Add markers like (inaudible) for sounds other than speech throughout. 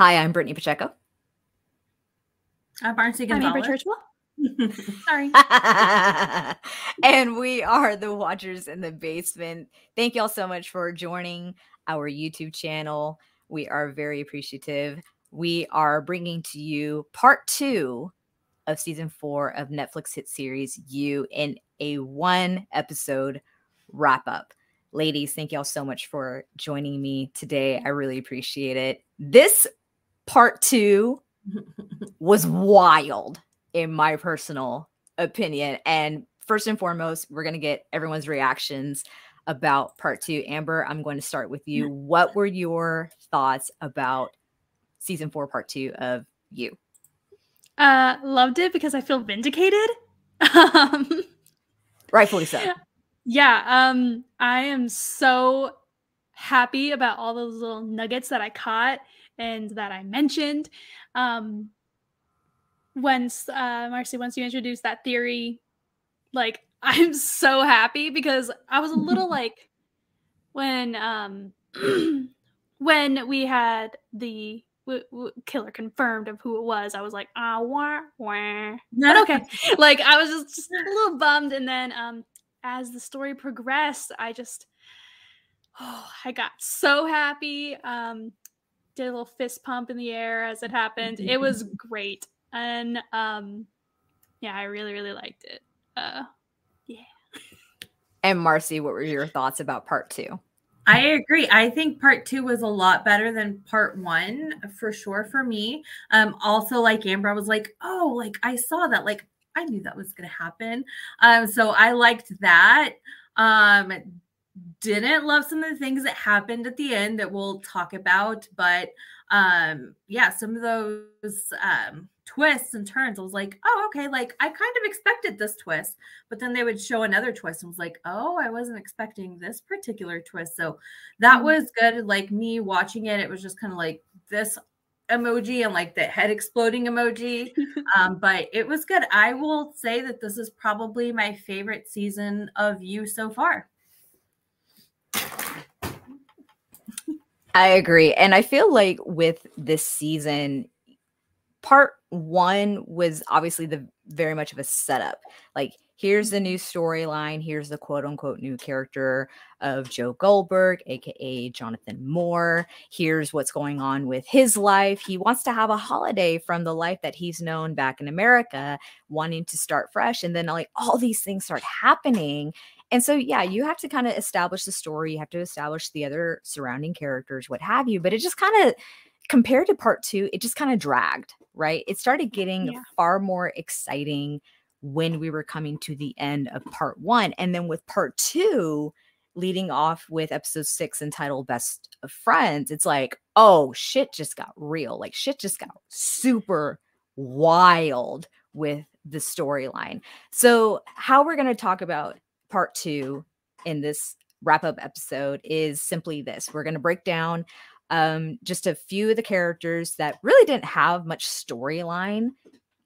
Hi, I'm Brittany Pacheco. I'm Barnsley I'm Amber Gonzalez. Churchwell. (laughs) Sorry. (laughs) and we are the Watchers in the Basement. Thank y'all so much for joining our YouTube channel. We are very appreciative. We are bringing to you part two of season four of Netflix hit series You in a one episode wrap up. Ladies, thank y'all so much for joining me today. I really appreciate it. This part two (laughs) was wild in my personal opinion. And first and foremost, we're going to get everyone's reactions about part two. Amber, I'm going to start with you. What were your thoughts about season four, part two of you? Uh, loved it because I feel vindicated. (laughs) um, Rightfully so. yeah. Um, I am so happy about all those little nuggets that I caught and that I mentioned. Um, once uh, Marcy, once you introduced that theory, like (laughs) I'm so happy because I was a little (laughs) like when um (clears throat) when we had the w- w- killer confirmed of who it was. I was like, ah, wah, wah. But okay, (laughs) like I was just, just a little bummed, and then um as the story progressed, I just oh, (sighs) I got so happy. Um, did a little fist pump in the air as it happened. It (laughs) was great, and um, yeah, I really really liked it. Uh, yeah. And Marcy, what were your thoughts about part two? I agree. I think part two was a lot better than part one for sure for me. Um, also, like Amber, I was like, oh, like I saw that. Like I knew that was gonna happen. Um, so I liked that. Um, didn't love some of the things that happened at the end that we'll talk about, but um, yeah, some of those um twists and turns. I was like, oh, okay, like I kind of expected this twist, but then they would show another twist and was like, oh, I wasn't expecting this particular twist. So that Mhm. was good. Like me watching it, it was just kind of like this emoji and like the head exploding emoji. (laughs) um, but it was good. I will say that this is probably my favorite season of you so far. I agree. And I feel like with this season, part one was obviously the very much of a setup. Like, here's the new storyline, here's the quote unquote new character of Joe Goldberg, aka Jonathan Moore. Here's what's going on with his life. He wants to have a holiday from the life that he's known back in America, wanting to start fresh. And then, like, all these things start happening. And so, yeah, you have to kind of establish the story. You have to establish the other surrounding characters, what have you. But it just kind of, compared to part two, it just kind of dragged, right? It started getting Yeah. far more exciting when we were coming to the end of part one. And then with part two, leading off with episode six entitled Best of Friends, it's like, oh, shit just got real. Like, shit just got super wild with the storyline. So, how we're going to talk about part two in this wrap up episode is simply this we're going to break down um, just a few of the characters that really didn't have much storyline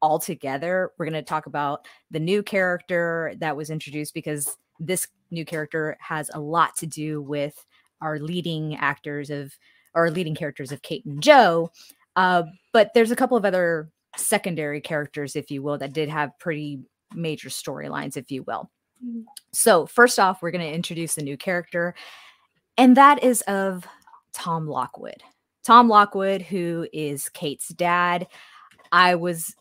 altogether. We're going to talk about the new character that was introduced because this new character has a lot to do with our leading actors of our leading characters of Kate and Joe. Uh, but there's a couple of other secondary characters, if you will, that did have pretty major storylines, if you will. So, first off, we're going to introduce a new character, and that is of Tom Lockwood. Tom Lockwood, who is Kate's dad. I was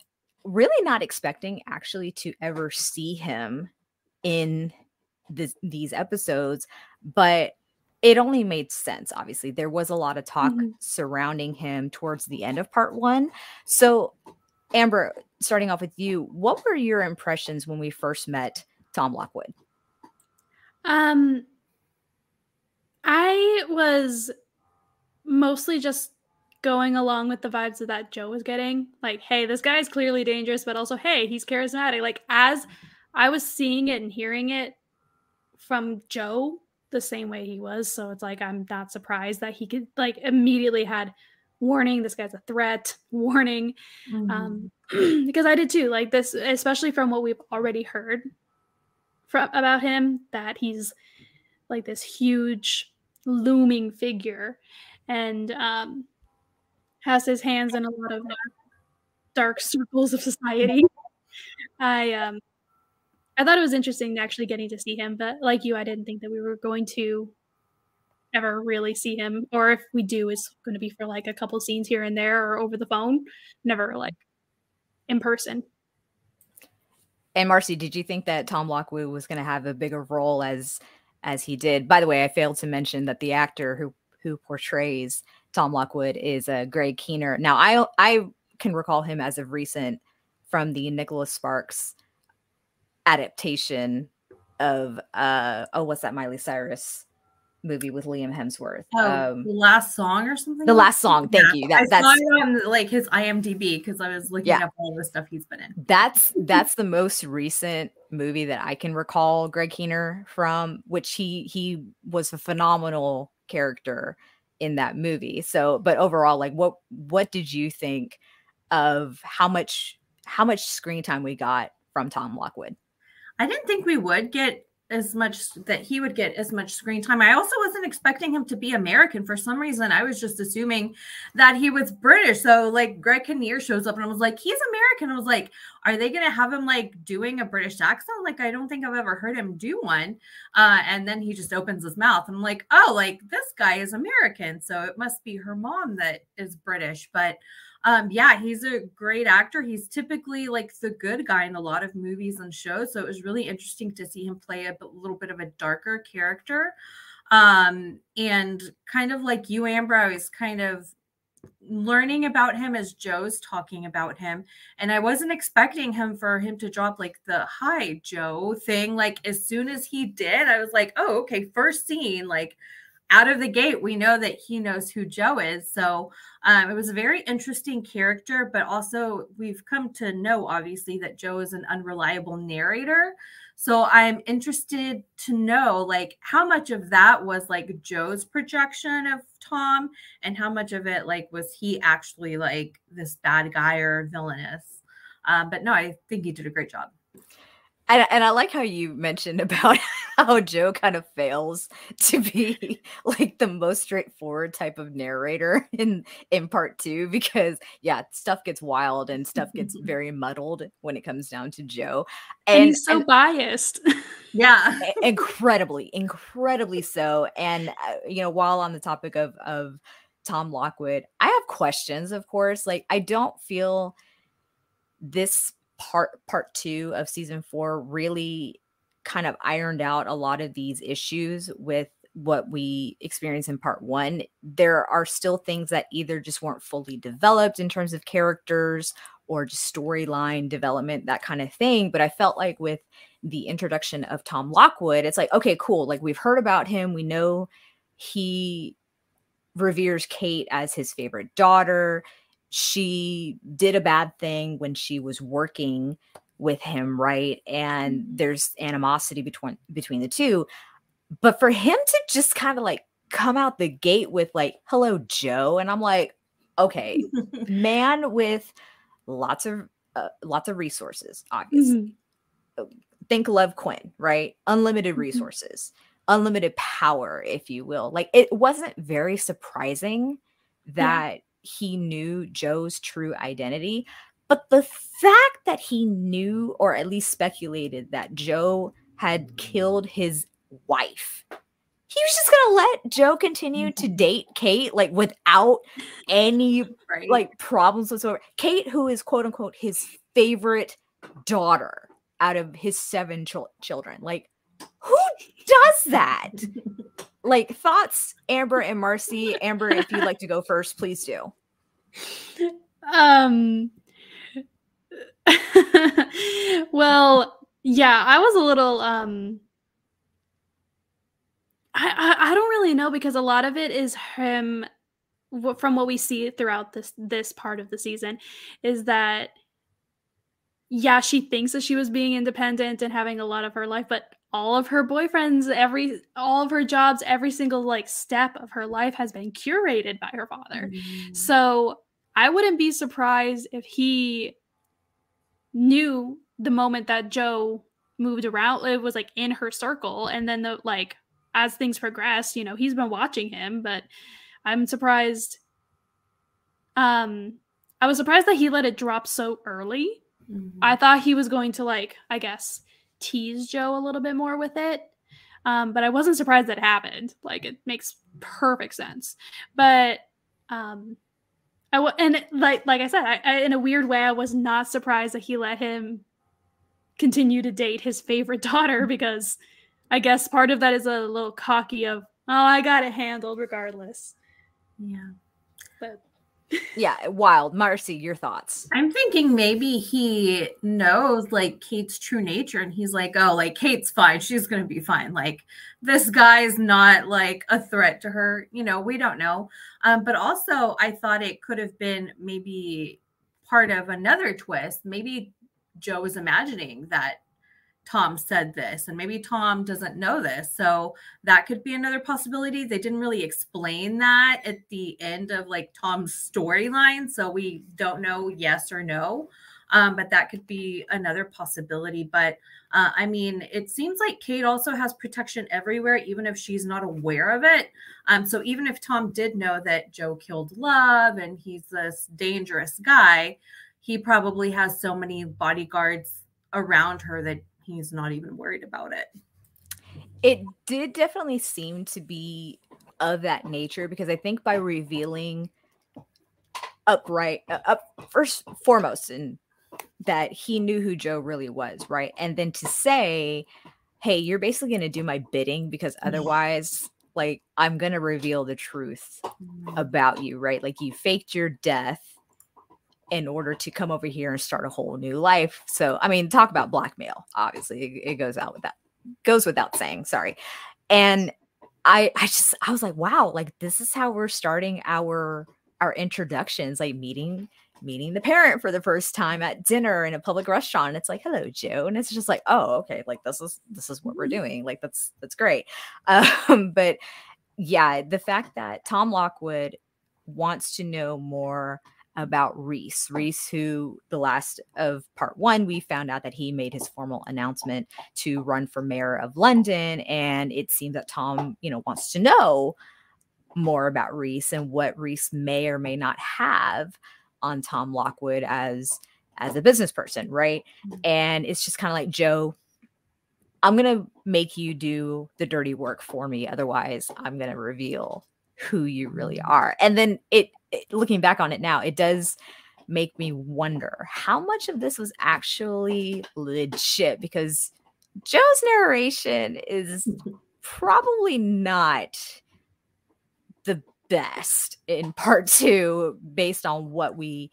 really not expecting actually to ever see him in this, these episodes, but it only made sense. Obviously, there was a lot of talk Mhm. surrounding him towards the end of part one. So, Amber, starting off with you, what were your impressions when we first met Tom Lockwood? Um, I was mostly just going along with the vibes that that Joe was getting. Like, hey, this guy's clearly dangerous, but also, hey, he's charismatic. Like, as I was seeing it and hearing it from Joe the same way he was. So it's like, I'm not surprised that he could, like, immediately had warning, this guy's a threat, (laughs) warning. Um, (clears throat) because I did too. Like, this, especially from what we've already heard from about him, that he's like this huge looming figure and um has his hands in a lot of dark circles of society. (laughs) I um I thought it was interesting actually getting to see him, but like you, I didn't think that we were going to ever really see him, or if we do, it's going to be for like a couple scenes here and there or over the phone, never like in person. And Marcy, did you think that Tom Lockwood was going to have a bigger role as as he did? By the way, I failed to mention that the actor who who portrays Tom Lockwood is uh, Greg Kinnear. Now, I I can recall him as of recent from the Nicholas Sparks adaptation of uh oh what's that Miley Cyrus movie with Liam Hemsworth. Oh, um, the last song or something. The last song. Thank yeah. you. That, I that's saw it on like his IMDb because I was looking yeah. up all the stuff he's been in. That's (laughs) that's the most recent movie that I can recall Greg Kinnear from, which he he was a phenomenal character in that movie. So, but overall, like what what did you think of how much how much screen time we got from Tom Lockwood? I didn't think we would get as much that he would get as much screen time. I also wasn't expecting him to be American for some reason. I was just assuming that he was British. So like Greg Kinnear shows up and I was like, he's American. I was like, are they gonna have him like doing a British accent? Like I don't think I've ever heard him do one. Uh, and then he just opens his mouth. And I'm like, oh, like this guy is American, so it must be her mom that is British. But um, yeah, he's a great actor. He's typically like the good guy in a lot of movies and shows. So it was really interesting to see him play a little bit of a darker character. Um, and kind of like you, Amber, I was kind of learning about him as Joe's talking about him. And I wasn't expecting him for him to drop like the hi Joe thing. Like as soon as he did, I was like, oh, okay, first scene, like out of the gate, we know that he knows who Joe is. So um, it was a very interesting character, but also we've come to know, obviously, that Joe is an unreliable narrator. So I'm interested to know, like, how much of that was like Joe's projection of Tom, and how much of it, like, was he actually like this bad guy or villainous? Um, but no, I think he did a great job. And, and I like how you mentioned (laughs) about how Joe kind of fails to be like the most straightforward type of narrator in in part two because yeah, stuff gets wild and stuff gets very muddled when it comes down to Joe. And, and he's so and, biased. (laughs) Yeah, incredibly, incredibly so. And uh, you know, while on the topic of of Tom Lockwood, I have questions. Of course, like I don't feel this part part two of season four really kind of ironed out a lot of these issues with what we experienced in part one. There are still things that either just weren't fully developed in terms of characters or just storyline development, that kind of thing. But I felt like with the introduction of Tom Lockwood, it's like, okay, cool. Like we've heard about him. We know he reveres Kate as his favorite daughter she did a bad thing when she was working with him, right? And mm-hmm. there's animosity between between the two. But for him to just kind of like come out the gate with like, "Hello, Joe," and I'm like, okay, (laughs) man with lots of uh, lots of resources, obviously. Mm-hmm. Think Love Quinn, right? Unlimited mm-hmm. resources, unlimited power, if you will. Like it wasn't very surprising that. Yeah he knew Joe's true identity. But the fact that he knew, or at least speculated, that Joe had killed his wife, he was just gonna let Joe continue to (laughs) date Kate, like without any right. like problems whatsoever. Kate, who is quote unquote his favorite daughter out of his seven ch- children, like who does that? like thoughts, Amber and Marcy. Amber, if you'd like to go first, please do. Um (laughs) well, yeah, I was a little um I, I, I don't really know because a lot of it is him from what we see throughout this this part of the season is that yeah, she thinks that she was being independent and having a lot of her life, but all of her boyfriends, every all of her jobs, every single like step of her life has been curated by her father. Mm. So I wouldn't be surprised if he knew the moment that Joe moved around, it was like in her circle. And then the like as things progressed, you know, he's been watching him, but I'm surprised um I was surprised that he let it drop so early. Mhm. I thought he was going to like, I guess, tease Joe a little bit more with it. Um, but I wasn't surprised that happened. Like it makes perfect sense. But um I w- and like like I said, I, I, in a weird way, I was not surprised that he let him continue to date his favorite (laughs) daughter because I guess part of that is a little cocky of oh I got it handled regardless. yeah. Yeah, wild. Marcy, your thoughts. I'm thinking maybe he knows like Kate's true nature and he's like, oh, like Kate's fine. She's going to be fine. Like this guy's not like a threat to her. You know, we don't know. Um, but also, I thought it could have been maybe part of another twist. Maybe Joe was imagining that Tom said this, and maybe Tom doesn't know this. So that could be another possibility. They didn't really explain that at the end of like Tom's storyline. So we don't know yes or no. Um, but that could be another possibility. But uh, I mean, it seems like Kate also has protection everywhere, even if she's not aware of it. Um, so even if Tom did know that Joe killed Love and he's this dangerous guy, he probably has so many bodyguards around her that he's not even worried about it. It did definitely seem to be of that nature because I think by revealing upright uh, up first foremost and that he knew who Joe really was, right? And then to say, "Hey, you're basically going to do my bidding because otherwise like I'm going to reveal the truth about you, right? Like you faked your death in order to come over here and start a whole new life. So, I mean, talk about blackmail. Obviously, it, it goes out with that goes without saying. Sorry. And I I just I was like, wow, like this is how we're starting our our introductions, like meeting meeting the parent for the first time at dinner in a public restaurant. And it's like, hello, Joe. And it's just like, oh, okay, like this is this is what we're doing. Like that's that's great. (laughs) Um, but yeah, the fact that Tom Lockwood wants to know more about Rhys. Rhys, who the last of part one, we found out that he made his formal announcement to run for mayor of London. And it seems that Tom, you know, wants to know more about Rhys and what Rhys may or may not have on Tom Lockwood as as a business person, right? Mhm. And it's just kind of like Joe, I'm gonna make you do the dirty work for me. Otherwise, I'm gonna reveal who you really are. And then it, it looking back on it now, it does make me wonder how much of this was actually legit because Joe's narration is (laughs) probably not the best in part two based on what we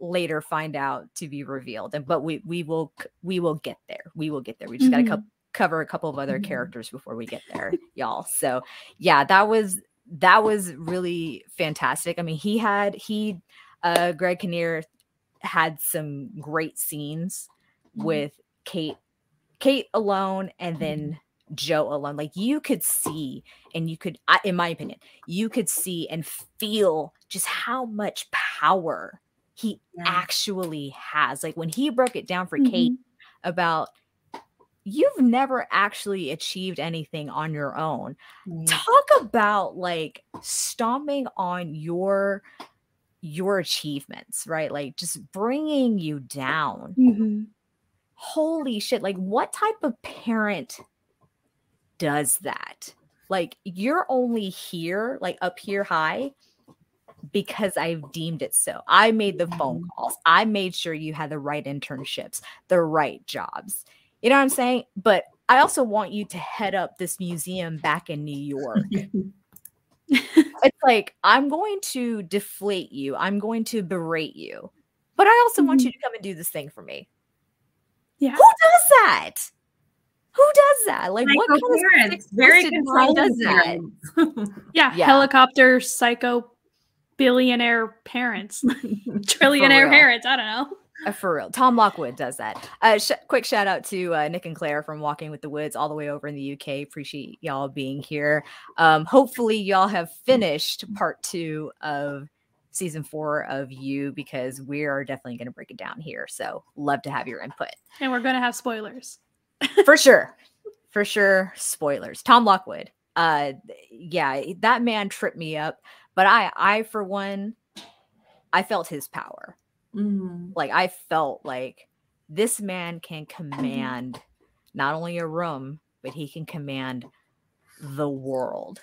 later find out to be revealed and but we we will we will get there we will get there we just got to Mhm. co- cover a couple of other Mhm. characters before we get there y'all so yeah that was that was really fantastic i mean he had he uh greg kinnear had some great scenes Mhm. with kate kate alone and then joe alone like you could see and you could I- in my opinion you could see and feel just how much power he Yeah. actually has like when he broke it down for kate Mhm. about you've never actually achieved anything on your own Right. talk about like stomping on your your achievements right like just bringing you down Mhm. holy shit like what type of parent does that like you're only here like up here high because I've deemed it so. I made the phone Mhm. calls. I made sure you had the right internships, the right jobs. You know what I'm saying? But I also want you to head up this museum back in New York. (laughs) it's like I'm going to deflate you. I'm going to berate you. But I also want Mhm. you to come and do this thing for me. Yeah. Who does that? Who does that? Like what kind of parents, very sick-twisted controlling does that? (laughs) Yeah. Yeah. Helicopter psycho billionaire parents. (laughs) Trillionaire parents. I don't know. Uh, for real. Tom Lockwood does that. Uh, sh- quick shout out to uh, Nick and Claire from Walking with the Woods all the way over in the UK. Appreciate y'all being here. Um, hopefully, y'all have finished part two of season four of You because we are definitely going to break it down here. So, love to have your input And we're gonna have spoilers. (laughs) for sure. For sure. Spoilers. Tom Lockwood. Uh, yeah, that man tripped me up. But I, I for one, I felt his power. Mhm. Like I felt like this man can command not only a room, but he can command the world.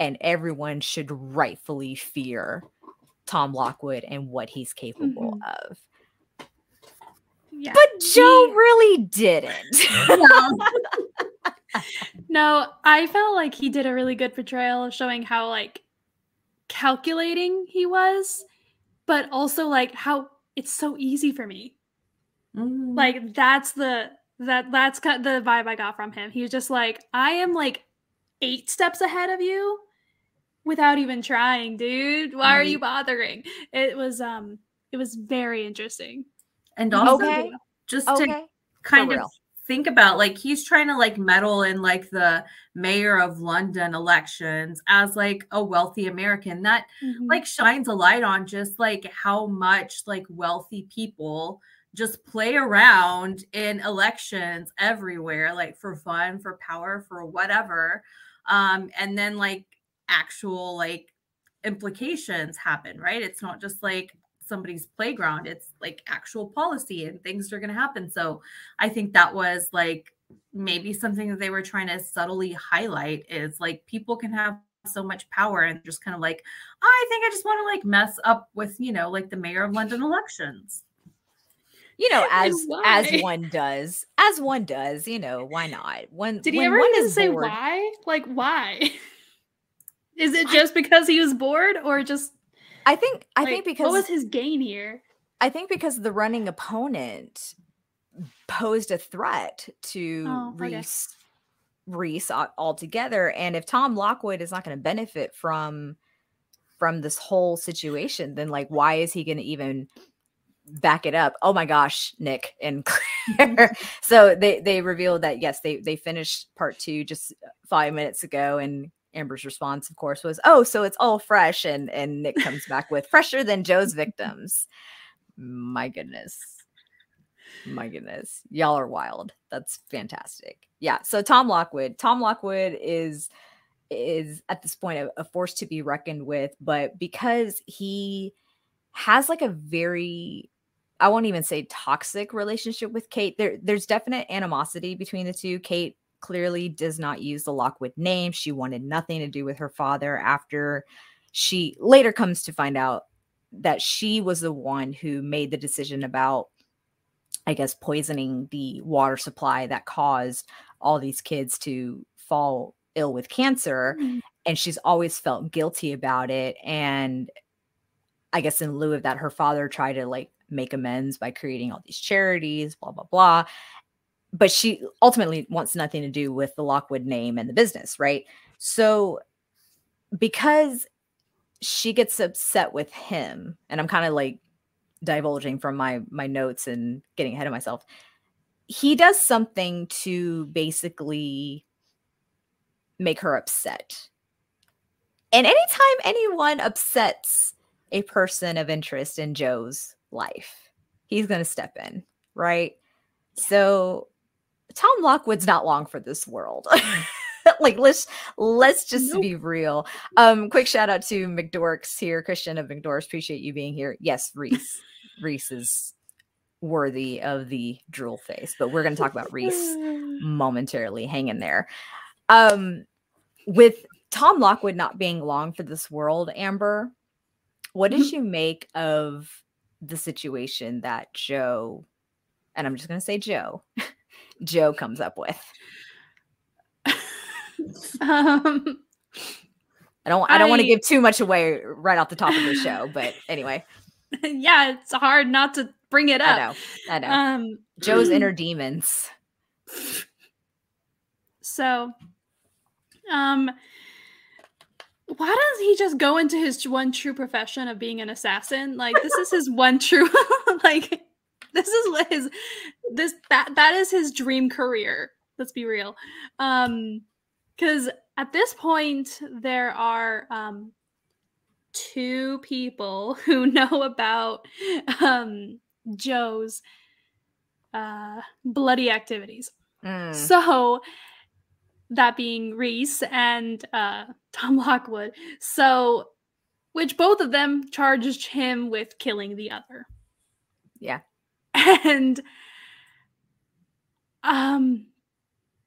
And everyone should rightfully fear Tom Lockwood and what he's capable of. Yeah. But Joe He- really didn't. (laughs) No, I felt like he did a really good portrayal of showing how like calculating he was, but also like how it's so easy for me. Mhm. Like that's the that that's kind the vibe I got from him. He was just like, I am like eight steps ahead of you without even trying, dude. Why are you bothering? It was um it was very interesting. and also Okay. just to kind For of real. Think about like he's trying to like meddle in like the mayor of london elections as like a wealthy american. That Mhm. like shines a light on just like how much like wealthy people just play around in elections everywhere like for fun for power for whatever. Um and then like actual like implications happen right? It's not just like somebody's playground it's like actual policy and things are going to happen so i think that was like maybe something that they were trying to subtly highlight is like people can have so much power and just kind of like oh, I think I just want to like mess up with, you know, like the mayor of London elections. You know, (laughs) as why? as one does, as one does, you know, why not? When Did he when ever one even say bored- why? Like why? (laughs) Is it just because he was bored or just I think I like, think because what was his gain here? I think because the running opponent posed a threat to Oh. Rhys Rhys altogether. And if Tom Lockwood is not going to benefit from from this whole situation, then like why is he going to even back it up? Oh my gosh, Nick and (laughs) Claire. (laughs) so they they revealed that yes, they they finished part two just five minutes ago, and Amber's response, of course, was, "Oh, so it's all fresh," and and Nick comes back with fresher than Joe's victims. My goodness. My goodness. Y'all are wild. That's fantastic. Yeah. So Tom Lockwood, Tom Lockwood is is at this point a, a force to be reckoned with, but because he has like a very I won't even say toxic relationship with Kate. There there's definite animosity between the two. Kate clearly does not use the Lockwood name. She wanted nothing to do with her father after she later comes to find out that she was the one who made the decision about I guess poisoning the water supply that caused all these kids to fall ill with cancer Mm. and she's always felt guilty about it and I guess in lieu of that her father tried to like make amends by creating all these charities blah blah blah but she ultimately wants nothing to do with the Lockwood name and the business right? So because she gets upset with him and i'm kind of like divulging from my my notes and getting ahead of myself he does something to basically make her upset. And anytime anyone upsets a person of interest in joe's life he's going to step in right? So tom lockwood's not long for this world. (laughs) Like let's let's just Nope. be real. Um quick shout out to mcdorks here christian of mcdorks. Appreciate you being here. Yes rhys rhys is worthy of the drool face but we're going to talk about rhys (laughs) momentarily. Hang in there. Um with tom lockwood not being long for this world amber what did you make of the situation that joe and i'm just going to say joe (laughs) joe comes up with (laughs) um i don't i don't want to give too much away right off the top of the show (laughs) but anyway yeah, it's hard not to bring it up. i know i know Um joe's (clears throat) inner demons So, um, why doesn't he just go into his one true profession of being an assassin? Like, this is his one true, (laughs) like, (laughs) this is what his, this, that, that is his dream career. Let's be real. Um, because at this point, there are, um, two people (laughs) who know about, um, Joe's, uh, bloody activities. Mm, So that being Rhys and uh, Tom Lockwood. So which both of them charged him with killing the other. Yeah. (laughs) And um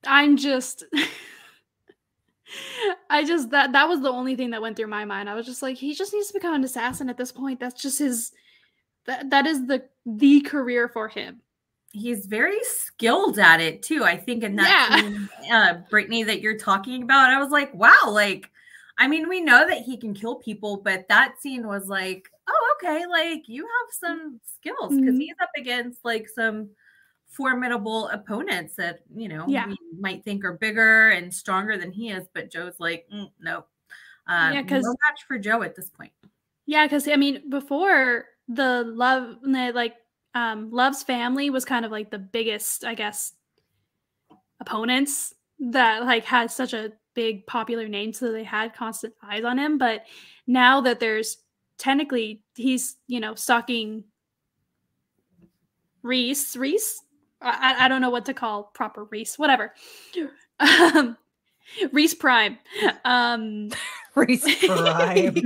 I'm just (laughs) I just that that was the only thing that went through my mind. I was just like he just needs to become an assassin at this point. That's just his that that is the the career for him. He's very skilled at it too. I think in that Yeah. scene, uh, Brittany that you're talking about, I was like, wow, like I mean, we know that he can kill people, but that scene was like, okay, like you have some skills because Mhm. he's up against like some formidable opponents that you know Yeah. we might think are bigger and stronger than he is. But Joe's like, mm, no, um, Yeah, 'cause- no match for Joe at this point. Yeah, because I mean, before the love, the, like, um, Love's family was kind of like the biggest, I guess, opponents that like had such a big popular name, so they had constant eyes on him. But now that there's technically he's you know stalking Rhys, Rhys. I, I- I don't know what to call proper Rhys, whatever. Um, Rhys Prime. Um, (laughs) Rhys Prime. (laughs)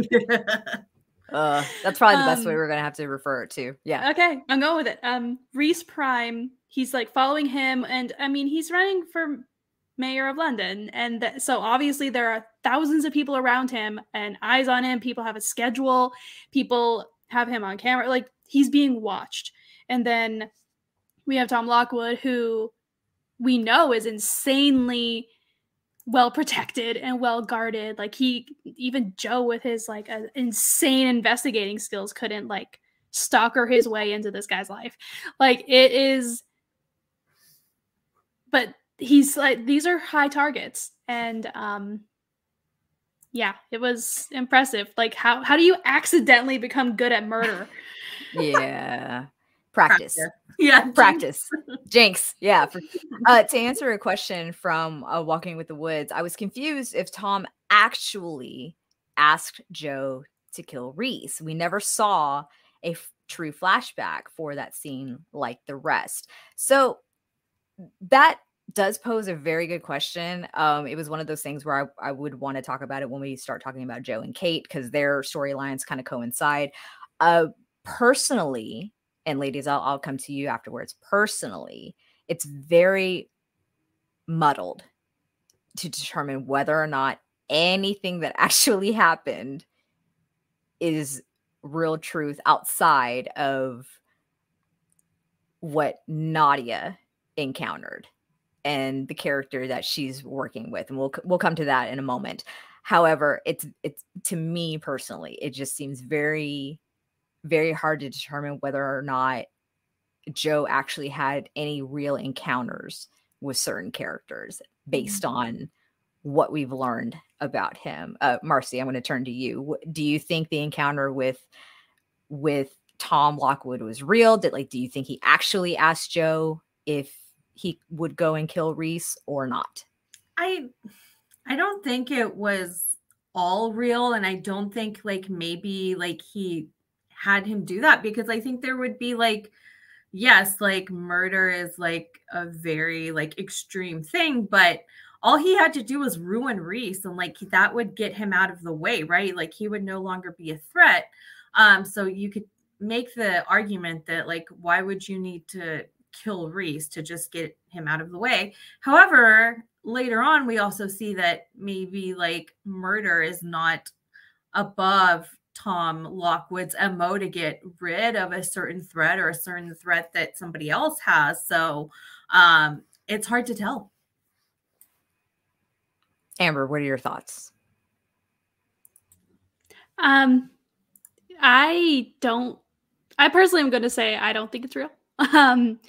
uh, that's probably the best way Um, we're gonna have to refer it to. Yeah. Okay, I'm going with it. Um, Rhys Prime. He's like following him, and I mean, he's running for mayor of London, and th- so obviously there are thousands of people around him and eyes on him. People have a schedule. People have him on camera. Like he's being watched. And then we have Tom Lockwood, who we know is insanely well protected and well guarded. Like he, even Joe with his like uh, insane investigating skills, couldn't like stalker his way into this guy's life. Like it is, but he's like these are high targets, and um, yeah, it was impressive. Like how how do you accidentally become good at murder? (laughs) Yeah. (laughs) Practice. Yeah, (laughs) Practice. Jinx. Yeah. Uh, to answer a question from uh, Walking with the Woods, I was confused if Tom actually asked Joe to kill Rhys. We never saw a f- true flashback for that scene like the rest. So that does pose a very good question. Um, it was one of those things where I, I would want to talk about it when we start talking about Joe and Kate because their storylines kind of coincide. Uh, personally, and ladies, I'll, I'll come to you afterwards. Personally, it's very muddled to determine whether or not anything that (laughs) actually happened is real truth outside of what Nadia encountered and the character that she's working with and we'll we'll come to that in a moment however it's it's to me personally it just seems very very hard to determine whether or not Joe actually had any real encounters with certain characters based on what we've learned about him. Uh, Marcy, I'm going to turn to you. Do you think the encounter with with Tom Lockwood was real? Did like, do you think he actually asked Joe if he would go and kill Rhys or not? I I don't think it was all real and I don't think like maybe like he had him do that because I think there would be like yes, like murder is like a very like extreme thing, but all he had to do was ruin Rhys and like that would get him out of the way, right? Like he would no longer be a threat. Um so you could make the argument that like why would you need to kill Rhys to just get him out of the way? However, later on we also see that maybe like murder is not above Tom Lockwood's MO to get rid of a certain threat or a certain threat that somebody else has. So um it's hard to tell. Amber, what are your thoughts? Um, I don't. I personally am going to say I don't think it's real. (laughs) Um,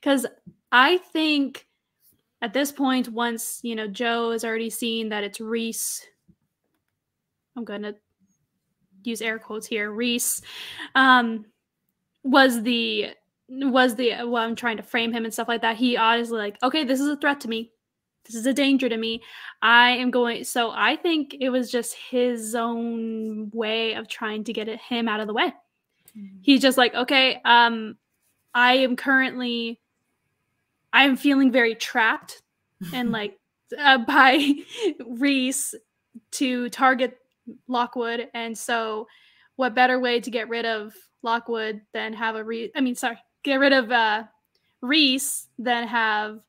because I think at this point, once you know Joe has already seen that it's Rhys, I'm to use air quotes here. Rhys, um, was the was the well, I'm trying to frame him and stuff like that. He honestly like, okay, this is a threat to me. This is a danger to me. I am going. So I think it was just his own way of trying to get him out of the way. He's just like, okay, um, I am currently, I'm feeling very trapped and (laughs) like uh, by Rhys to target Lockwood, and so what better way to get rid of Lockwood than have a re? I mean, sorry, get rid of uh, Rhys than have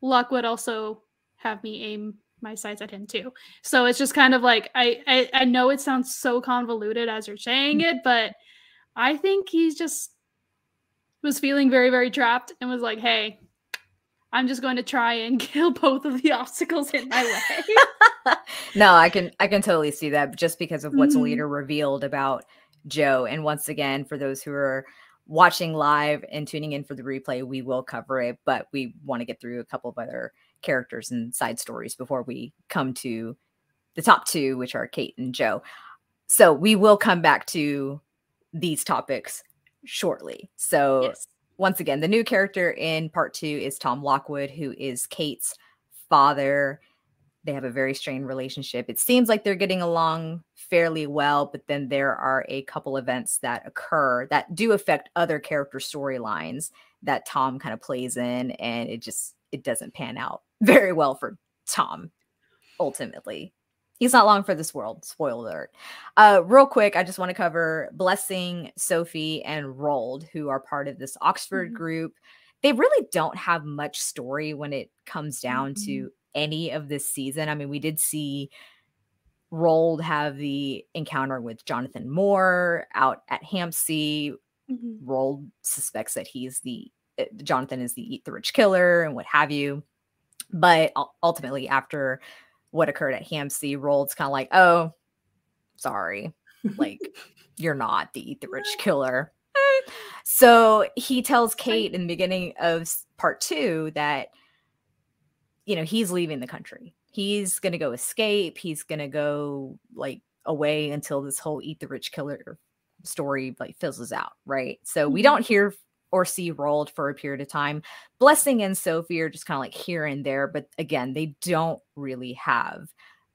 Lockwood also have me aim my sights at him too. So it's just kind of like I, I I know it sounds so convoluted as you're saying it, but I think he's just was feeling very very trapped and was like, "Hey, I'm just going to try and (laughs) kill both of the obstacles in my way." (laughs) no, I can I can totally see that just because of what's Mhm. later revealed about Joe. And once again, for those who are watching live and tuning in for the replay, we will cover it, but we want to get through a couple of other characters and side stories before we come to the top two, which are Kate and Joe. So we will come back to these topics shortly. So yes. once again, the new character in part two is Tom Lockwood, who is Kate's father. They have a very strained relationship. It seems like they're getting along fairly well, but then there are a couple events that occur that do affect other character storylines that Tom kind of plays in, and it just it doesn't pan out (laughs) very well for Tom ultimately. He's not long for this world. Spoiler alert. Uh, real quick, I just want to cover Blessing, Sophie, and Roald, who are part of this Oxford Mhm. group. They really don't have much story when it comes down Mhm. to any of this season. I mean, we did see Roald have the encounter with Jonathan Moore out at Hampsey. Mhm. Roald suspects that he's the uh, Jonathan is the eat the rich killer and what have you. But ultimately, after what occurred at Hampsey, Roald's kind of like, oh, sorry, like (laughs) you're not the eat the rich (laughs) killer. So he tells Kate in the beginning of part two that, you know, he's leaving the country. He's going to go escape. He's going to go like away until this whole eat the rich killer story like fizzles out. Right. So we Mhm. don't hear or see Roald for a period of time. Blessing and Sophie are just kind of like here and there. But again, they don't really have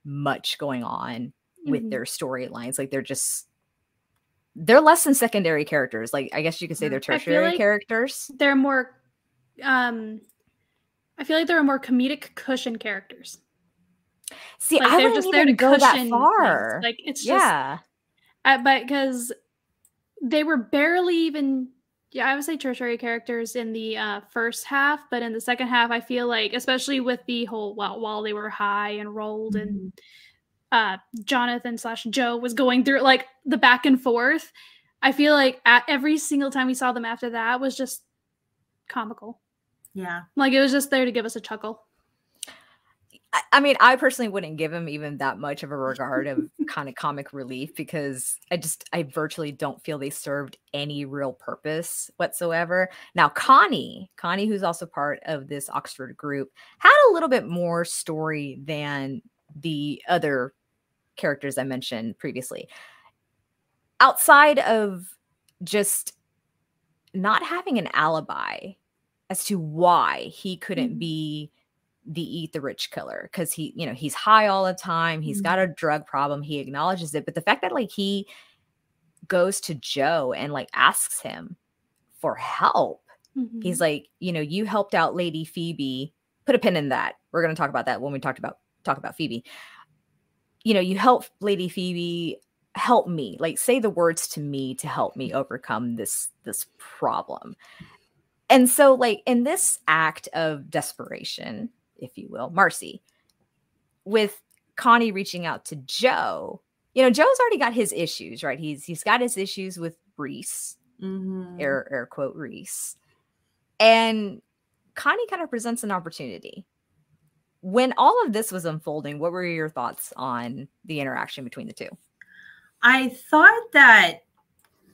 much going on with Mhm. their storylines. Like they're just they're less than secondary characters. Like I guess you could say they're tertiary like- characters. They're more. Um, I feel like there are more comedic cushion characters. See, Like I they're wouldn't just there even to go that far. things. Like it's just yeah. But because they were barely even, yeah, I would say tertiary characters in the uh, first half, but in the second half, I feel like, especially with the whole while while they were high and Roald, and uh, Jonathan slash Joe was going through like the back and forth. I feel like at every single time we saw them after that was just comical. Yeah. Like it was just there to give us a chuckle. I, I mean, I personally wouldn't give him even that much of a regard of kind of comic relief because I just, I virtually don't feel they served any real purpose whatsoever. Now, Connie, Connie, who's also part of this Oxford group, had a little bit more story than the other characters I mentioned previously. Outside of just not having an alibi as to why he couldn't Mhm. be the eat the rich killer because he you know he's high all the time he's got a drug problem he acknowledges it but the fact that like he goes to joe and like asks him for help Mhm. he's like you know you helped out lady phoebe put a pin in that we're going to talk about that when we talked about talk about phoebe. You know you help lady phoebe help me like say the words to me to help me overcome this this problem. And so like in this act of desperation if you will marcy with connie reaching out to joe you know joe's already got his issues right he's he's got his issues with rhys Mhm. air air quote Rhys. And Connie kind of presents an opportunity. When all of this was unfolding, what were your thoughts on the interaction between the two? I thought that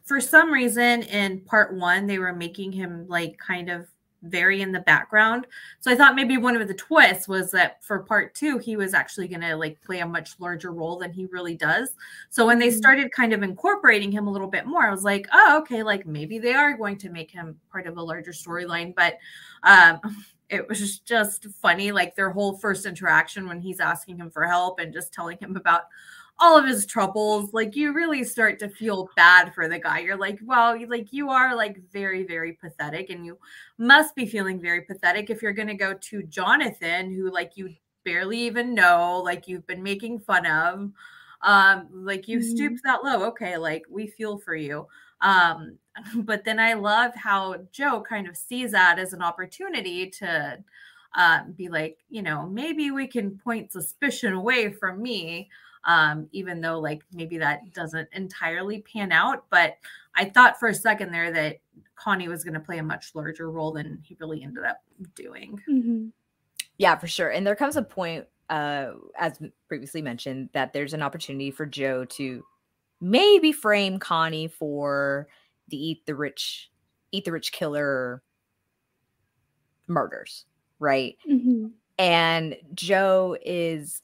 for some reason in part one, they were making him like kind of very in the background. So I thought maybe one of the twists was that for part two, he was actually going to like play a much larger role than he really does. So when they Mhm. started kind of incorporating him a little bit more, I was like, oh, okay, like maybe they are going to make him part of a larger storyline. But um, (laughs) it was just funny, like their whole first interaction when he's asking him for help and just telling him about all of his troubles like you really start to feel bad for the guy you're like well like you are like very very pathetic and you must be feeling very pathetic if you're going to go to jonathan who like you barely even know like you've been making fun of Um, like you Mhm. stooped that low. Okay, like we feel for you. Um, (laughs) but then I love how Joe kind of sees that as an opportunity to um, be like, you know, maybe we can point suspicion away from me, um, even though like maybe that doesn't entirely pan out. But I thought for a second there that Connie was going to play a much larger role than he really ended up doing. Mhm. Yeah, for sure. And there comes a point, uh, as previously mentioned, that there's an opportunity for Joe to maybe frame Connie for the eat the rich, eat the rich killer murders, right? Mhm. And Joe is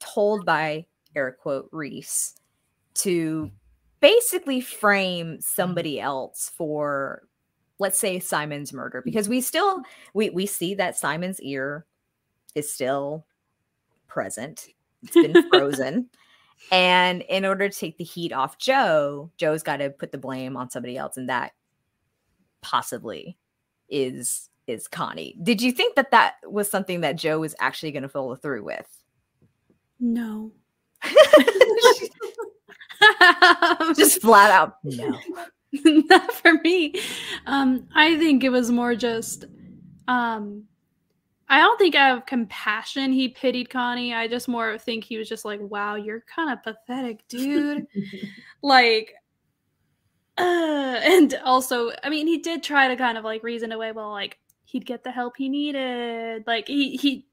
told by air quote Rhys to basically frame somebody mm-hmm. else for let's say Simon's murder because we still we we see that Simon's ear is still present. It's been (laughs) frozen. and in order to take the heat off Joe, Joe's got to put the blame on somebody else and that possibly is is Connie. Did you think that that was something that Joe was actually going to follow through with? No. Just flat out no. (laughs) not for me. Um, I think it was more just um I don't think out of compassion he pitied Connie. I just more think he was just like, wow, you're kind of pathetic, dude. (laughs) like uh and also, I mean, he did try to kind of like reason away, well, like he'd get the help he needed. Like he he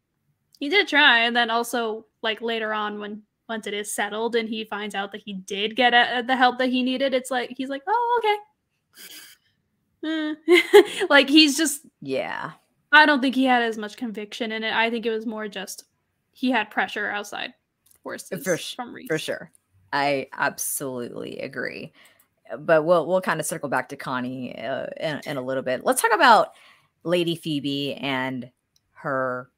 he did try, and then also like later on when once it is settled and he finds out that he did get uh the help that he needed, it's like he's like, oh okay. (laughs) Like he's just Yeah. I don't think he had as much conviction in it. I think it was more just he had pressure outside forces For sh- from Rhys. For sure. I absolutely agree. But we'll we'll kind of circle back to Connie uh, in, in a little bit. Let's talk about Lady Phoebe and her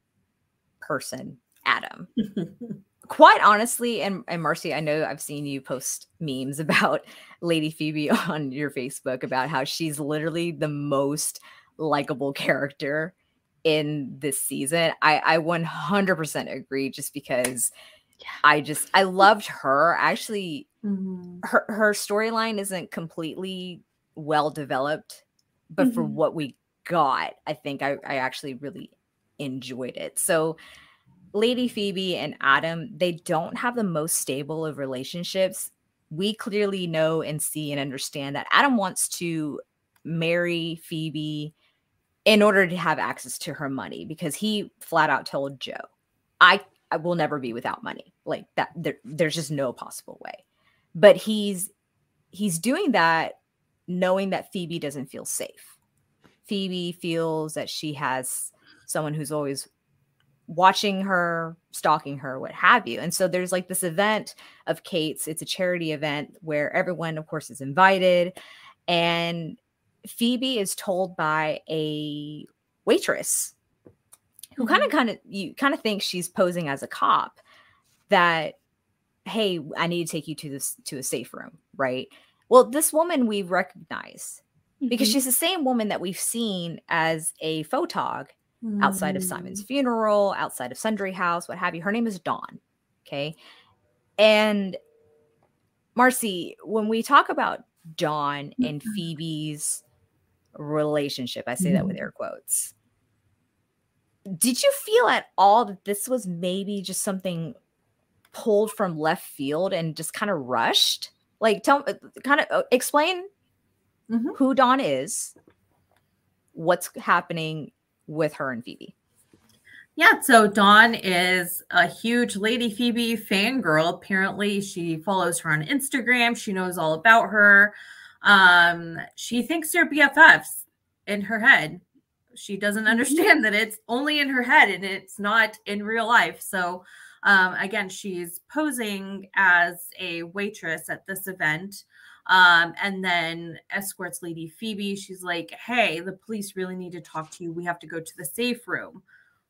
person, Adam. (laughs) Quite honestly, and, and Marcy, I know I've seen you post memes (laughs) about Lady Phoebe (laughs) on your Facebook about how she's literally the most likable character in this season. I, I 100% agree just because Yeah. I just I loved her. Actually, Mhm. her her storyline isn't completely well developed, but for Mhm. what we got, I think I, I actually really enjoyed it. So Lady Phoebe and Adam, they don't have the most stable of relationships. We clearly know and see and understand that Adam wants to marry Phoebe in order to have access to her money because he flat out told Joe, I, I will never be without money. Like that there, there's just no possible way. But he's he's doing that knowing that Phoebe doesn't feel safe. Phoebe feels that she has someone who's always watching her, stalking her, what have you. And so there's like this event of Kate's. It's a charity event where everyone, of course, is invited. And Phoebe is told by a waitress who kind of kind of you kind of think she's posing as a cop that hey i need to take you to this to a safe room right well this woman we recognize because Mhm. she's the same woman that we've seen as a photog outside of Simon's funeral, outside of Sundry House, what have you. Her name is Dawn. Okay. And Marcy, when we talk about Dawn and Mhm. Phoebe's relationship, I say that with air quotes. Did you feel at all that this was maybe just something pulled from left field and just kind of rushed? Like, tell kind of uh, explain Mhm. who Dawn is, what's happening with her and Phoebe. Yeah, so Dawn is a huge Lady Phoebe fangirl. Apparently, she follows her on Instagram. She knows all about her. Um, she thinks they're BFFs in her head. She doesn't understand that it's only in her head and it's not in real life. So, um, again, she's posing as a waitress at this event um, and then escorts Lady Phoebe. She's like, Hey, the police really need to talk to you. We have to go to the safe room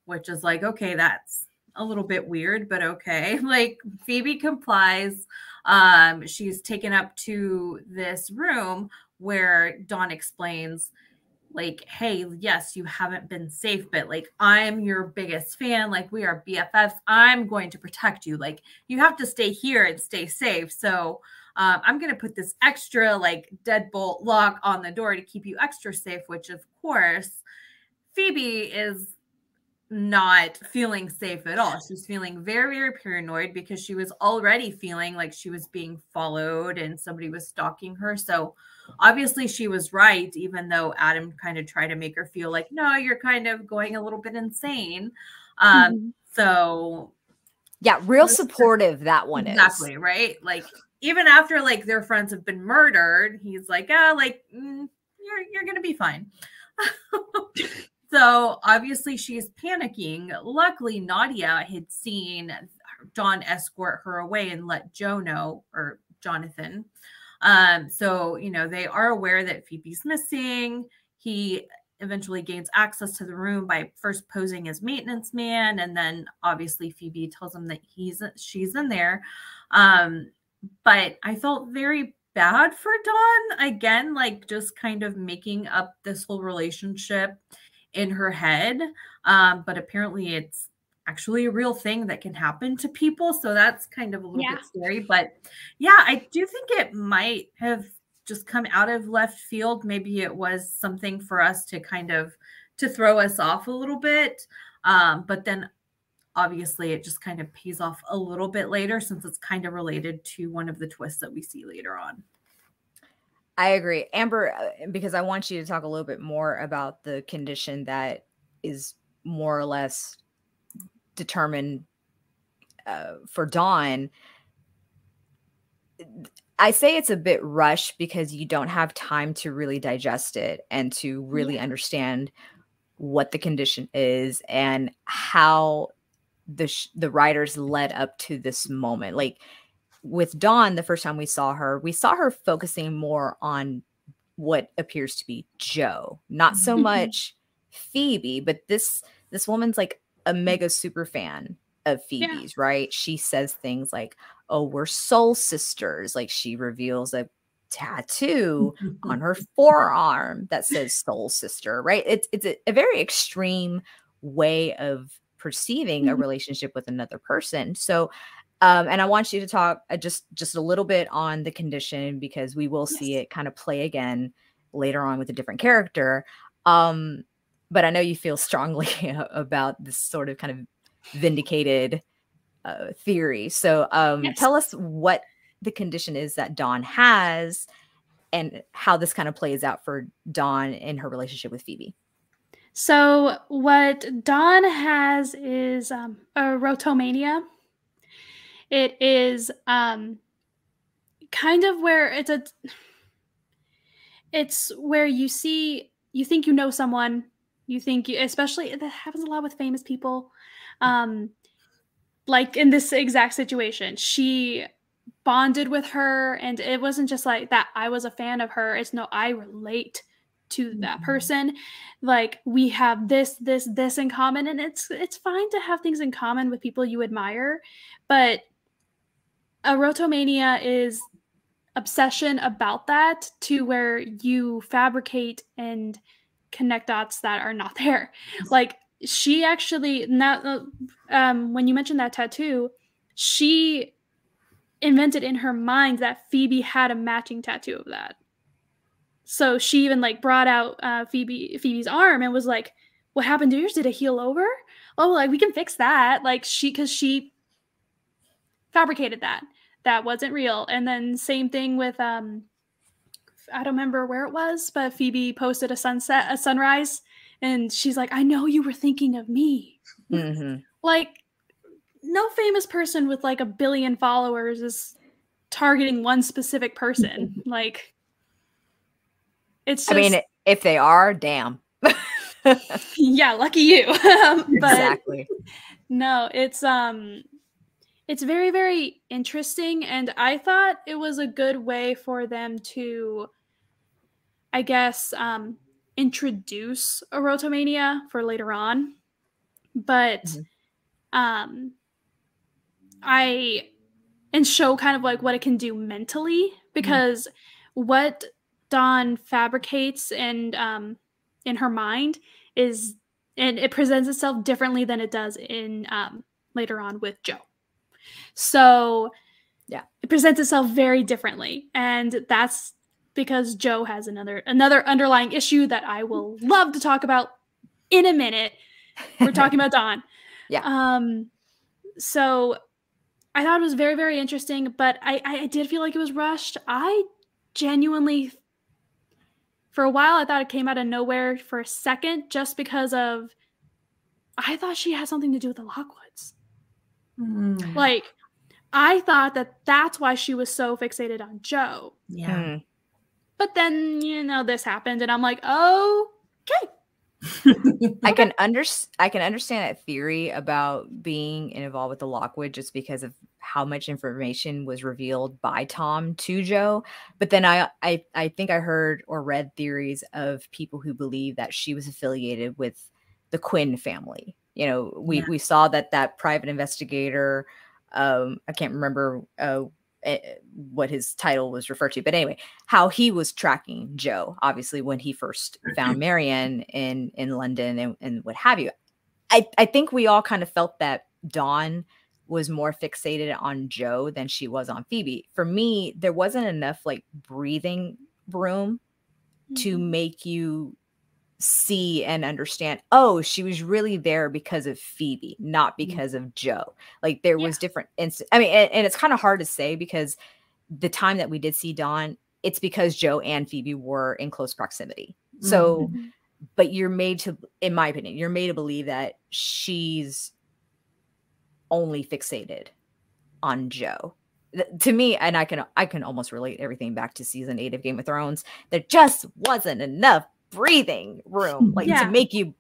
which is like, okay, that's a little bit weird, but okay. (laughs) Like Phoebe complies. Um, she's taken up to this room where Dawn explains like, hey, yes, you haven't been safe, but like, I'm your biggest fan. Like, we are BFFs. I'm going to protect you. Like, you have to stay here and stay safe. So, um, I'm going to put this extra like deadbolt lock on the door to keep you extra safe, which of course, Phoebe is not feeling safe at all. She's feeling very, very paranoid because she was already feeling like she was being followed and somebody was stalking her. So obviously she was right, even though Adam kind of tried to make her feel like, no, you're kind of going a little bit insane. Um, mm-hmm. So yeah, real supportive that one exactly, is. Exactly, right? Like even after like their friends have been murdered, he's like, ah, like mm, you're you're gonna be fine. (laughs) So obviously she's panicking. Luckily, Nadia had seen Dawn escort her away and let Joe know, or Jonathan. Um, so, you know, they are aware that Phoebe's missing. He eventually gains access to the room by first posing as maintenance man. And then obviously Phoebe tells him that he's she's in there. Um, but I felt very bad for Dawn again, like just kind of making up this whole relationship in her head. Um, but apparently it's actually a real thing that can happen to people. So that's kind of a little yeah. bit scary. But yeah, I do think it might have just come out of left field. Maybe it was something for us to kind of to throw us off a little bit. Um, but then obviously it just kind of pays off a little bit later since it's kind of related to one of the twists that we see later on. I agree. Amber, uh, because I want you to talk a little bit more about the condition that is more or less determined uh, for Dawn. I say it's a bit rushed because you don't have time to really digest it and to really yeah. understand what the condition is and how the sh- the writers led up to this moment. Like with Dawn, the first time we saw her, we saw her focusing more on what appears to be Joe, not so mm-hmm. much Phoebe, but this this woman's like a mega super fan of Phoebe's, yeah. right? She says things like, "Oh, we're soul sisters." Like she reveals a tattoo on her (laughs) forearm that says soul sister, right? It's it's a, a very extreme way of perceiving a mm-hmm. relationship with another person. So um, and I want you to talk uh, just just a little bit on the condition because we will yes. see it kind of play again later on with a different character. Um, but I know you feel (laughs) strongly about this sort of kind of vindicated uh, theory. So um, yes. tell us what the condition is that Dawn has and how this kind of plays out for Dawn in her relationship with Phoebe. So what Dawn has is um, erotomania it is um kind of where it's a it's where you see you think you know someone. You think you especially that happens a lot with famous people. Um like in this exact situation she bonded with her and it wasn't just like that i was a fan of her. It's no i relate to that mm-hmm. person like we have this this this in common and it's it's fine to have things in common with people you admire but erotomania is obsession about that to where you fabricate and connect dots that are not (laughs) there. Like she actually now um when you mentioned that tattoo, she invented in her mind that Phoebe had a matching tattoo of that. So she even like brought out uh, Phoebe Phoebe's arm and was like, "What happened to yours? Did it heal over? Oh, like we can fix that." Like she, because she fabricated that that wasn't real. And then same thing with um I don't remember where it was, but Phoebe posted a sunset, a sunrise, and she's like, "I know you were thinking of me." Mm-hmm. Like, no famous person with like a billion followers is targeting one specific person. (laughs) like, it's. Just, I mean, if they are, damn. (laughs) yeah, lucky you. (laughs) but exactly. No, it's um it's very very interesting and i thought it was a good way for them to i guess um, introduce erotomania for later on but mm-hmm. um i and show kind of like what it can do mentally because mm-hmm. what dawn fabricates and um in her mind is and it presents itself differently than it does in um, later on with Joe. So yeah, it presents itself very differently, and that's because Joe has another another underlying issue that I will (laughs) love to talk about in a minute. We're talking about Dawn. (laughs) Yeah. Um. So I thought it was very very interesting, but I I did feel like it was rushed. I genuinely for a while I thought it came out of nowhere for a second just because of I thought she had something to do with the Lockwoods. Mm. Like I thought that that's why she was so fixated on Joe. yeah. Mm. But then, you know, this happened and I'm like, "Oh, okay." I (laughs) can under I can understand that theory about being involved with the Lockwood just because of how much information was revealed by Tom to Joe. But then I I I think I heard or read theories of people who believe that she was affiliated with the Quinn family. You know, we Yeah. we saw that that private investigator um I can't remember uh what his title was referred to but anyway how he was tracking joe obviously when he first found (laughs) marianne in in london and, and what have you i i think we all kind of felt that dawn was more fixated on joe than she was on phoebe for me there wasn't enough like breathing room to Mhm. make you see and understand oh she was really there because of phoebe not Mhm. because of joe like there Yeah. was different inst- i mean and, and it's kind of hard to say because the time that we did see dawn it's because joe and phoebe were in close proximity so Mhm. but you're made to in my opinion you're made to believe that she's only fixated on joe to me and i can i can almost relate everything back to season eight of game of thrones there just wasn't enough breathing room like Yeah. to make you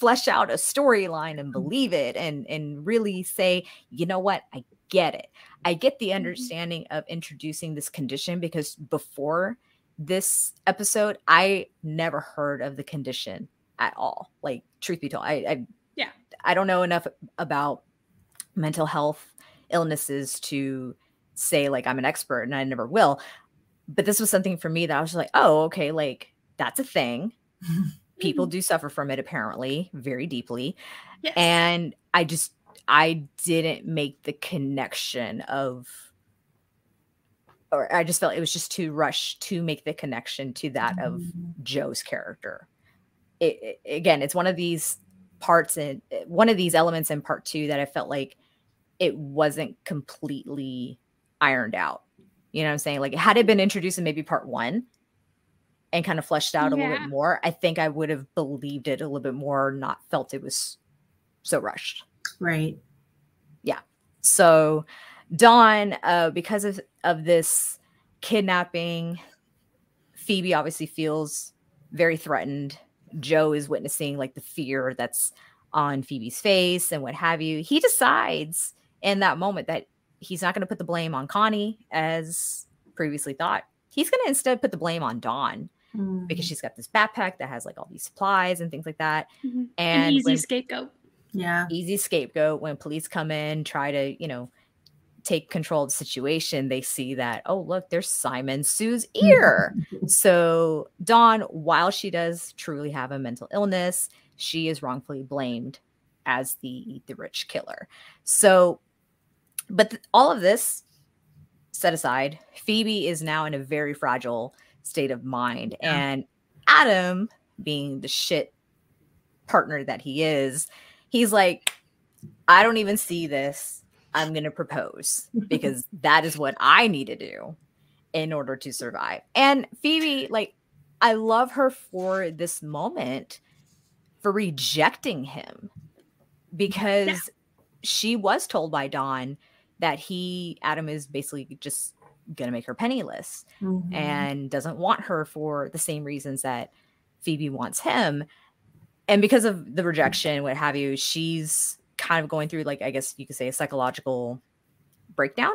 flesh out a storyline and mm-hmm. believe it and and really say you know what? I get it. I get the mm-hmm. understanding of introducing this condition because before this episode i never heard of the condition at all. Like truth be told i i, Yeah. I don't know enough about mental health illnesses to say like i'm an expert and i never will. But this was something for me that i was like oh okay like that's a thing people do suffer from it apparently very deeply Yes. and i just i didn't make the connection of or i just felt it was just too rushed to make the connection to that of Mhm. joe's character it, it- again it's one of these parts and one of these elements in part two that i felt like it wasn't completely ironed out you know what i'm saying like had it been introduced in maybe part one and kind of fleshed out a little bit more i think i would have believed it a little bit more not felt it was so rushed Right. Yeah. So Dawn, uh, because of of this kidnapping, Phoebe obviously feels very threatened. Joe is witnessing like the fear that's on Phoebe's face and what have you. He decides in that moment that he's not going to put the blame on Connie as previously thought. He's going to instead put the blame on Dawn because Mhm. she's got this backpack that has like all these supplies and things like that. Mhm. And An easy when- scapegoat. yeah. easy scapegoat when police come in try to you know take control of the situation they see that oh look there's simon soo's ear (laughs) so dawn while she does truly have a mental illness she is wrongfully blamed as the the rich killer so but th- all of this set aside phoebe is now in a very fragile state of mind. Yeah. and adam being the shit partner that he is he's like i don't even see this. I'm going to propose (laughs) because that is what i need to do in order to survive. And phoebe like i love her for this moment for rejecting him because she was told by dawn that he adam is basically just going to make her penniless Mhm. and doesn't want her for the same reasons that Phoebe wants him. And because of the rejection, what have you, she's kind of going through, like, I guess you could say, a psychological breakdown.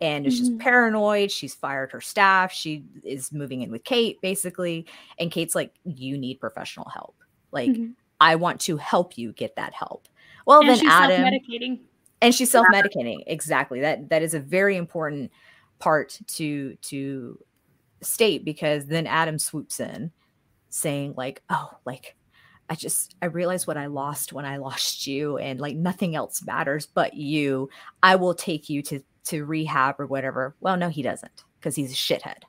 And is just Mhm. paranoid. She's fired her staff. She is moving in with Kate, basically. And Kate's like, You need professional help. Like, Mhm. I want to help you get that help. Well, and then she's Adam self-medicating. and she's self-medicating exactly that that is a very important part to to state because then adam swoops in saying like, "Oh, like I just I realized what I lost when I (laughs) lost you and like nothing else matters but you. I will take you to to rehab or whatever." Well, no he doesn't because he's a shithead.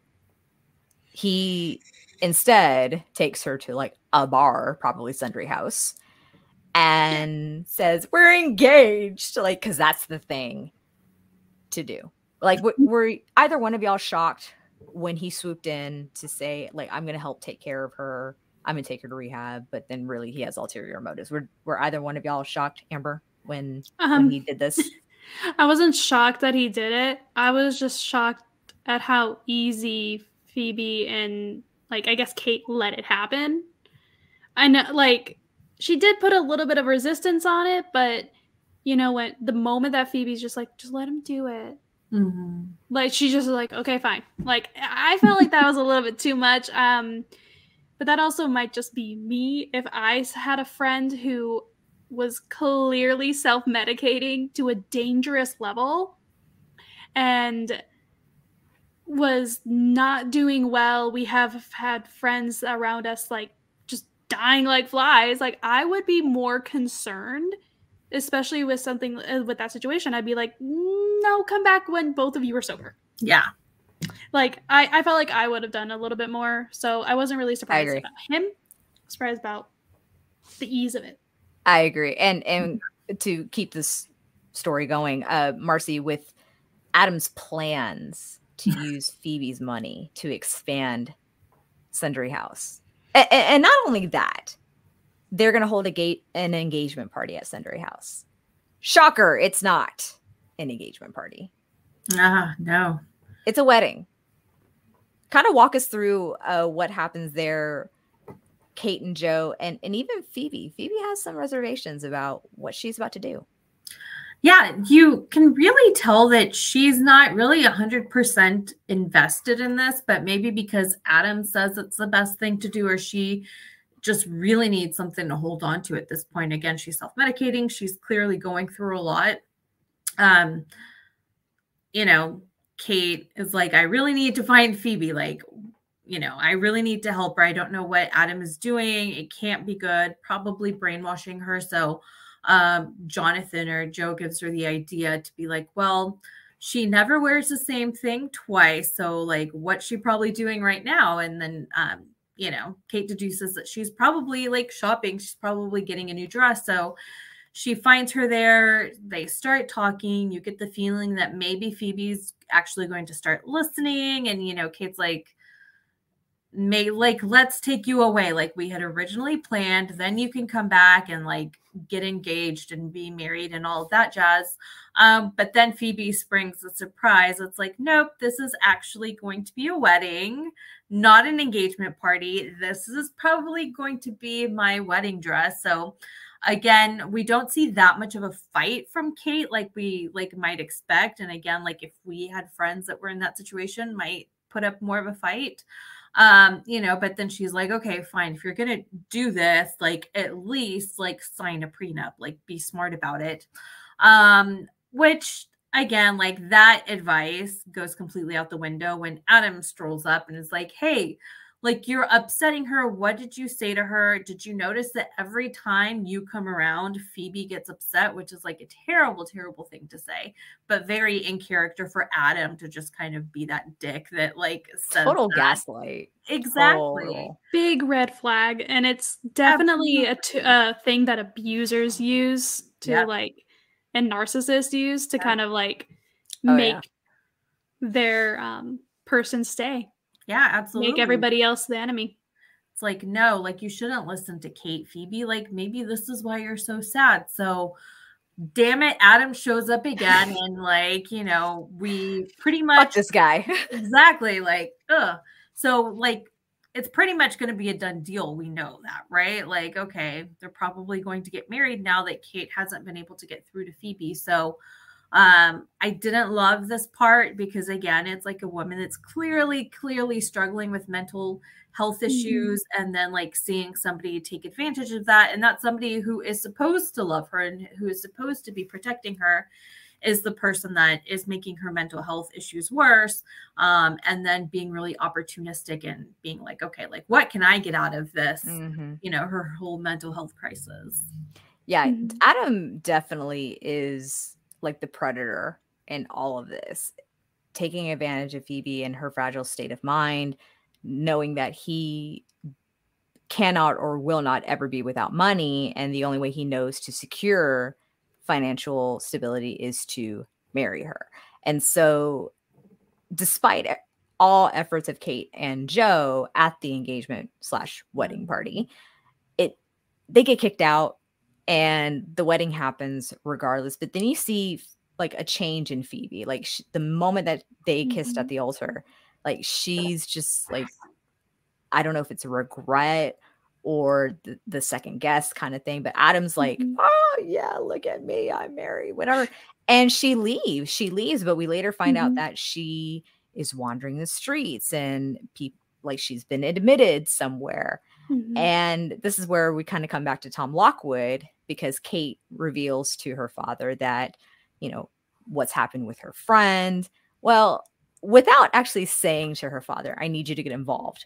He instead takes her to like a bar, probably Sundry House, and says, We're engaged. Like, because that's the thing to do. Like, were either one of y'all shocked when he swooped in to say, like, I'm going to help take care of her? I'm going to take her to rehab. But then really he has ulterior motives. Were, were either one of y'all shocked, Amber, when, um, when he did this? (laughs) I wasn't shocked that he did it. I was just shocked at how easy Phoebe and like I guess Kate let it happen. I know like she did put a little bit of resistance on it, but you know what? The moment that Phoebe's just like, just let him do it. Mm-hmm. Like she's just like, okay, fine. Like I felt like that was a little bit too much. Um, but that also might just be me. If I had a friend who was clearly self-medicating to a dangerous level, and was not doing well. We have had friends around us like just dying like flies. Like I would be more concerned, especially with something uh, with that situation. I'd be like, no, come back when both of you are sober. Yeah. Like I, I felt like I would have done a little bit more. So I wasn't really surprised about him. Surprised about the ease of it. I agree. And and to keep this story going, uh Marcy with Adam's plans to (laughs) use Phoebe's money to expand Sundry House. And, and not only that, they're going to hold a gate an engagement party at Sundry House. Shocker, it's not an engagement party. Ah, no. It's a wedding. Kind of walk us through uh, what happens there, Kate and Joe, and, and even Phoebe. Phoebe has some reservations about what she's about to do yeah, you can really tell that she's not really 100% invested in this, but maybe because Adam says it's the best thing to do, or she just really needs something to hold on to at this point. Again, she's self medicating, she's clearly going through a lot. Um, you know, Kate is like, I really need to find Phoebe. Like, you know, I really need to help her. I don't know what Adam is doing. It can't be good, probably brainwashing her. So, um, Jonathan or Joe gives her the idea to be like, well, she never wears the same thing twice. So, like, what's she probably doing right now? And then, um, you know, Kate deduces that she's probably like shopping. She's probably getting a new dress. So she finds her there. They start talking. You get the feeling that maybe Phoebe's actually going to start listening. And, you know, Kate's like, may like let's take you away like we had originally planned then you can come back and like get engaged and be married and all of that jazz. Um but then phoebe springs a surprise it's like nope this is actually going to be a wedding not an engagement party. This is probably going to be my wedding dress. So again we don't see that much of a fight from kate like we like might expect. And again like if we had friends that were in that situation might put up more of a fight um you know but then she's like okay fine if you're gonna do this like at least like sign a prenup like be smart about it. Um which again like that advice goes completely out the window when adam strolls up and is like hey like you're upsetting her. What did you say to her? Did you notice that every time you come around, Phoebe gets upset, which is like a terrible, terrible thing to say, but very in character for Adam to just kind of be that dick that like total that. gaslight. Exactly. Total. Big red flag. And it's definitely a, t- a thing that abusers use to yep. like, and narcissists use to kind of like oh, make yeah. their um, person stay. Yeah, absolutely. Make everybody else the enemy. It's like, no, like you shouldn't listen to Kate, Phoebe. Like maybe this is why you're so sad. So damn it, Adam shows up again (laughs) and like, you know, we pretty much Fuck this guy. (laughs) exactly. Like, ugh. So like it's pretty much going to be a done deal. We know that, right? Like, okay, they're probably going to get married now that Kate hasn't been able to get through to Phoebe. So um, I didn't love this part because again, it's like a woman that's clearly, clearly struggling with mental health mm-hmm. issues, mm-hmm. and then like seeing somebody take advantage of that, and that's somebody who is supposed to love her and who is supposed to be protecting her. is the person that is making her mental health issues worse um, and then being really opportunistic and being like okay like what can i get out of this Mhm. you know her whole mental health crisis Yeah, Mhm. Adam definitely is like the predator in all of this, taking advantage of Phoebe and her fragile state of mind, knowing that he cannot or will not ever be without money. And the only way he knows to secure financial stability is to marry her. And so, despite all efforts of Kate and Joe at the engagement slash wedding party, it they get kicked out and the wedding happens regardless. But then you see like a change in Phoebe. Like sh- the moment that they kissed at Mhm. the altar, like she's just like, I don't know if it's a regret or the, the second guess kind of thing. But Adam's like, Mhm. oh yeah, look at me, I'm married, whatever. And she leaves. She leaves, but we later find out Mhm. that she is wandering the streets and people like she's been admitted somewhere. Mhm. And this is where we kind of come back to Tom Lockwood because Kate reveals to her father that, you know, what's happened with her friend. Well, without actually saying to her father, I need you to get involved.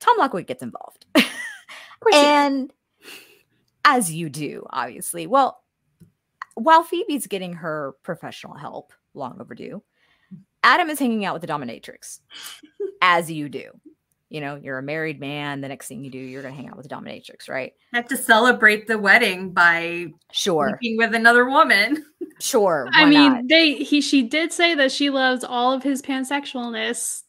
Tom Lockwood gets involved. Of course he does. and as you do, obviously. Well, while Phoebe's getting her professional help, long overdue, Adam is hanging out with the dominatrix, as you do. You know, you're a married man. The next thing you do, you're going to hang out with a dominatrix, right? have to celebrate the wedding by Sure, sleeping with another woman (laughs) sure. I mean, not? they he she did say that she loves all of his pansexualness,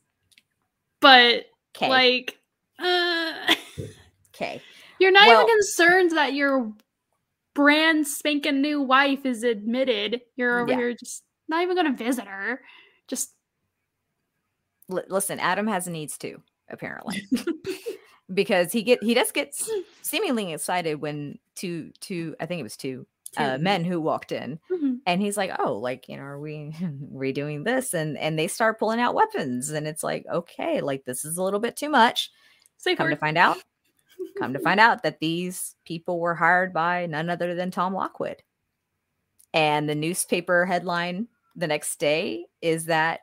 but okay, like, uh, (laughs) okay. you're not Well- even concerned that your brand spanking new wife is admitted. You're over Yeah. here just not even going to visit her. Just L- listen, Adam has needs too, apparently, because he get he does get seemingly excited when two two I think it was two uh, men who walked in, mhm. and he's like, "Oh, like you know, are we (laughs) we doing this?" And and they start pulling out weapons, and it's like, okay, like this is a little bit too much. safe Come to find out, come to (laughs) find out that these people were hired by none other than Tom Lockwood. And the newspaper headline the next day is that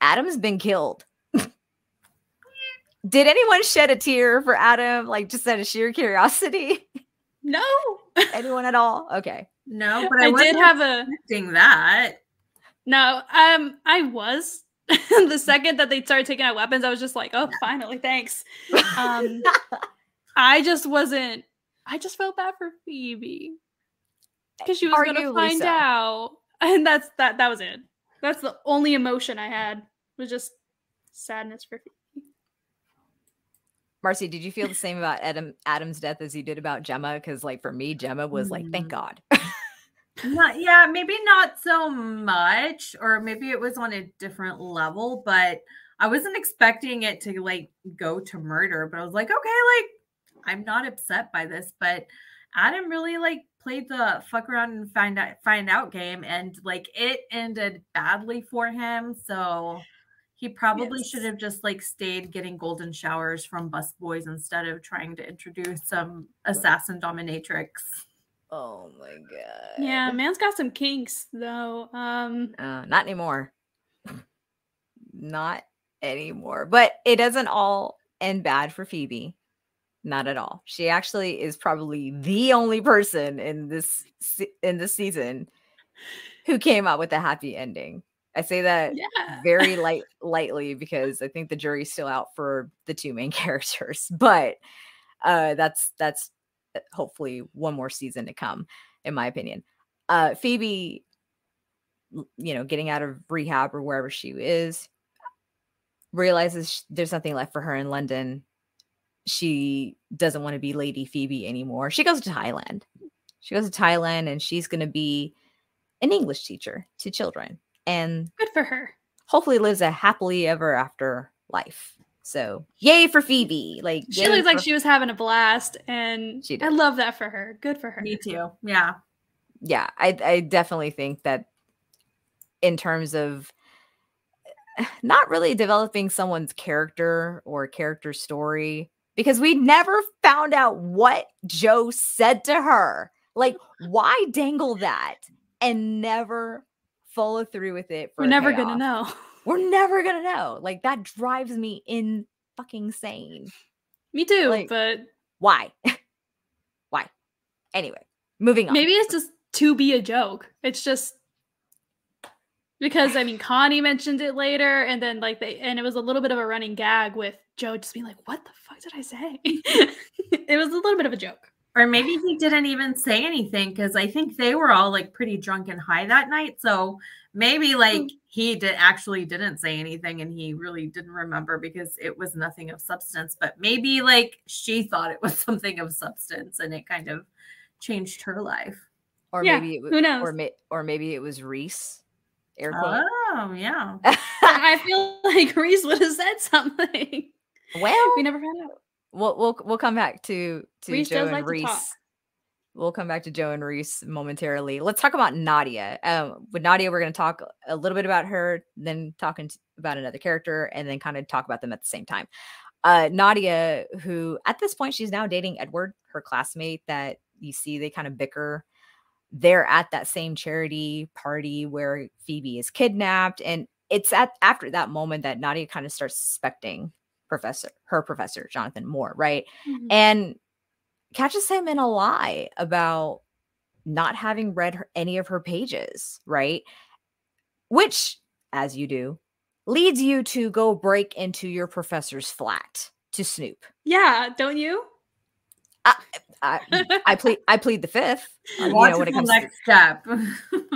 Adam's been killed. Did anyone shed a tear for Adam, like just out of sheer curiosity? No, (laughs) anyone at all? Okay. no but i, I did have a expecting that no. Um, I was (laughs) the second that they started taking out weapons. I was just like, oh, finally, thanks. (laughs) Um, I just wasn't. I just felt bad for Phoebe because she was gonna Arguably find so. out, and that's that. That was it. That's the only emotion I had was just sadness for Phoebe. Marcy, did you feel the same about Adam Adam's death as you did about Gemma? Because like for me, Gemma was like, thank Mm. God. not yeah maybe not so much or maybe it was on a different level but i wasn't expecting it to like go to murder but i was like okay like i'm not upset by this but adam really like played the fuck around and find out find out game and like it ended badly for him so he probably Yes. should have just like stayed getting golden showers from bus boys instead of trying to introduce some assassin dominatrix oh my God. Yeah, man's got some kinks though. Um, Uh, not anymore. (laughs) not anymore. But it doesn't all end bad for Phoebe. Not at all. She actually is probably the only person in this in this season who came out with a happy ending. I say that yeah. very (laughs) light lightly because I think the jury's still out for the two main (laughs) characters. But uh that's that's uh, hopefully one more season to come, in my opinion. Uh Phoebe, you know, getting out of rehab or wherever she is, realizes there's nothing left for her in London. She doesn't want to be Lady Phoebe anymore. She goes to Thailand. She goes to Thailand and she's going to be an English teacher to children. And Good for her. hopefully lives a happily ever after life. So yay for Phoebe! Like She yay looked like she was having a blast, and She I love that for her. Good for her. me too yeah yeah. I I definitely think that in terms of eh, not really developing someone's character or character story because we never found out what Joe said to her. Like, why dangle that? and never follow through with it. We're never payoff. gonna know. We're (laughs) never gonna know. Like that drives me in fucking sane. Me too, Like, but Why? (laughs) Why? Anyway, moving on. maybe it's just to be a joke. It's just because I mean (sighs) Connie mentioned it later, and then like they and it was a little bit of a running gag with Joe just being like, "What the fuck did I say?" (laughs) it was a little bit of a joke. Or maybe he didn't even say anything because I think they were all like pretty drunk and high that night. So maybe like mm. he did actually didn't say anything and he really didn't remember because it was nothing of substance. But maybe like she thought it was (laughs) something of substance and it kind of changed her life. or Yeah, maybe it was, who knows? Or, may, or maybe it was Rhys. Air quote. Oh yeah. (laughs) I feel (laughs) like Rhys would have said something. well, We never found out. We'll we'll we'll come back to to Rhys Joe and like Rhys. We'll come back to Joe and Rhys momentarily. Let's talk about Nadia. Um, with Nadia, we're going to talk a little bit about her, then talking about another character, and then kind of talk about them at the same time. Uh, Nadia, who at this point she's now dating Edward, her classmate. That you see, they kind of bicker. They're at that same charity party where Phoebe is kidnapped, and it's at after that moment that Nadia kind of starts suspecting professor her professor Jonathan Moore, right? Mhm. and catches him in a lie about not having read her, any of her pages, right? Which, as you do, leads you to go break into your professor's flat to snoop. Yeah, don't you? I, I I plead, I plead the fifth. uh, you know, when it comes to, next step.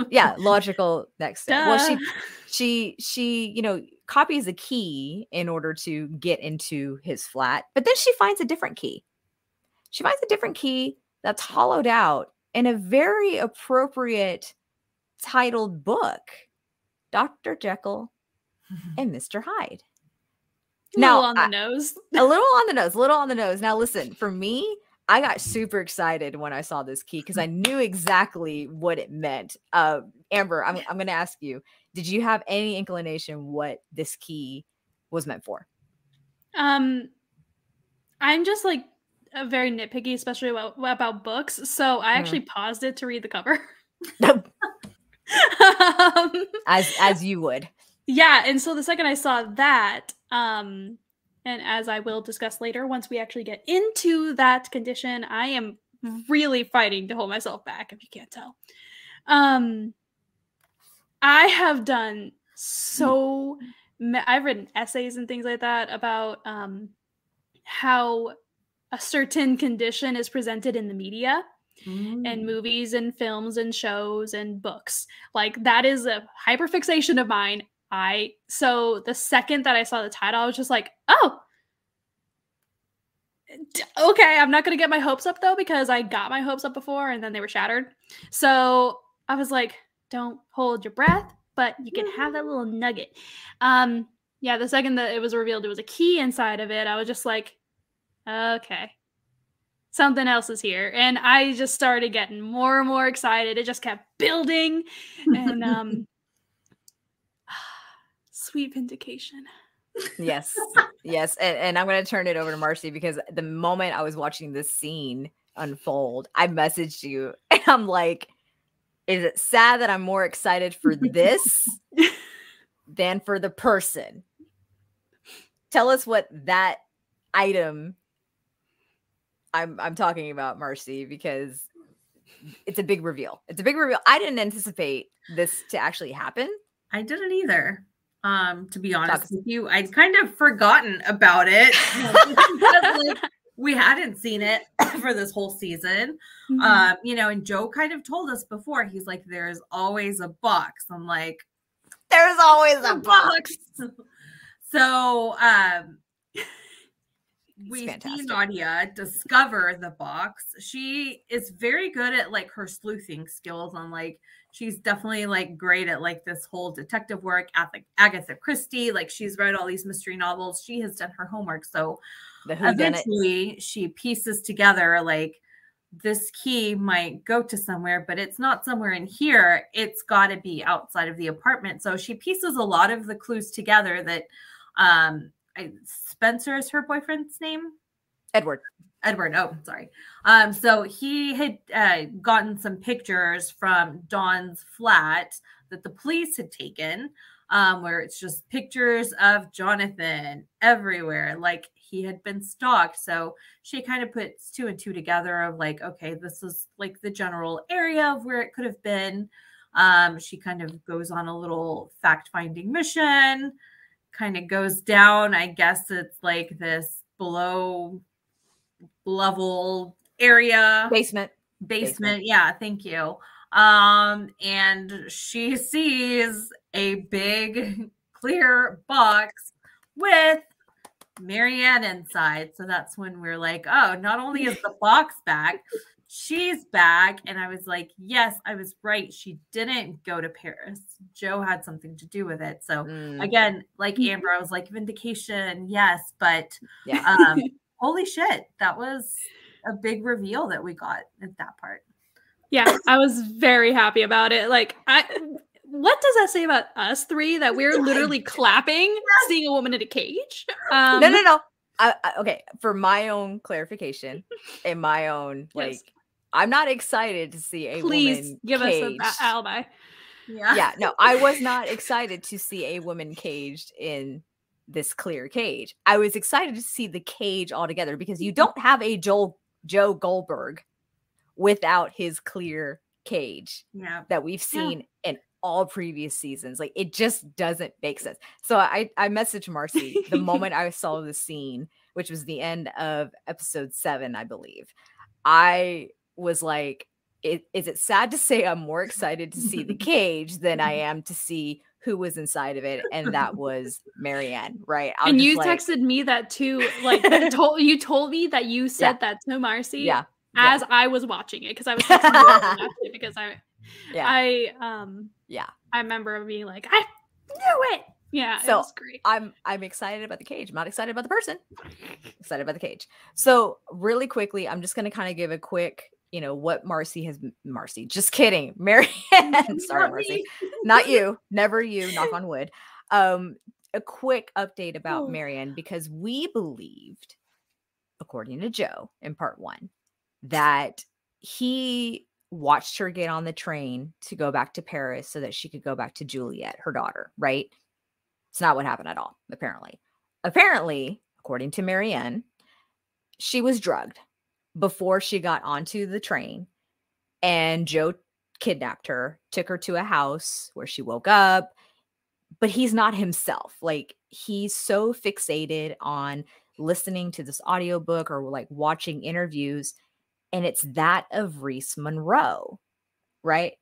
yeah, logical next step. Well, she (laughs) she she you know copies a key in order to get into his flat but then she finds a different key. She finds a different key that's hollowed out in a very appropriate titled book dr jekyll (laughs) and mr hyde. A Now, little on the nose. a little on the (laughs) nose a little on the nose. Now listen for me i got super excited when i saw this key because i knew exactly what it meant uh amber i'm, I'm going to ask you did you have any inclination what this key was meant for Um, I'm just like uh, very nitpicky, especially about, about books. So I Mm. actually paused it to read the cover. (laughs) Um, as as you would yeah, and so the second I saw that, um, and as I will discuss later, once we actually get into that condition, I am really fighting to hold myself back. If you can't tell, um, I have done so. I've written essays and things like that about um, how a certain condition is presented in the media Mm. and movies and films and shows and books. Like that is a hyperfixation of mine. I so the second that I saw the title, I was just like, oh. Okay, I'm not gonna get my hopes up though because I got my hopes up before and then they were shattered. So I was like, don't hold your breath, but you can have that little nugget. Um, yeah, the second that it was revealed it was a key inside of it, I was just like, okay, something else is here. And I just started getting more and more excited. It just kept building. And (laughs) um sweet vindication. yes (laughs) yes and, and i'm going to turn it over to marcy because the moment i was watching this scene unfold i messaged you (laughs) and i'm like is it sad that i'm more excited for this (laughs) than for the person? Tell us what that item i'm i'm talking about marcy because it's a big reveal. It's a big reveal. I didn't anticipate this to actually happen. I didn't either. Um, to be honest Talk- with you, I'd kind of forgotten about it. You know, just because, like, we hadn't seen it (coughs) for this whole season. Mm-hmm. Um, you know, and Joe kind of told us before, he's like, there's always a box. I'm like, there's always a a box box. (laughs) so um we see. Nadia discover the box. She is very good at like her sleuthing skills on like she's definitely like great at like this whole detective work, Ath- Agatha Christie. Like she's read all these mystery novels. She has done her homework. So the who done it eventually she pieces together like this key might go to somewhere but it's not somewhere in here it's got to be outside of the apartment so she pieces a lot of the clues together that um I, spencer is her boyfriend's name edward Edward. Oh, sorry. Um, so he had uh, gotten some pictures from Dawn's flat that the police had taken, um, where it's just pictures of Jonathan everywhere, like he had been stalked. So she kind of puts two and two together of like, okay, this is like the general area of where it could have been. Um, she kind of goes on a little fact finding mission, kind of goes down. I guess it's like this below level area Basement. basement. Basement. Yeah, thank you. Um, and she sees a big clear box with Marianne inside. So that's when we're like, oh, not only is the box back, she's back. And I was like, yes, I was right. She didn't go to Paris. Joe had something to do with it. So Mm, again, like Amber, I was like, vindication, yes, but yeah. um, (laughs) holy shit, that was a big reveal that we got at that part. Yeah, I was very happy about it. Like, I what does that say about us three that we're (laughs) literally clapping seeing a woman in a cage? Um, no, no, no. I, I, okay, for my own clarification, and my own like, Yes. I'm not excited to see a Please woman give us caged. an alibi. Yeah. yeah, no, I was not excited to see a woman caged in this clear cage. I was excited to see the cage altogether because you mm-hmm. don't have a Joel Joe Goldberg without his clear cage Yeah. that we've seen in all previous seasons. Like it just doesn't make sense. So I I messaged Marcy the moment I saw the scene, which was the end of episode seven, I believe. I was like, "I- is it sad to say I'm more excited to see the (laughs) cage than I mm-hmm. am to see who was inside of it? And that was Marianne, right? I was and you like, texted me that too. Like, (laughs) you told you told me that you said that to Marcy. yeah, yeah. As I was watching it, because I was (laughs) texting you after watching it because I, yeah, I um yeah. I remember being like, I knew it. Yeah, So, it was great. I'm I'm excited about the cage. I'm not excited about the person. Excited about the cage. So really quickly, I'm just gonna kind of give a quick, you know, what Marcy has Marcy. Just kidding. (laughs) Marianne. (laughs) Sorry, Marcy. Not (laughs) you. Never you, knock on wood. Um, a quick update about Oh. Marianne because we believed, according to Joe in part one, that he watched her get on the train to go back to Paris so that she could go back to Juliet, her daughter, right? It's not what happened at all, apparently. Apparently, according to Marianne, she was drugged before she got onto the train, and Joe kidnapped her, took her to a house where she woke up, but he's not himself. Like, he's so fixated on listening to this audiobook or like watching interviews, and it's that of Rhys Montrose, right?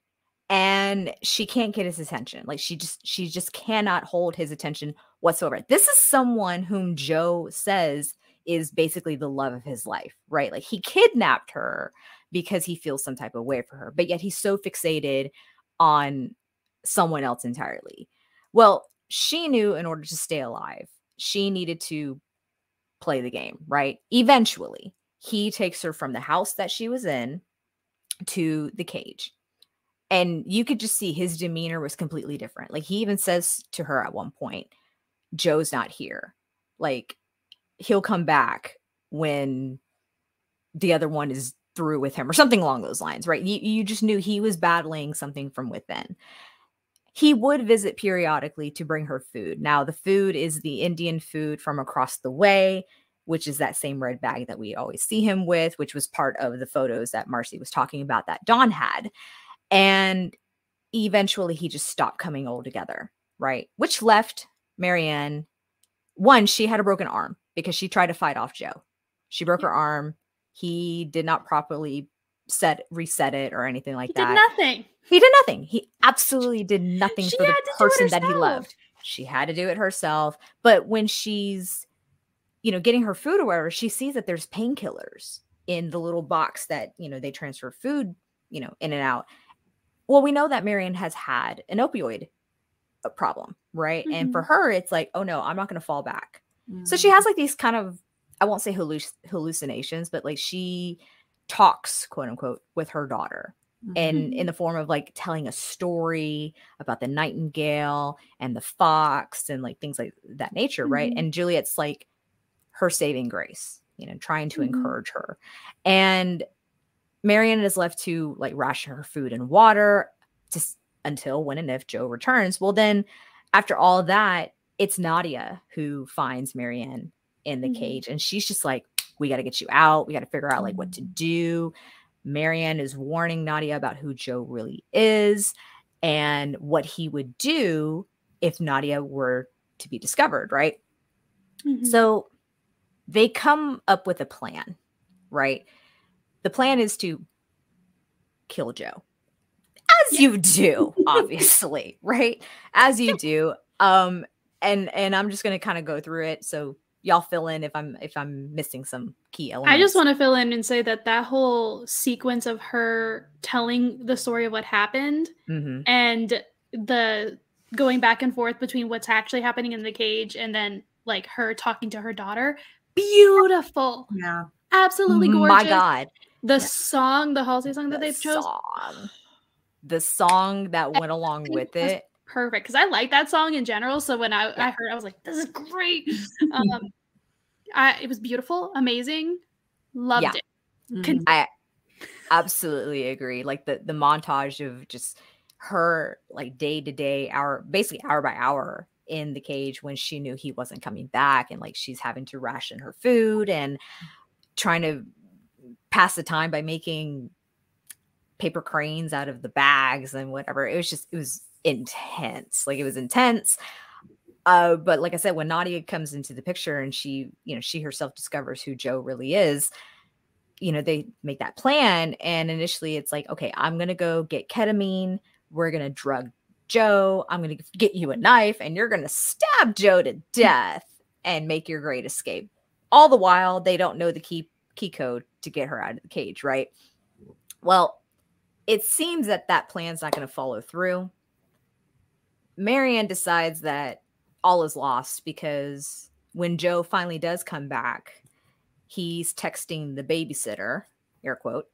and she can't get his attention like she just she just cannot hold his attention whatsoever this is someone whom joe says is basically the love of his life right like he kidnapped her because he feels some type of way for her but yet he's so fixated on someone else entirely well she knew in order to stay alive she needed to play the game right eventually he takes her from the house that she was in to the cage and you could just see his demeanor was completely different. Like he even says to her at one point, Joe's not here. Like he'll come back when the other one is through with him or something along those lines, right? You, you just knew he was battling something from within. He would visit periodically to bring her food. Now, the food is the Indian food from across the way, which is that same red bag that we always see him with, which was part of the photos that Marcy was talking about that Dawn had. And eventually he just stopped coming altogether, right? Which left Marianne, one, she had a broken arm because she tried to fight off Joe. She broke her arm. He did not properly set reset it or anything like he that. did nothing. He did nothing. He absolutely did nothing She for the had to do it person that he loved. She had to do it herself. But when she's, you know, getting her food or whatever, she sees that there's painkillers in the little box that, you know, they transfer food, you know, in and out. Well, we know that Marion has had an opioid uh, problem, right? And for her, it's like, oh no, I'm not going to fall back. So she has like these kind of, I won't say halluc- hallucinations, but like she talks, quote unquote, with her daughter and in the form of like telling a story about the nightingale and the fox and like things like that nature, right? Mhm. And Juliet's like her saving grace. you know, trying to Mhm. encourage her. And Marianne is left to like ration her food and water just until when and if Joe returns. Well, then after all that, it's Nadia who finds Marianne in the Mhm. cage. And she's just like, we got to get you out. We got to figure out like what to do. Marianne is warning Nadia about who Joe really is and what he would do if Nadia were to be discovered, right? Mhm. So they come up with a plan, right? The plan is to kill Joe. As you do, (laughs) obviously, right? As you do. Um and and I'm just going to kind of go through it so y'all fill in if I'm if I'm missing some key elements. I just want to fill in and say that that whole sequence of her telling the story of what happened Mhm. and the going back and forth between what's actually happening in the cage and then like her talking to her daughter beautiful Yeah. absolutely gorgeous My god. the song the Halsey song that the they chose song. The song that went along with it. Perfect because I like that song in general. So when I, I heard, I was like, "This is great." (laughs) Um, I, it was beautiful, amazing, loved Yeah. it. Mhm. I absolutely agree. Like the the montage of just her like day to day, hour basically hour by hour in the cage when she knew he wasn't coming back, and like she's having to ration her food and trying to pass the time by making paper cranes out of the bags and whatever. It was just it was intense. Like it was intense. Uh, but like I said, when Nadia comes into the picture and she, you know, she herself discovers who Joe really is, you know, they make that plan. And initially it's like, okay, I'm going to go get ketamine. We're going to drug Joe. I'm going to get you a knife and you're going to stab Joe to death and make your great escape. All the while, they don't know the key key code to get her out of the cage, right? Well, it seems that that plan's not going to follow through. Marianne decides that all is lost because when Joe finally does come back, he's texting the babysitter, air quote,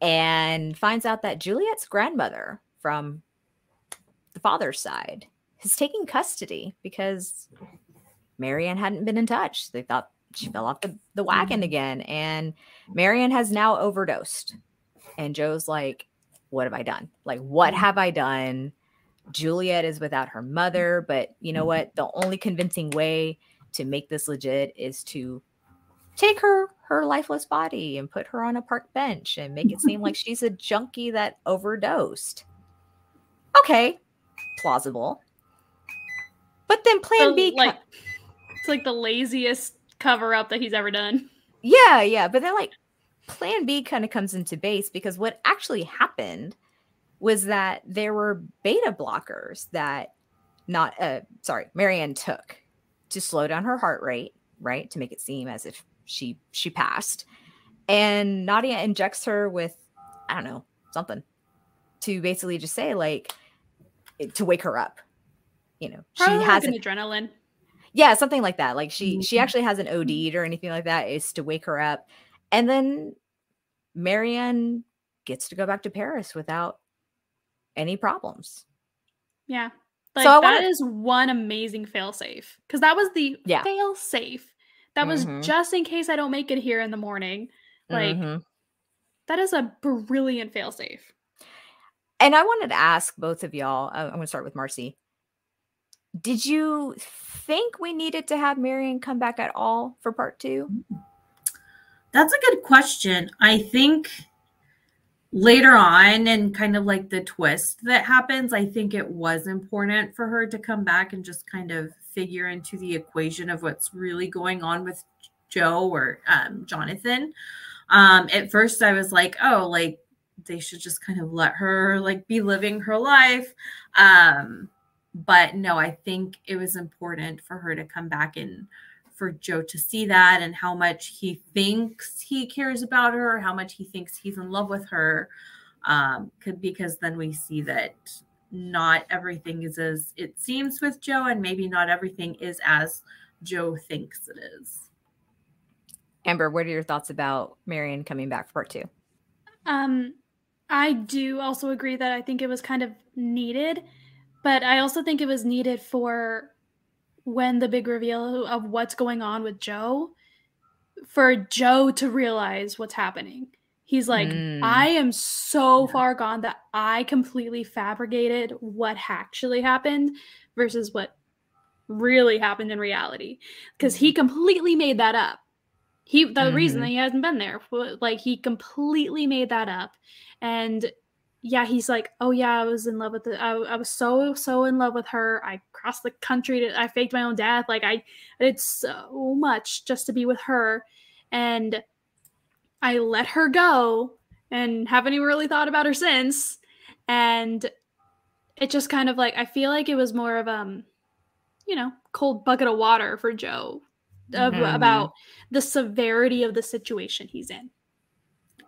and finds out that Juliet's grandmother from the father's side is taking custody because Marianne hadn't been in touch. They thought she fell off the, the wagon again. And Marianne has now overdosed. And Joe's like, What have I done? Like, what have I done? Juliet is without her mm. mother, but you know mm. what? The only convincing way to make this legit is to take her her lifeless body and put her on a park bench and make it seem like (laughs) she's a junkie that overdosed. Okay, plausible. But then plan So, B co- like, it's like the laziest cover up that he's ever done. Yeah, yeah. But then like plan B kind of comes into base because what actually happened was that there were beta blockers that not uh sorry, Marianne took to slow down her heart rate, right? To make it seem as if she she passed. And Nadia injects her with I don't know, something to basically just say like to wake her up. You know, she has like an adrenaline. yeah, something like that. Like she she Mhm. actually hasn't OD'd or anything like that. Is to wake her up, and then Marianne gets to go back to Paris without any problems. Yeah. So Like I that wanna- is one amazing fail safe. Because that was the Yeah. fail safe. That was Mhm. just in case I don't make it here in the morning. Like Mhm. that is a brilliant fail safe. And I wanted to ask both of y'all. uh, I'm going to start with Marcy. Did you think we needed to have Marion come back at all for part two? That's a good question. I think later on and kind of like the twist that happens, I think it was important for her to come back and just kind of figure into the equation of what's really going on with Joe or um, Jonathan. Um, at first, I was like, oh, like they should just kind of let her like be living her life. Um, but no, I think it was important for her to come back and for Joe to see that and how much he thinks he cares about her, how much he thinks he's in love with her. Um, could because then we see that not everything is as it seems with Joe, and maybe not everything is as Joe thinks it is. Amber, what are your thoughts about Marion coming back for part two? Um, I do also agree that I think it was kind of needed, but I also think it was needed for when the big reveal of what's going on with Joe. for Joe to realize what's happening. He's like, Mm. I am so Yeah. far gone that I completely fabricated what actually happened versus what really happened in reality. Because he completely made that up. He the reason Mhm. that he hasn't been there, like he completely made that up. And yeah, he's like, oh yeah, I was in love with the, I, I was so so in love with her. I crossed the country to, I faked my own death. Like I, I did so much just to be with her, and I let her go, and haven't even really thought about her since. And it just kind of like I feel like it was more of um, you know, cold bucket of water for Joe of, Mhm. about the severity of the situation he's in.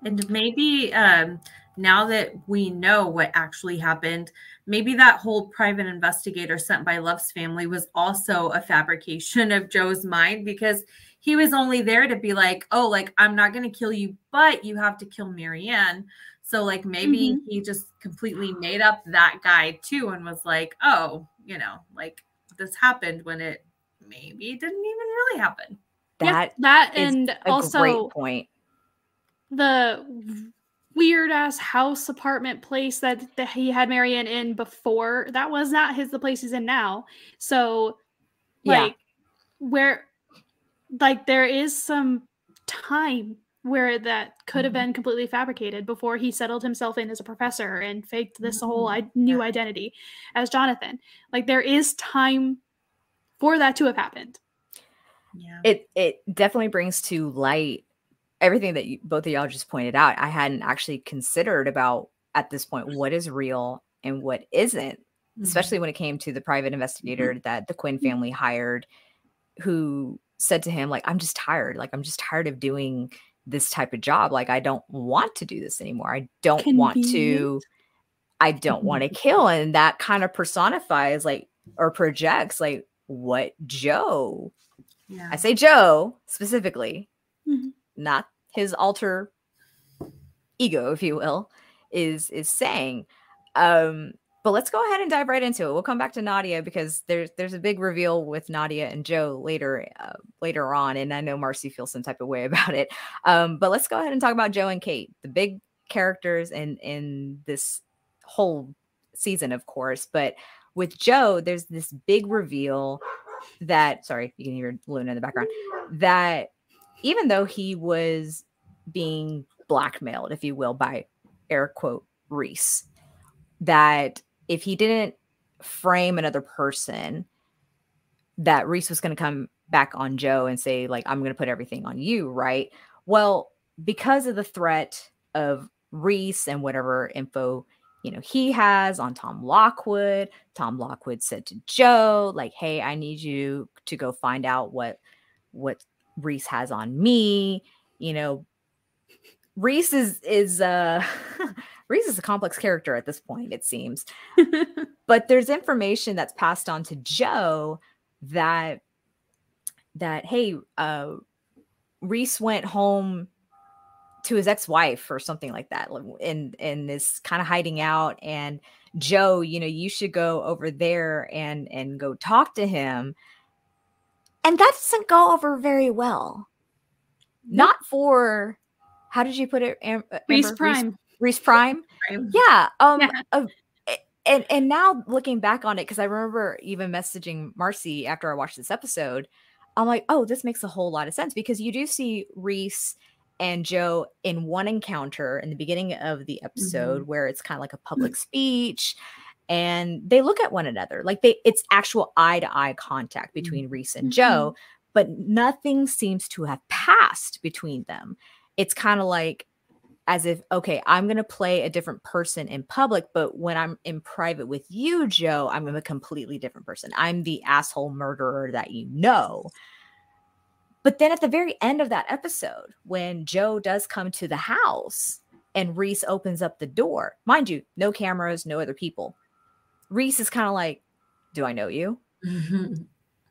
And maybe um, now that we know what actually happened, maybe that whole private investigator sent by Love's family was also a fabrication of Joe's mind because he was only there to be like, oh, like, I'm not going to kill you, but you have to kill Marianne. So, like, maybe mm-hmm. he just completely made up that guy too and was like, oh, you know, like this happened when it maybe didn't even really happen. Yeah, That that is and a also great point. the weird ass house apartment place that, that he had Marianne in before that was not his the place he's in now. So Yeah. like where like there is some time where that could have Mhm. been completely fabricated before he settled himself in as a professor and faked this whole Mhm. I- new Yeah. identity as Jonathan. Like there is time for that to have happened. Yeah. it it definitely brings to light everything that you, both of y'all just pointed out i hadn't actually considered about at this point mm-hmm. what is real and what isn't Mm-hmm. especially when it came to the private mm-hmm. investigator that the quinn mm-hmm. family hired who said to him like i'm just tired. Like i'm just tired of doing this type of job. Like i don't want to do this anymore. I don't want to i don't want to kill. And that kind of personifies like or projects like what joe yeah. I say Joe specifically. Not his alter ego, if you will, is is saying. Um, but let's go ahead and dive right into it. We'll come back to Nadia because there's there's a big reveal with Nadia and Joe later uh, later on, and I know Marcy feels some type of way (laughs) about it. Um, but let's go ahead and talk about Joe and Kate, the big characters in in this whole season, of course. But with Joe, there's this big reveal that sorry, you can hear Luna in the background. That even though he was being blackmailed, if you will, by air quote Rhys, that if he didn't frame another person, that Rhys was going to come back on Joe and say, like, I'm going to put everything on you, right? Well, because of the threat of Rhys and whatever info you know he has on Tom Lockwood, Tom Lockwood said to Joe, like, hey, I need you to go find out what what Rhys has on me. You know, Rhys is is uh (laughs) Rhys is a complex character at this point, it seems. (laughs) But there's information that's passed on to Joe that that hey, uh Rhys went home to his ex-wife or something like that and and is kind of hiding out and Joe, you know, you should go over there and and go talk to him. And that doesn't go over very well. Not for how did you put it? Am- uh, Rhys Prime. Rhys Prime. Right? Yeah. Um. Yeah. uh, and and now looking back on it, because I remember even messaging Marcy after I watched this episode, I'm like, oh, this makes a whole lot of sense because you do see Rhys and Joe in one encounter in the beginning of the episode where it's kind of like a public (clears throat) speech and they look at one another like they it's actual eye to eye contact mm-hmm. between Rhys and mm-hmm. Joe but nothing seems to have passed between them. It's kind of like as if okay i'm going to play a different person in public but when i'm in private with you joe i'm a completely different person. I'm the asshole murderer that you know. But then at the very end of that episode when joe does come to the house and rhys opens up the door mind you no cameras no other people rhys is kind of like do i know you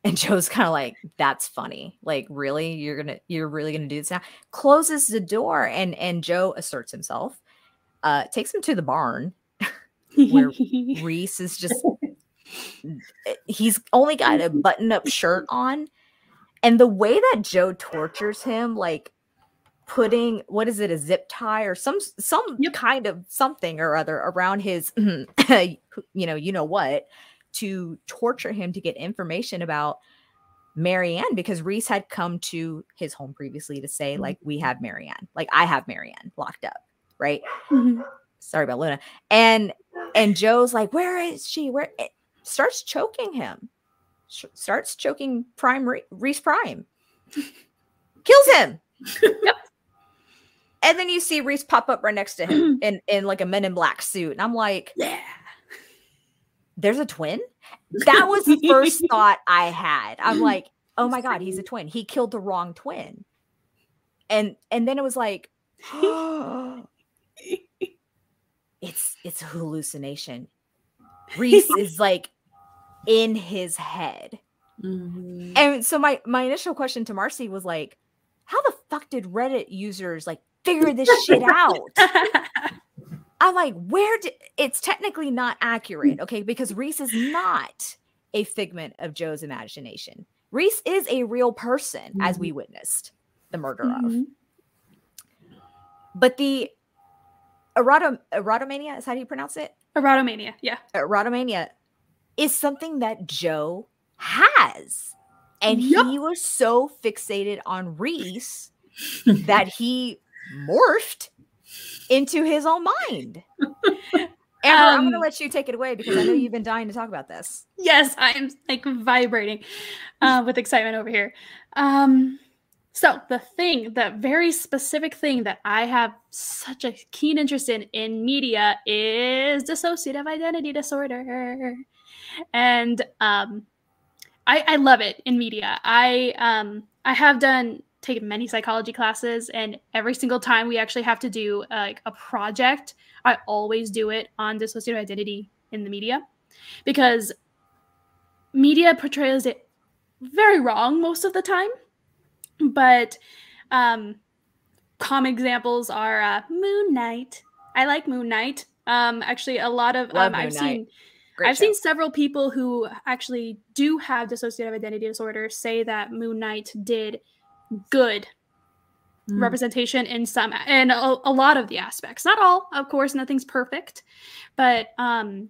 and Joe's kind of like, that's funny. Like, really? You're gonna you're really gonna do this now? Closes the door and and Joe asserts himself, uh, takes him to the barn. (laughs) where Rhys is just he's only got a button-up shirt on And the way that Joe tortures him, like putting what is it, a zip tie or some some Yep. kind of something or other around his (clears throat) you know, you know what, to torture him to get information about Marianne because Rhys had come to his home previously to say, Mhm. like, we have Marianne, like I have Marianne locked up, right? Mhm. sorry about Luna. And and Joe's like, where is she? Where it starts choking him, Sh- starts choking Prime Re- Rhys Prime, (laughs) kills him. Yep. And then you see Rhys pop up right next to him (clears throat) in in like a Men in Black suit, and I'm like, Yeah. there's a twin. That was the first (laughs) thought I had. I'm like, oh my god, he's a twin. He killed the wrong twin. And and then it was like, (gasps) it's it's a hallucination. Rhys is like in his head. Mhm. And so my my initial question to Marcy was like, how the fuck did Reddit users like figure this shit out? I'm like, where did it's technically not accurate, okay? Because Rhys is not a figment of Joe's imagination. Rhys is a real person, as we witnessed the murder of. Mhm. But the erotom- erotomania is how do you pronounce it? Erotomania. Yeah. erotomania is something that Joe has. And Yup. he was so fixated on Rhys (laughs) that he morphed into his own mind. Amber, I'm going to Um, let you take it away because I know you've been dying to talk about this. Yes, I am like vibrating uh, with excitement over here. Um, so the thing, the very specific thing that I have such a keen interest in in media is dissociative identity disorder, and um, I, I love it in media. I um, I have done taken many psychology classes, and every single time we actually have to do uh, like a project, I always do it on dissociative identity in the media because media portrays it very wrong most of the time but um common examples are uh, moon knight i like moon knight um actually a lot of um, i've Knight. seen Great i've show. seen several people who actually do have dissociative identity disorder say that moon knight did good Mm. representation in some and a, a lot of the aspects not all of course nothing's perfect but um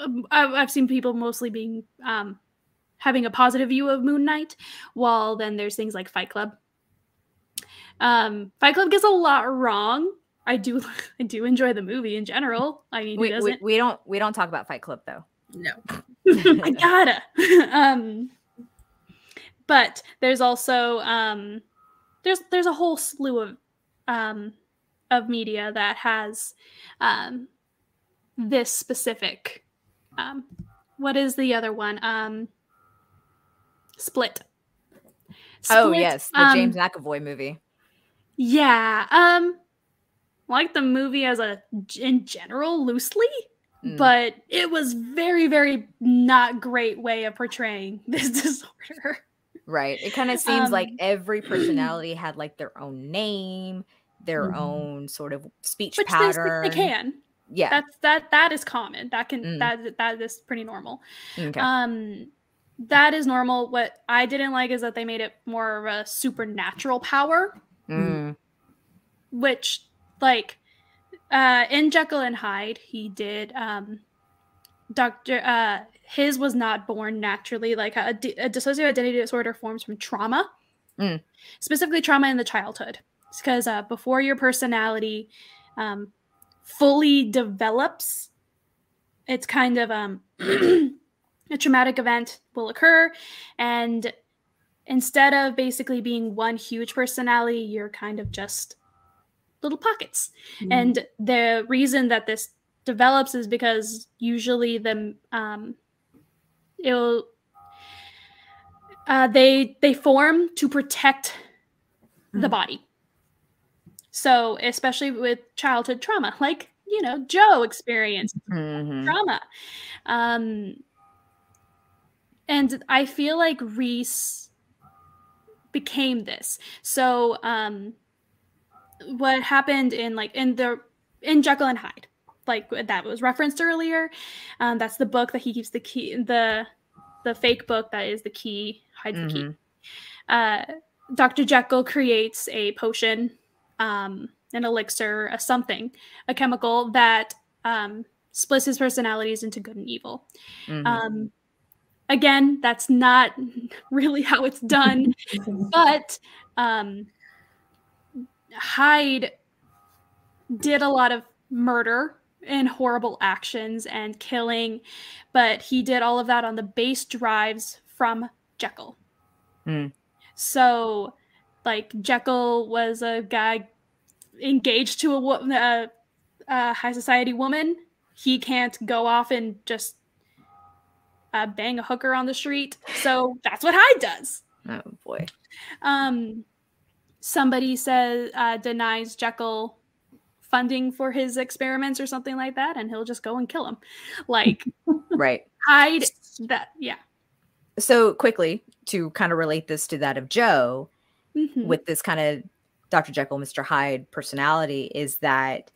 um, I've, I've seen people mostly being um having a positive view of moon knight while then there's things like fight club um fight club gets a lot wrong i do (laughs) i do enjoy the movie in general i mean We, we, doesn't we don't we don't talk about Fight Club though. No. (laughs) I gotta. (laughs) um, but there's also um, there's there's a whole slew of um, of media that has um, this specific. Um, what is the other one? Um, Split. oh yes, the um, James McAvoy movie. Yeah. Um, like the movie as a in general loosely Mm. but it was very very not great way of portraying (laughs) this disorder Right. It kind of seems like Um, every (clears throat) personality had like their own name, their Mhm. own sort of speech which they, pattern. they can Yeah. that's that that is common that can Mm. that that is pretty normal okay. um that is normal what i didn't like is that they made it more of a supernatural power Mm. which like uh in jekyll and hyde he did um dr uh his was not born naturally. Like a, a dissociative identity disorder forms from trauma. Mm. specifically trauma in the childhood. Because uh, before your personality um, fully develops it's kind of um, (clears throat) a traumatic event will occur. And instead of basically being one huge personality you're kind of just little pockets. Mm. and the reason that this develops is because usually the um it'll uh, they they form to protect the Mhm. body so especially with childhood trauma like you know joe experienced Mhm. trauma um and i feel like rhys became this so um what happened in like in the in jekyll and hyde like that was referenced earlier um that's the book that he keeps the key the the fake book that is the key hides the key Mhm. uh, Dr. Jekyll creates a potion, um, an elixir, a something, a chemical that um, splits his personalities into good and evil. Mhm. Um, again, that's not (laughs) really how it's done, (laughs) but um, Hyde did a lot of murder and horrible actions and killing, but he did all of that on the base drives from Jekyll. Mm. So, like Jekyll was a guy engaged to a, a, a high society woman. He can't go off and just uh, bang a hooker on the street. So that's what Hyde does. oh boy. Um, somebody says uh, denies Jekyll funding for his experiments or something like that, and he'll just go and kill him. Like (laughs) Right. Hyde, that yeah. So quickly to kind of relate this to that of Joe, Mhm. with this kind of Dr. Jekyll, Mr. Hyde personality is that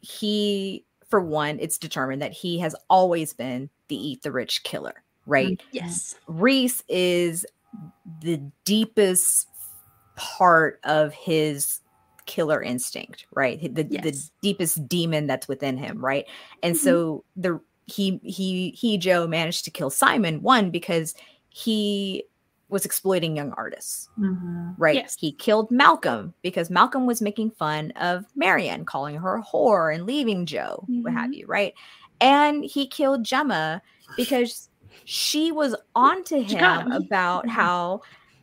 he, for one, it's determined that he has always been the eat the rich killer, right? yes, Rhys is the deepest part of his killer instinct, right? The, the deepest demon that's within him, right? And Mhm. so the he he he Joe managed to kill Simon one because he was exploiting young artists Mhm. right? Yes. He killed Malcolm because Malcolm was making fun of Marion, calling her a whore and leaving Joe, what have Mhm. you, right? And he killed Gemma because she was onto him about how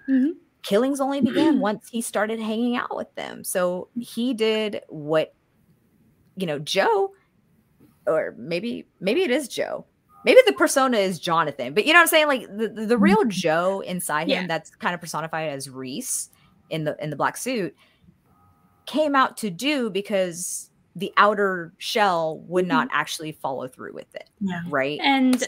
Mhm. Killings only (clears throat) began once he started hanging out with them. So he did what, you know, Joe, or maybe maybe it is Joe. Maybe the persona is Jonathan, but you know what I'm saying? Like the, the, the real Joe inside Yeah. him that's kind of personified as Rhys in the in the black suit came out to do because the outer shell would not actually follow through with it, Yeah. right? and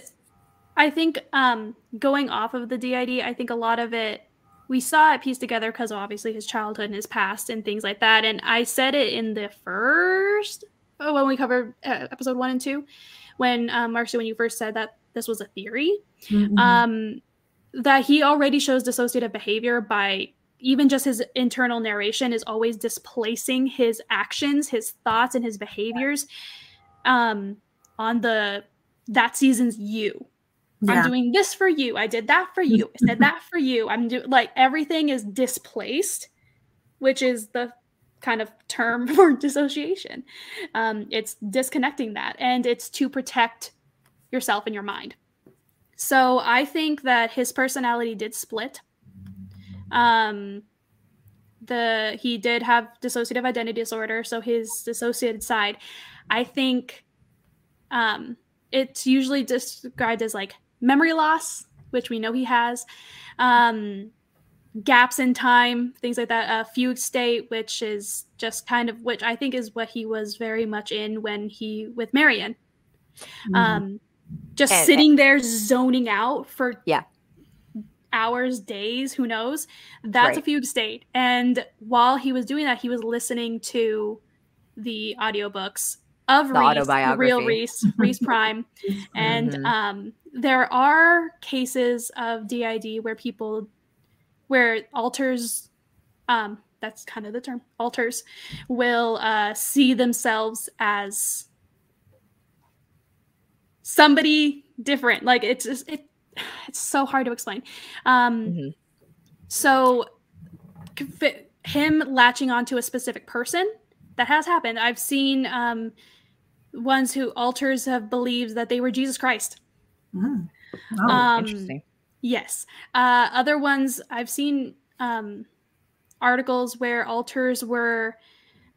I think um, going off of the DID, I think a lot of it we saw it pieced together because obviously his childhood and his past and things like that. And I said it in the first oh, when we covered uh, episode one and two, when um, Marcy, when you first said that this was a theory, Mhm. um, that he already shows dissociative behavior by even just his internal narration is always displacing his actions, his thoughts, and his behaviors um, on the that season's you. I'm doing this for you. I did that for you. I said that for you. I'm doing like everything is displaced, which is the kind of term (laughs) for dissociation. Um, it's disconnecting that, and it's to protect yourself and your mind. So I think that his personality did split. Um, the he did have dissociative identity disorder, so his dissociated side. I think um, it's usually described as like memory loss, which we know he has, um, gaps in time, things like that. A fugue state, which is just kind of which I think is what he was very much in when he with Marion Mhm. um just And- sitting there zoning out for Yeah. hours days who knows that's a fugue state and while he was doing that he was listening to the audiobooks of The rhys the real autobiography. rhys rhys prime (laughs) and Mhm. um, there are cases of did where people where alters um, that's kind of the term alters will uh, see themselves as somebody different like it's just, it it's so hard to explain um Mhm. so c- him latching onto a specific person that has happened i've seen um ones who alters have believed that they were jesus christ Mm. Oh, um, Interesting. Yes. Uh, other ones I've seen um, articles where altars were.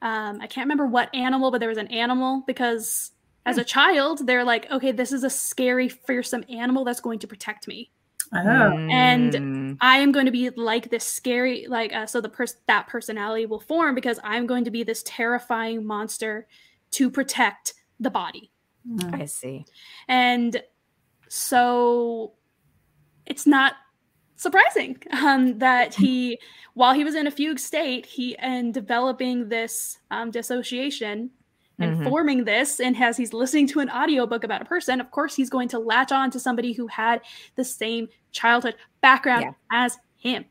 Um, I can't remember what animal, but there was an animal because as a child they're like, okay, this is a scary, fearsome animal that's going to protect me. oh. and- Mm, I am going to be like this scary, like uh, so the person that personality will form because I'm going to be this terrifying monster to protect the body. Mm. I see. and so it's not surprising um, that he (laughs) while he was in a fugue state he and developing this um, dissociation and Mhm. forming this and as he's listening to an audiobook about a person of course he's going to latch on to somebody who had the same childhood background Yeah. as him.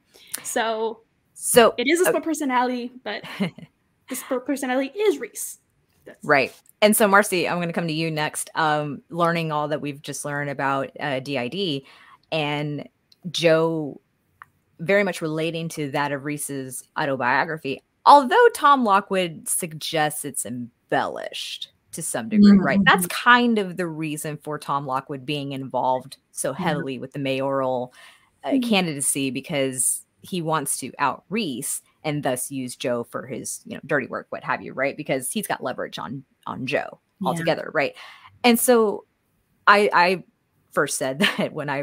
So So it is a split personality, but (laughs) the split personality is Rhys. That's- Right. And so, Marcy, I'm going to come to you next. Um, learning all that we've just learned about uh, DID and Joe very much relating to that of Rhys's autobiography, although Tom Lockwood suggests it's embellished to some degree, right? That's kind of the reason for Tom Lockwood being involved so heavily with the mayoral uh, Mhm. candidacy because he wants to out Rhys and thus use Joe for his, you know, dirty work, what have you, right? Because he's got leverage on on Joe Yeah. altogether, right? And so I I first said (laughs) that when I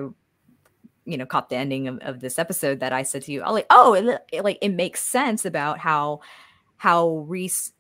you know caught the ending of, of this episode that I said to you, I like, oh, it, it, like it makes sense about how how Rhys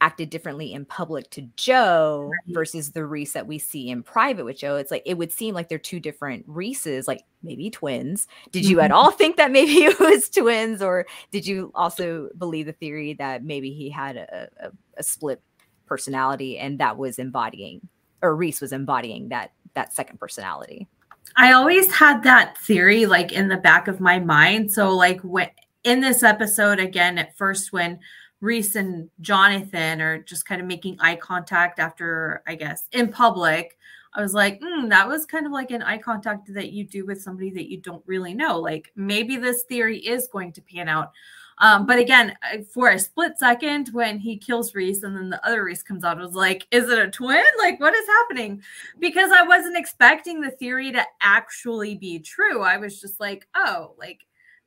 acted differently in public to Joe Right. versus the Rhys that we see in private with Joe. It's like it would seem like they're two different Rhyses, like maybe twins. Did you at Mhm. all (laughs) think that maybe (laughs) it was twins, or did you also believe the theory that maybe he had a, a, a split personality and that was embodying, or Rhys was embodying that that second personality? I always had that theory like in the back of my mind. So like when in this episode again at first when Rhys and Jonathan are just kind of making eye contact after I guess in public, I was like, mm, that was kind of like an eye contact that you do with somebody that you don't really know. Like maybe this theory is going to pan out. Um, but again, for a split second, when he kills Rhys and then the other Rhys comes out, I was like, is it a twin? Like, what is happening? because I wasn't expecting the theory to actually be true. I was just like, oh, like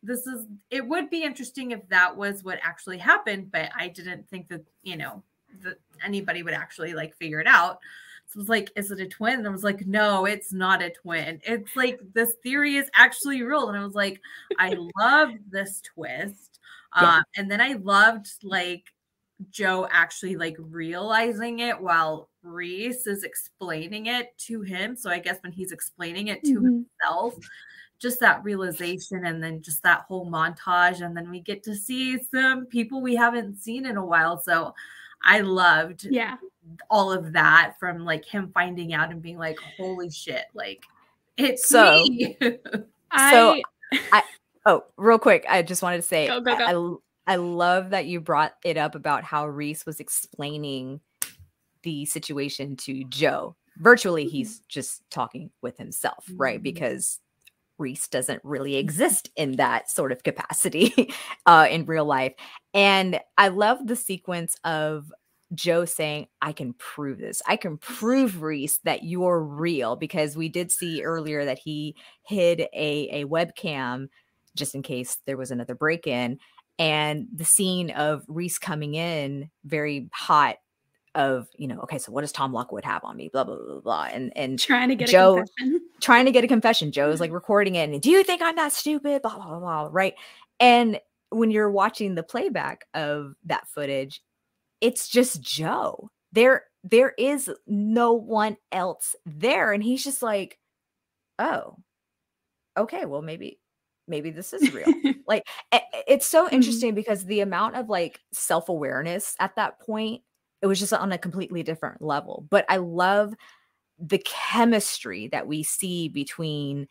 this is it would be interesting if that was what actually happened, but I didn't think that, you know, that anybody would actually like figure it out. So I was like, is it a twin? And I was like, no, it's not a twin. It's like this theory is actually real. And I was like, I loved this twist. (laughs) Yeah. Um, and then I loved like Joe actually like realizing it while Rhys is explaining it to him. So I guess when he's explaining it to Mhm. himself, just that realization and then just that whole montage. And then we get to see some people we haven't seen in a while. So I loved Yeah. all of that from like him finding out and being like, holy shit, like it's So- me. (laughs) I Oh, real quick, I just wanted to say Go, go, I- go. I, l- I love that you brought it up about how Rhys was explaining the situation to Joe. Virtually, he's just talking with himself, right? Mhm. Because Rhys doesn't really exist in that sort of capacity (laughs) uh, in real life. And I love the sequence of Joe saying, I can prove this. I can prove, Rhys, that you're real. Because we did see earlier that he hid a, a webcam just in case there was another break in. And the scene of Rhys coming in very hot of, you know, okay, so what does Tom Lockwood have on me? Blah, blah, blah, blah. And and trying to get Joe- a confession. trying to get a confession. Joe's like (laughs) recording it. And do you think I'm that stupid? Blah, blah, blah, blah. Right. And when you're watching the playback of that footage, it's just Joe. There, there is no one else there. And he's just like, oh, okay, well, maybe, maybe this is real. (laughs) like it's so Mhm. interesting because the amount of like self-awareness at that point it was just on a completely different level but i love the chemistry that we see between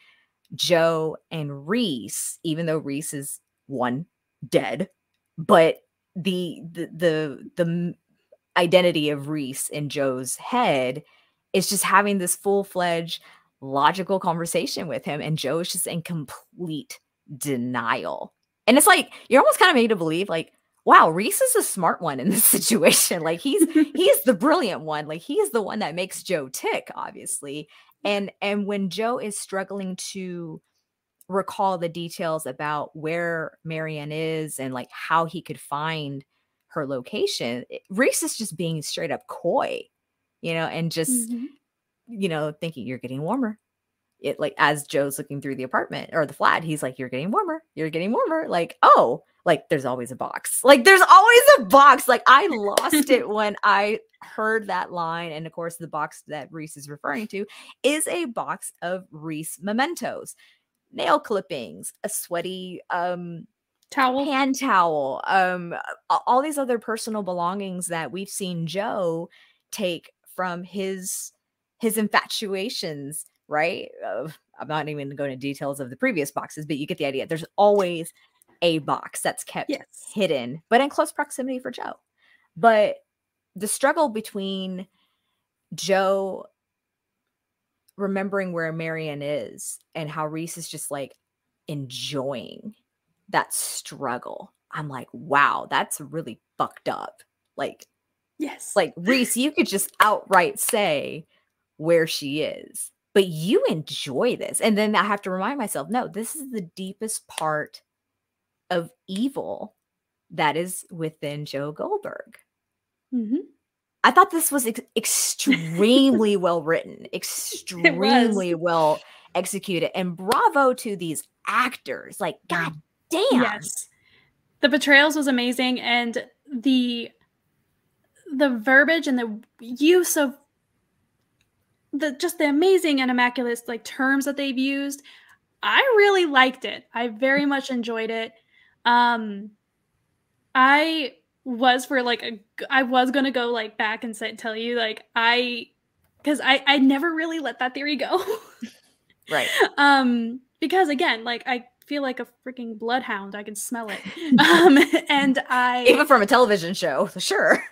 joe and rhys even though rhys is one dead but the the the, the identity of rhys in joe's head is just having this full-fledged logical conversation with him and joe is just in complete denial. And it's like you're almost kind of made to believe like, wow, Rhys is a smart one in this (laughs) situation. Like he's (laughs) he's the brilliant one. Like he's the one that makes Joe tick, obviously. And and when Joe is struggling to recall the details about where Marianne is and like how he could find her location, it- Rhys is just being straight up coy, you know, and just Mhm. you know, thinking you're getting warmer. It like as Joe's looking through the apartment or the flat, he's like, You're getting warmer, you're getting warmer. Like, oh, like there's always a box. Like there's always a box. Like I lost it (laughs) when I heard that line. And of course, the box that Rhys is referring to is a box of Rhys mementos, nail clippings, a sweaty um Towel. hand towel, um, all these other personal belongings that we've seen Joe take from his his infatuations, right? I'm not even going to details of the previous boxes, but you get the idea. There's always a box that's kept Yes. hidden, but in close proximity for Joe. But the struggle between Joe remembering where Marion is and how Rhys is just like enjoying that struggle. I'm like, wow, that's really fucked up. Like, Yes. like Rhys, you could just outright say where she is, but you enjoy this. And then I have to remind myself, no, this is the deepest part of evil that is within Joe Goldberg. Mhm. I thought this was ex- (laughs) extremely well written, extremely well executed, and bravo to these actors. Like, god damn, Yes. The betrayals was amazing and the the verbiage and the use of the just the amazing and immaculate like terms that they've used. I really liked it. I very much enjoyed it. Um I was for like a I was to go like back and say tell you like I cuz I I never really let that theory go. (laughs) right? (laughs) um because again like i feel like a freaking bloodhound i can smell it (laughs) um and i Even from a television show, sure.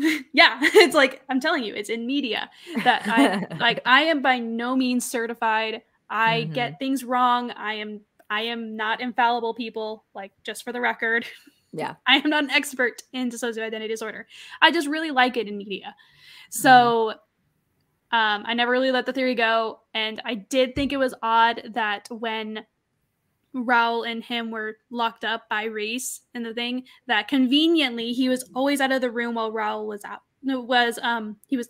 (laughs) yeah (laughs) it's like i'm telling you it's in media that i (laughs) like i am by no means certified. I Mhm. get things wrong. I am i am not infallible people like just for the record. Yeah. i am not an expert in dissociative identity disorder. I just really like it in media. So um, I never really let the theory go, and I did think it was odd that when Roald and him were locked up by Rhys and the thing, that conveniently he was always out of the room while Roald was out. No, was um he was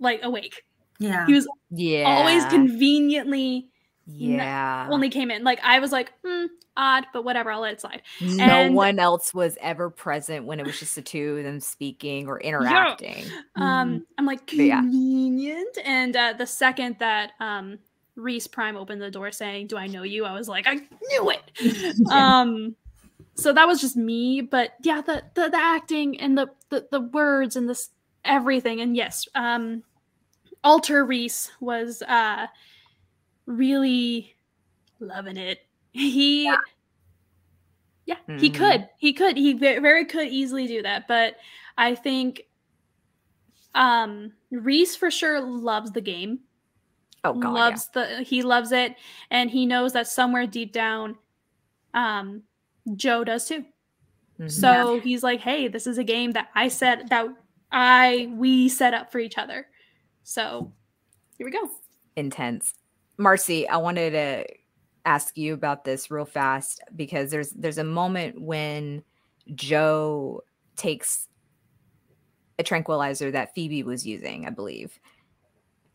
like awake. Yeah. He was Yeah. always conveniently Yeah. only came in. Like I was like, hmm, odd, but whatever, I'll let it slide. no and- one else was ever present when it was just the two of them speaking or interacting. Um, I'm like But yeah. convenient. And uh, the second that um Rhys Prime opened the door saying, "Do I know you?" I was like, I knew it. (laughs) um, so that was just me. But yeah, the the, the acting and the, the the words and this everything. And yes, um, Alter Rhys was uh really loving it. He. Yeah, he Mhm. could. He could. He very could easily do that. But I think um Rhys for sure loves the game. Oh god. yeah. loves the he loves it and he knows that somewhere deep down um Joe does too. Mhm. So he's like, "Hey, this is a game that I set that I we set up for each other." So, here we go. intense. Marcy, I wanted to ask you about this real fast because there's there's a moment when Joe takes a tranquilizer that Phoebe was using, I believe.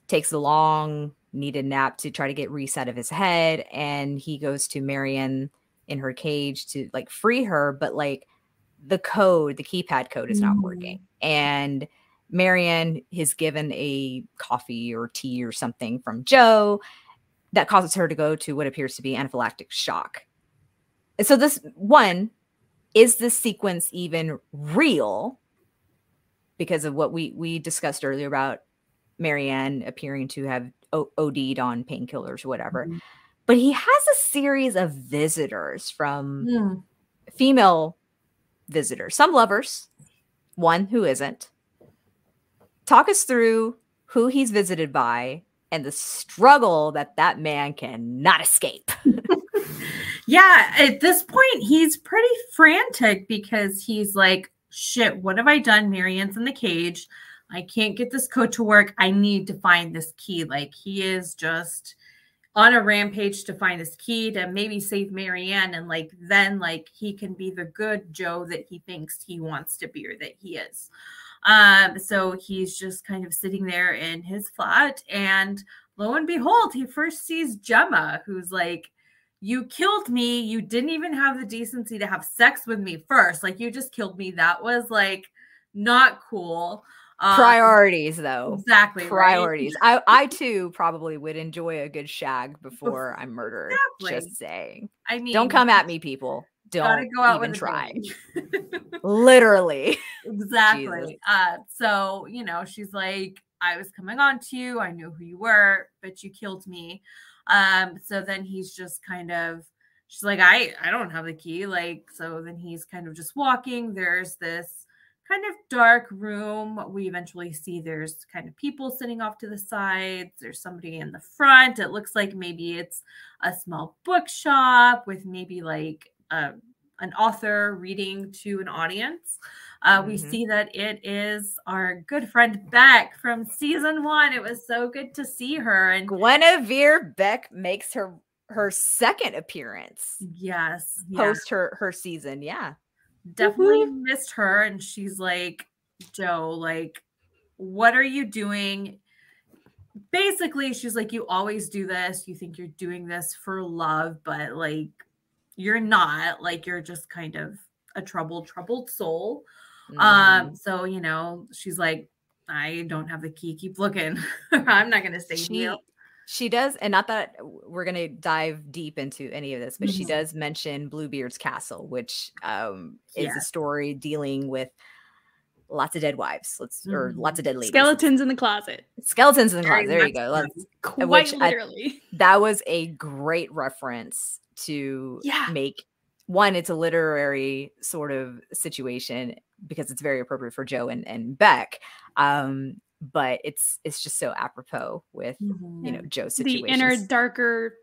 Takes a long needed a nap to try to get Rhys out of his head and he goes to Marianne in her cage to like free her, but like the code, the keypad code is not Mm. working. And Marianne is given a coffee or tea or something from Joe that causes her to go to what appears to be anaphylactic shock. And so, this one is this sequence even real because of what we we discussed earlier about Marianne appearing to have o- OD'd on painkillers or whatever. Mhm. But he has a series of visitors from Mm. female visitors, some lovers, one who isn't. Talk us through who he's visited by and the struggle that that man cannot escape. (laughs) Yeah, at this point, he's pretty frantic because he's like, shit, what have I done? Marianne's in the cage. I can't get this code to work. I need to find this key. Like, he is just on a rampage to find this key to maybe save Marianne. And like, then, like, he can be the good Joe that he thinks he wants to be or that he is. Um, so he's just kind of sitting there in his flat. And lo and behold, he first sees Gemma, who's like, you killed me. You didn't even have the decency to have sex with me first. Like you just killed me. That was like not cool. Um, Priorities, though. Exactly. right? Priorities. I, I too probably would enjoy a good shag before I'm murdered. Exactly. Just saying. I mean, Don't come at me, people. Don't go out even try. (laughs) Literally. exactly. Uh, so you know, she's like, I was coming on to you. I knew who you were, but you killed me. Um, so then he's just kind of she's like, I I don't have the key. Like, so then he's kind of just walking. There's this kind of dark room. We eventually see there's kind of people sitting off to the sides. There's somebody in the front. It looks like maybe it's a small bookshop with maybe like a, an author reading to an audience. Uh, mm-hmm. We see that it is our good friend Beck from season one. It was so good to see her. And Guinevere Beck makes her her second appearance. Yes, post yeah. her her season. Yeah, definitely missed her, and she's like, Joe, like, what are you doing? Basically, she's like, you always do this. You think you're doing this for love, but like, you're not. Like, you're just kind of a troubled, troubled soul. Um, mm-hmm. Um, so you know, she's like, I don't have the key. Keep looking. (laughs) I'm not gonna save she, you. She does, and not that we're gonna dive deep into any of this, but mm-hmm. she does mention Bluebeard's Castle, which um is yeah. a story dealing with lots of dead wives. Let's mm-hmm. or lots of dead ladies. Skeletons in the closet. Skeletons in the closet. There you go. Let's, Quite literally. I, that was a great reference to yeah. make one, it's a literary sort of situation because it's very appropriate for Joe and, and Beck. Um, but it's it's just so apropos with mm-hmm. you know Joe's situation. The inner darker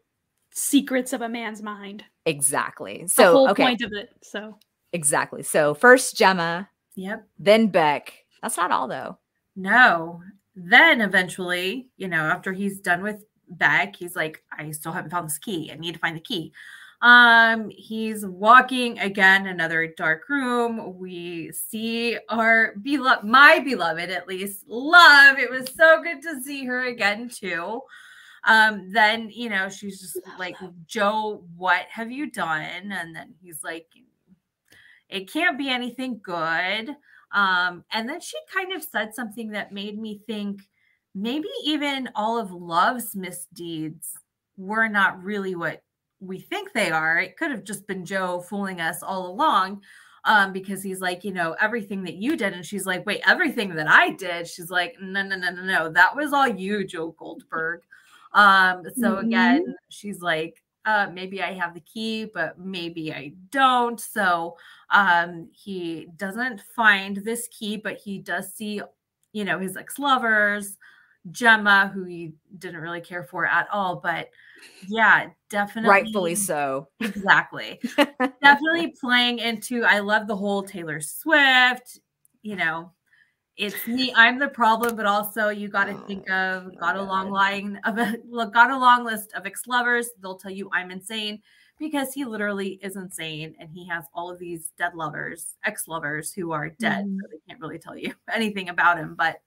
secrets of a man's mind. Exactly. So the whole okay. point of it. So exactly. So first Gemma. Yep. Then Beck. That's not all though. No. Then eventually, you know, after he's done with Beck, he's like, I still haven't found this key. I need to find the key. Um, he's walking again, another dark room. We see our beloved, my beloved at least, love. It was so good to see her again, too. Um, then you know, she's just like, Joe, what have you done? And then he's like, It can't be anything good. Um, and then she kind of said something that made me think maybe even all of love's misdeeds were not really what we think they are. It could have just been Joe fooling us all along um, because he's like, you know, everything that you did. And she's like, wait, everything that I did. She's like, no, no, no, no, no. That was all you, Joe Goldberg. Um, so mm-hmm. again, she's like, uh, maybe I have the key, but maybe I don't. So um, he doesn't find this key, but he does see, you know, his ex lovers, Gemma, who he didn't really care for at all. But yeah, definitely. Rightfully so. Exactly. (laughs) definitely playing into, I love the whole Taylor Swift, you know, it's me, I'm the problem, but also you got to oh, think of got a long line of a got a long list of ex lovers. They'll tell you I'm insane because he literally is insane and he has all of these dead lovers, ex lovers who are dead. Mm. So they can't really tell you (laughs) anything about him. But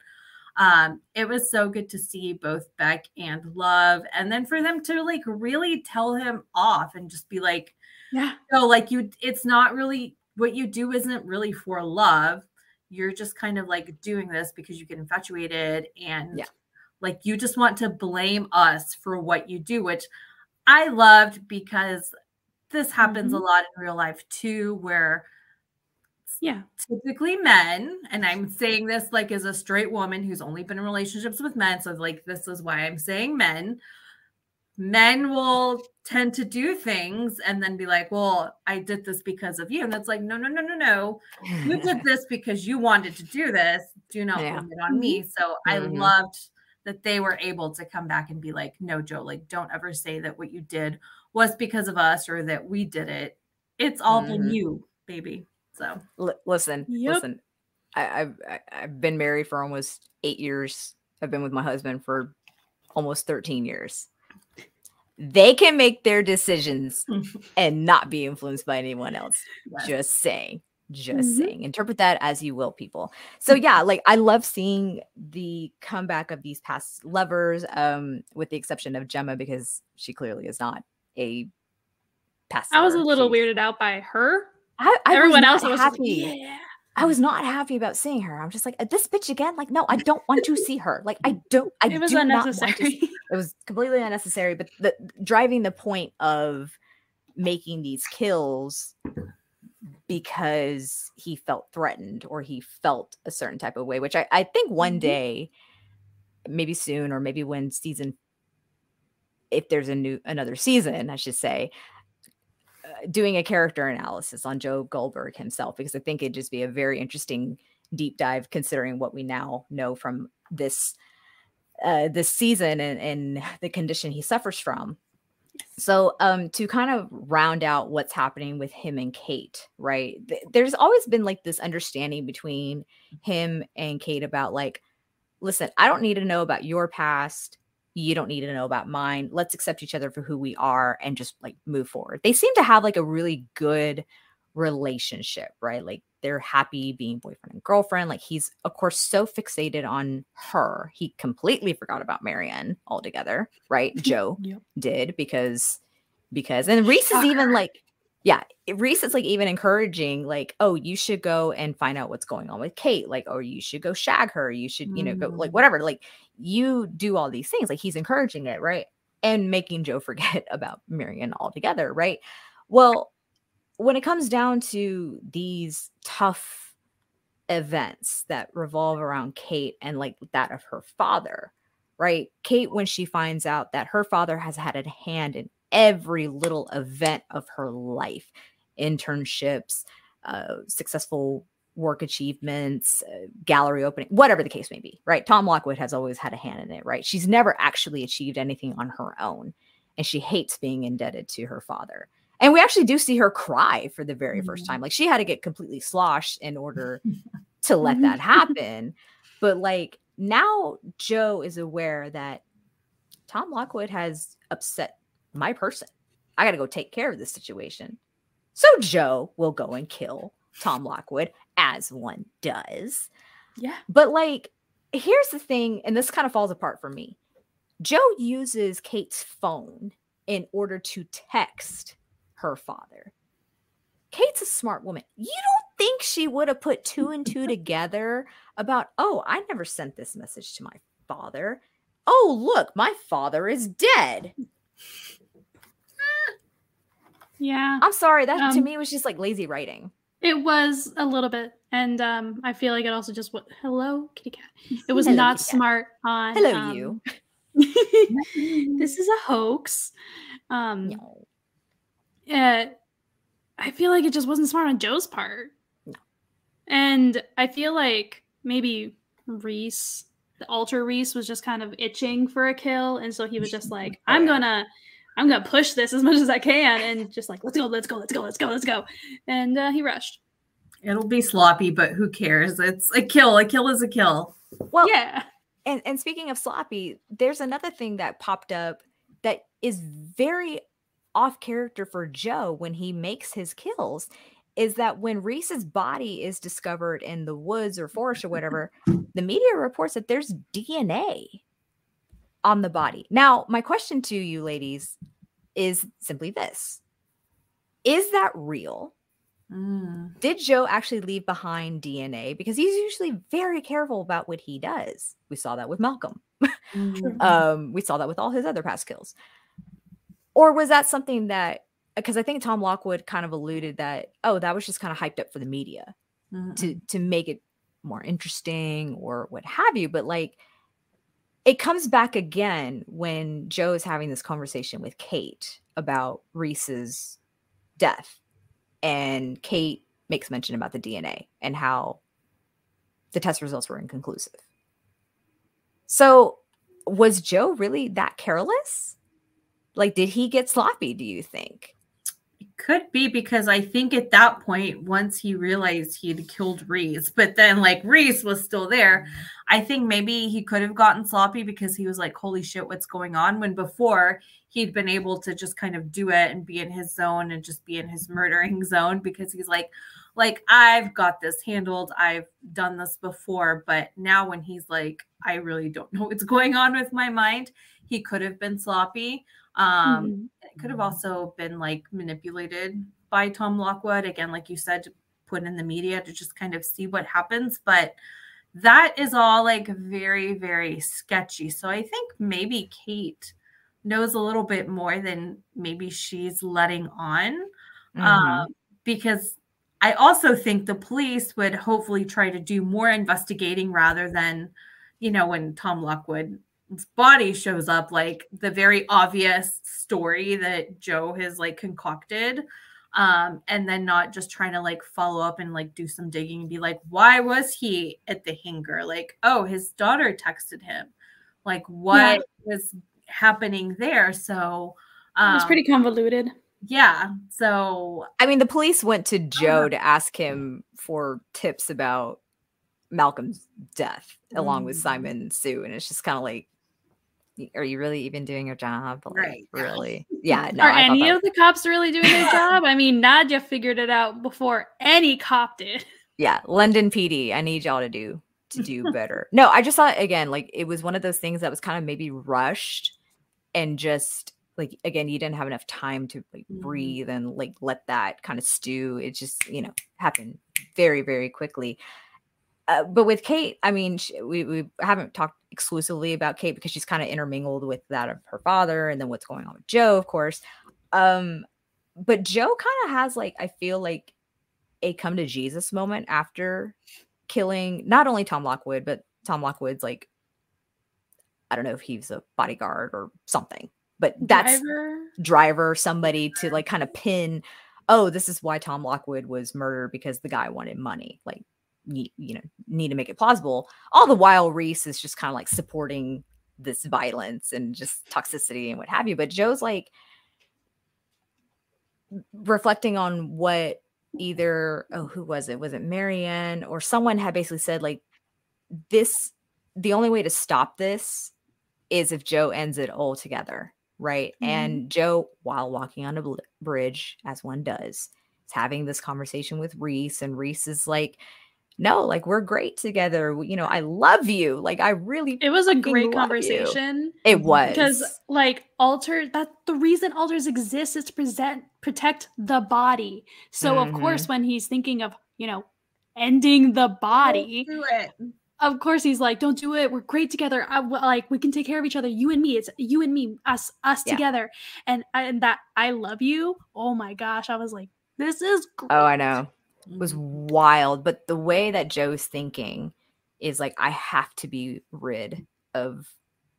um, it was so good to see both Beck and Love, and then for them to like really tell him off and just be like, yeah, no, like you, it's not really what you do isn't really for love. You're just kind of like doing this because you get infatuated and yeah. like you just want to blame us for what you do, which I loved because this happens mm-hmm. a lot in real life too, where yeah. Typically men, and I'm saying this like as a straight woman who's only been in relationships with men. So, like, this is why I'm saying men. Men will tend to do things and then be like, well, I did this because of you. And it's like, no, no, no, no, no. You did (laughs) this because you wanted to do this. Do not yeah. blame it on me. So, mm-hmm. I loved that they were able to come back and be like, no, Joe, like, don't ever say that what you did was because of us or that we did it. It's all mm-hmm. been you, baby. So L- listen, yep. listen. I, I've I've been married for almost eight years. I've been with my husband for almost 13 years. They can make their decisions (laughs) and not be influenced by anyone else. Yes. Just saying. Just mm-hmm. saying. Interpret that as you will, people. So yeah, like I love seeing the comeback of these past lovers, um, with the exception of Gemma, because she clearly is not a past. I was a little She's, weirded out by her I, I everyone else was happy. Like, yeah. I was not happy about seeing her. I'm just like this bitch again. Like, no, I don't want to see her. Like, I (laughs) don't. I it was do unnecessary. (laughs) it was completely unnecessary. But the driving the point of making these kills because he felt threatened or he felt a certain type of way, which I, I think one mm-hmm. day, maybe soon, or maybe when season if there's a new another season, I should say, uh, doing a character analysis on Joe Goldberg himself because I think it'd just be a very interesting deep dive considering what we now know from this uh, this season and, and (sighs) the condition he suffers from. So, um, to kind of round out what's happening with him and Kate, right? Th- there's always been like this understanding between him and Kate about like, listen, I don't need to know about your past. You don't need to know about mine. Let's accept each other for who we are and just like move forward. They seem to have like a really good relationship, right? Like they're happy being boyfriend and girlfriend. Like he's, of course, so fixated on her. He completely forgot about Marianne altogether, right? (laughs) Joe Yep. did because, because, and Rhys is even like, yeah, Rhys is like even encouraging, like, oh, you should go and find out what's going on with Kate, like, or you should go shag her. You should, you know, go like Mm. whatever. Like, you do all these things. Like, he's encouraging it, right? And making Joe (laughs) forget about marianne altogether, right? Well, when it comes down to these tough events that revolve around Kate and like that of her father, right? Kate, when she finds out that her father has had a hand in every little event of her life, internships, uh, successful work achievements, uh, gallery opening, whatever the case may be, right? Tom Lockwood has always had a hand in it, right? She's never actually achieved anything on her own, and she hates being indebted to her father. And we actually do see her cry for the very first Mhm. time. Like she had to get completely sloshed in order (laughs) to let that (laughs) happen. But like now Joe is aware that Tom Lockwood has upset my person. I got to go take care of this situation. So Joe will go and kill Tom Lockwood as one does. Yeah. But like, here's the thing, and this kind of falls apart for me. Joe uses Kate's phone in order to text her father. Kate's a smart woman. You don't think she would have put two and two (laughs) together about, oh, I never sent this message to my father. Oh, look, my father is dead. Yeah. I'm sorry, that to Um, me was just like lazy writing. It was a little bit, and um, I feel like it also just what hello kitty cat. It was Hello, not kitty cat. smart on Hello, um, you. (laughs) this is a hoax. Um, No. uh, I feel like it just wasn't smart on Joe's part, No. and I feel like maybe Rhys, the alter Rhys, was just kind of itching for a kill, and so he was just like, "I'm gonna." I'm gonna push this as much as I can, and just like let's go, let's go, let's go, let's go, let's go, and uh, he rushed. It'll be sloppy, but who cares? It's a kill. A kill is a kill. Well, yeah, and and speaking of sloppy, there's another thing that popped up that is very off character for Joe when he makes his kills is that when Rhys's body is discovered in the woods or forest or whatever, the media reports that there's DNA on the body. Now, my question to you ladies is simply this. Is that real? Mm. did Joe actually leave behind DNA? Because he's usually very careful about what he does. We saw that with Malcolm. Mm. (laughs) Um, we saw that with all his other past kills. Or was that something that because I think Tom Lockwood kind of alluded that, oh, that was just kind of hyped up for the media Mm-mm. to to make it more interesting or what have you. But like it comes back again when Joe is having this conversation with Kate about Rhys's death. And Kate makes mention about the DNA and how the test results were inconclusive. So was Joe really that careless? Like, did he get sloppy, do you think? Could be because I think at that point, once he realized he had killed Rhys, but then like Rhys was still there, I think maybe he could have gotten sloppy because he was like, holy shit, what's going on? When before he'd been able to just kind of do it and be in his zone and just be in his murdering (laughs) zone because he's like, like, I've got this handled. I've done this before. But now when he's like, I really don't know what's going on with my mind, he could have been sloppy. Um, Mhm. it could have also been like manipulated by Tom Lockwood again, like you said, to put in the media to just kind of see what happens. But that is all like very, very sketchy. So I think maybe Kate knows a little bit more than maybe she's letting on. Um, because I also think the police would hopefully try to do more investigating rather than, you know, when Tom Lockwood body shows up, like the very obvious story that Joe has like concocted. Um, and then not just trying to like follow up and like do some digging and be like, why was he at the hangar? Like, oh, his daughter texted him. Like, what yeah. was happening there? So um, it was pretty convoluted. Yeah. So I mean, the police went to Joe to ask him for tips about Malcolm's death, along mm. with Simon and Soo, and it's just kind of like, are you really even doing your job? Like, right. Really? (laughs) Yeah. No, Are any of the cops really doing their job? I mean, Nadia figured it out before any cop did. (laughs) Yeah. London PD, I need y'all to do to do better. no, I just thought again, like it was one of those things that was kind of maybe rushed and just like again, you didn't have enough time to like mm-hmm. breathe and like let that kind of stew. It just, you know, happened very, very quickly. Uh, but with Kate, I mean, she, we we haven't talked exclusively about Kate because she's kind of intermingled with that of her father, and then what's going on with Joe, of course. Um, but Joe kind of has like I feel like a come to Jesus moment after killing not only Tom Lockwood, but Tom Lockwood's like I don't know if he's a bodyguard or something, but that's driver, driver somebody to like kind of pin. Oh, this is why Tom Lockwood was murdered because the guy wanted money. Like you, know need to make it plausible all the while rhys is just kind of like supporting this violence and just toxicity and what have you but joe's like reflecting on what either oh who was it? Was it marianne? Or someone had basically said like this the only way to stop this is if joe ends it all together right? Mm-hmm. and joe while walking on a bl- bridge as one does is having this conversation with rhys and rhys is like no, like we're great together. You know, I love you. Like I really It was a great conversation. You. It was. Because like alter that the reason alters exist is to present protect the body. So mm-hmm. of course when he's thinking of, you know, ending the body, do it. Of course he's like, "Don't do it. We're great together. I, like we can take care of each other. You and me. It's you and me, us us yeah. together." And and that I love you. Oh my gosh, I was like, "This is great. Oh, I know was mm-hmm. wild. But the way that Joe's thinking is like, I have to be rid of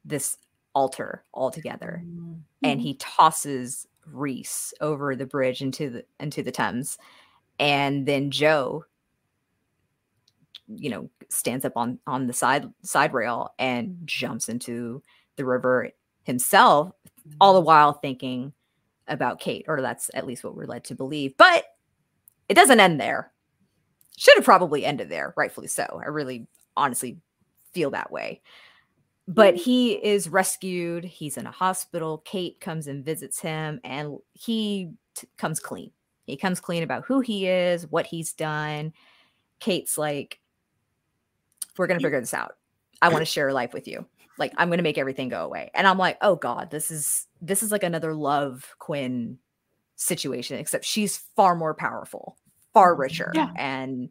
this altar altogether. Mm-hmm. And he tosses Rhys over the bridge into the into the Thames. And then Joe, you know, stands up on on the side side rail and jumps into the river himself, all the mm-hmm. while thinking about Kate, or that's at least what we're led to believe. But it doesn't end there. Should have probably ended there, rightfully so. I really honestly feel that way. But he is rescued. He's in a hospital. Kate comes and visits him, and he t- comes clean. He comes clean about who he is, what he's done. Kate's like, We're going to figure this out. I want to share life with you. Like, I'm going to make everything go away. And I'm like, Oh God, this is, this is like another love Quinn situation, except she's far more powerful, far mm-hmm. richer. Yeah. And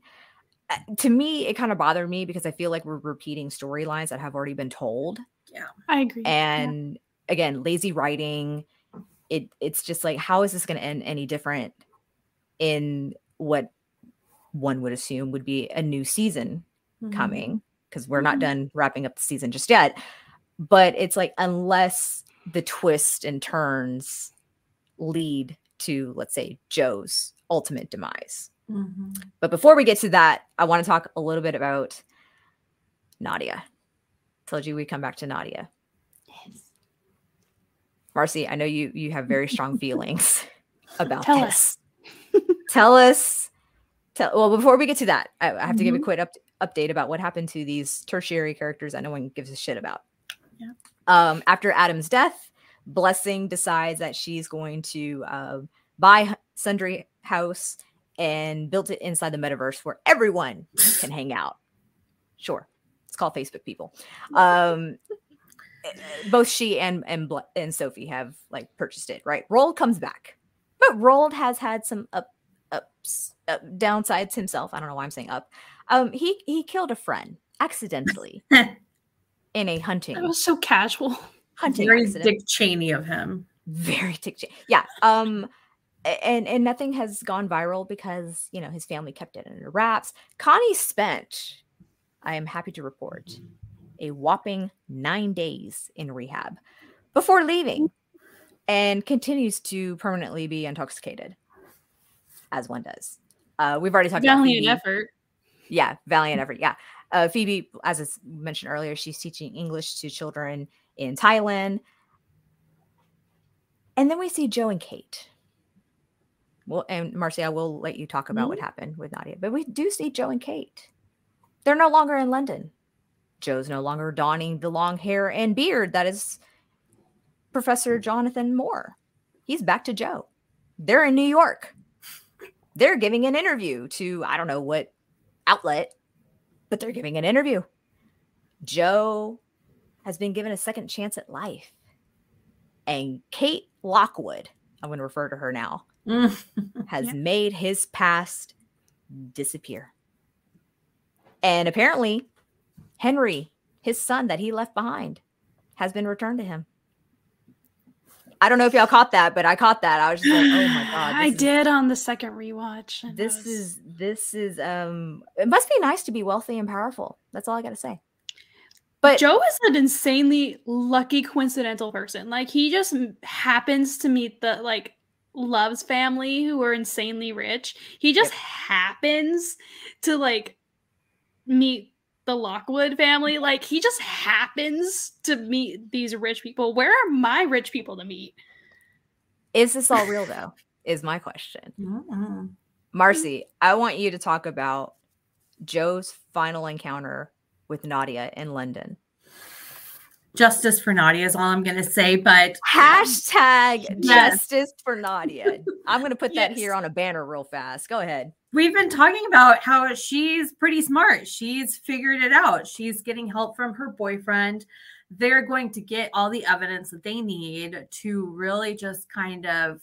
uh, to me, it kind of bothered me because I feel like we're repeating storylines that have already been told. Yeah, I agree. And yeah. again, lazy writing. It it's just like, how is this going to end any different in what one would assume would be a new season mm-hmm. coming? Because we're not mm-hmm. done wrapping up the season just yet. But it's like, unless the twist and turns lead to, let's say, Joe's ultimate demise. Mm-hmm. But before we get to that, I want to talk a little bit about Nadia. Told you we'd come back to Nadia. Yes. Marcy, I know you you have very strong feelings (laughs) about Tell this. Us. Tell us. Tell well before we get to that, I, I have mm-hmm. to give a mm-hmm. quick up, update about what happened to these tertiary characters that no one gives a shit about. Yeah. Um, after Adam's death, Blessing decides that she's going to uh, buy Sundry House and built it inside the metaverse where everyone can hang out. Sure, it's called Facebook people. Um, both she and and and Sophie have like purchased it. Right, Roald comes back, but Roald has had some up ups up, downsides himself. I don't know why I'm saying up. Um, he he killed a friend accidentally (laughs) in a hunting. That was so casual hunting very accident. Dick Cheney of him. Very Dick Cheney. Yeah. Um and and nothing has gone viral because you know his family kept it under wraps. Connie spent, I am happy to report, a whopping nine days in rehab before leaving and continues to permanently be intoxicated, as one does. Uh, we've already talked Valiant about Phoebe. effort. Yeah, valiant effort. Yeah. Uh, Phoebe, as I mentioned earlier, she's teaching English to children in Thailand. And then we see Joe and Kate. Well, and Marcy, I will let you talk about what mm-hmm. happened with Nadia, but we do see Joe and Kate. They're no longer in London. Joe's no longer donning the long hair and beard that is Professor Jonathan Moore. He's back to Joe. They're in New York. They're giving an interview to, I don't know what outlet, but they're giving an interview. Joe has been given a second chance at life. And Kate Lockwood, I'm going to refer to her now, (laughs) has Yeah. made his past disappear. And apparently, Henry, his son that he left behind, has been returned to him. I don't know if y'all caught that, but I caught that. I was just like, oh my (gasps) god. I is- did on the second rewatch. This was- is this is um it must be nice to be wealthy and powerful. That's all I gotta say. But Joe is an insanely lucky coincidental person. Like he just happens to meet the like Love's family who are insanely rich. He just happens to like meet the Lockwood family. Like he just happens to meet these rich people. Where are my rich people to meet? is this all real though? (laughs) Is my question. Mm. Marcy, I want you to talk about Joe's final encounter with Nadia in London. Justice for Nadia is all I'm going to say. But Hashtag Yes. justice for Nadia. I'm gonna put that here on a banner real fast. Go ahead. we've been talking about how she's pretty smart. She's figured it out. She's getting help from her boyfriend. They're going to get all the evidence that they need to really just kind of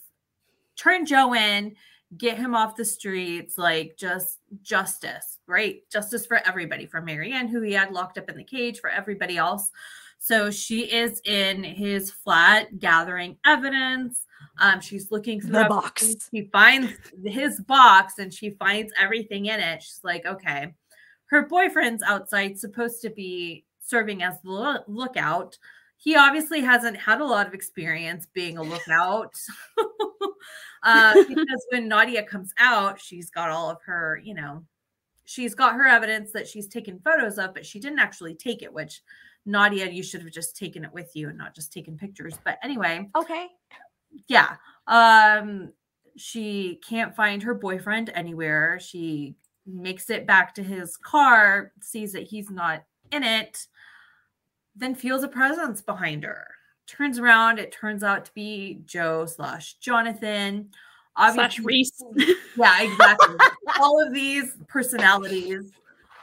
turn Joe in, get him off the streets, like just justice, right? Justice for everybody, for Marianne, who he had locked up in the cage, for everybody else. So she is in his flat gathering evidence. Um, she's looking through The box. She finds his box and she finds everything in it. She's like, okay, her boyfriend's outside, supposed to be serving as the lookout. He obviously hasn't had a lot of experience being a lookout. (laughs) uh, because when Nadia comes out, she's got all of her, you know, she's got her evidence that she's taken photos of, but she didn't actually take it, which Nadia, you should have just taken it with you and not just taken pictures. But anyway, Okay. yeah um she can't find her boyfriend anywhere she makes it back to his car sees that he's not in it then feels a presence behind her turns around it turns out to be joe slash jonathan. Slash Obviously- Rhys. (laughs) yeah exactly. All of these personalities.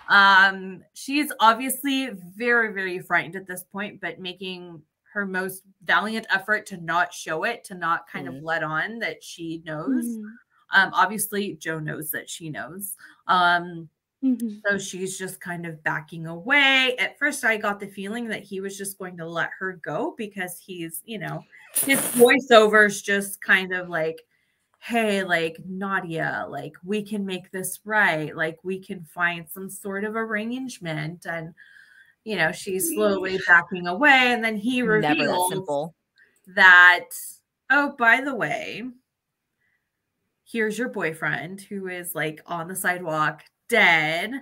Um she's obviously very very frightened at this point but making her most valiant effort to not show it to not kind of let on that she knows. Mhm. um obviously joe knows that she knows. Um Mhm. so she's just kind of backing away. At first i got the feeling that he was just going to let her go because he's you know his voiceovers just kind of like hey like nadia like we can make this right. Like we can find some sort of arrangement. And you know she's slowly (laughs) backing away and then he Never that reveals that oh by the way here's your boyfriend who is like on the sidewalk dead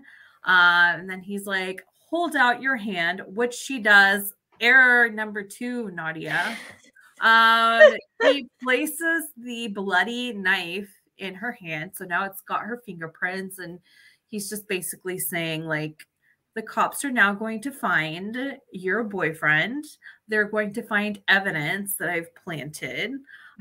uh, and then he's like hold out your hand which she does. Error number two nadia. Um (laughs) he places the bloody knife in her hand so now it's got her fingerprints and he's just basically saying like the cops are now going to find your boyfriend. They're going to find evidence that i've planted.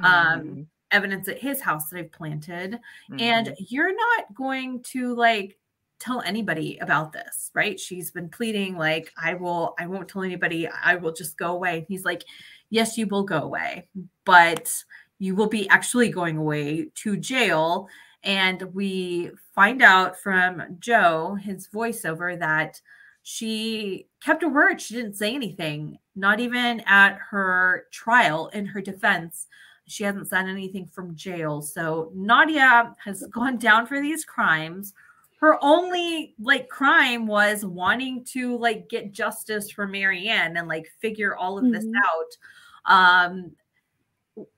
Um, Mhm, evidence at his house that i've planted mhm. and you're not going to like tell anybody about this right? She's been pleading like i will i won't tell anybody. I will just go away. And he's like yes you will go away but you will be actually going away to jail. And we find out from joe his voiceover that she kept her word. She didn't say anything not even at her trial in her defense she hasn't said anything from jail. So Nadia has gone down for these crimes. her only like crime was wanting to like get justice for Marianne and like figure all of this Mhm. out. Um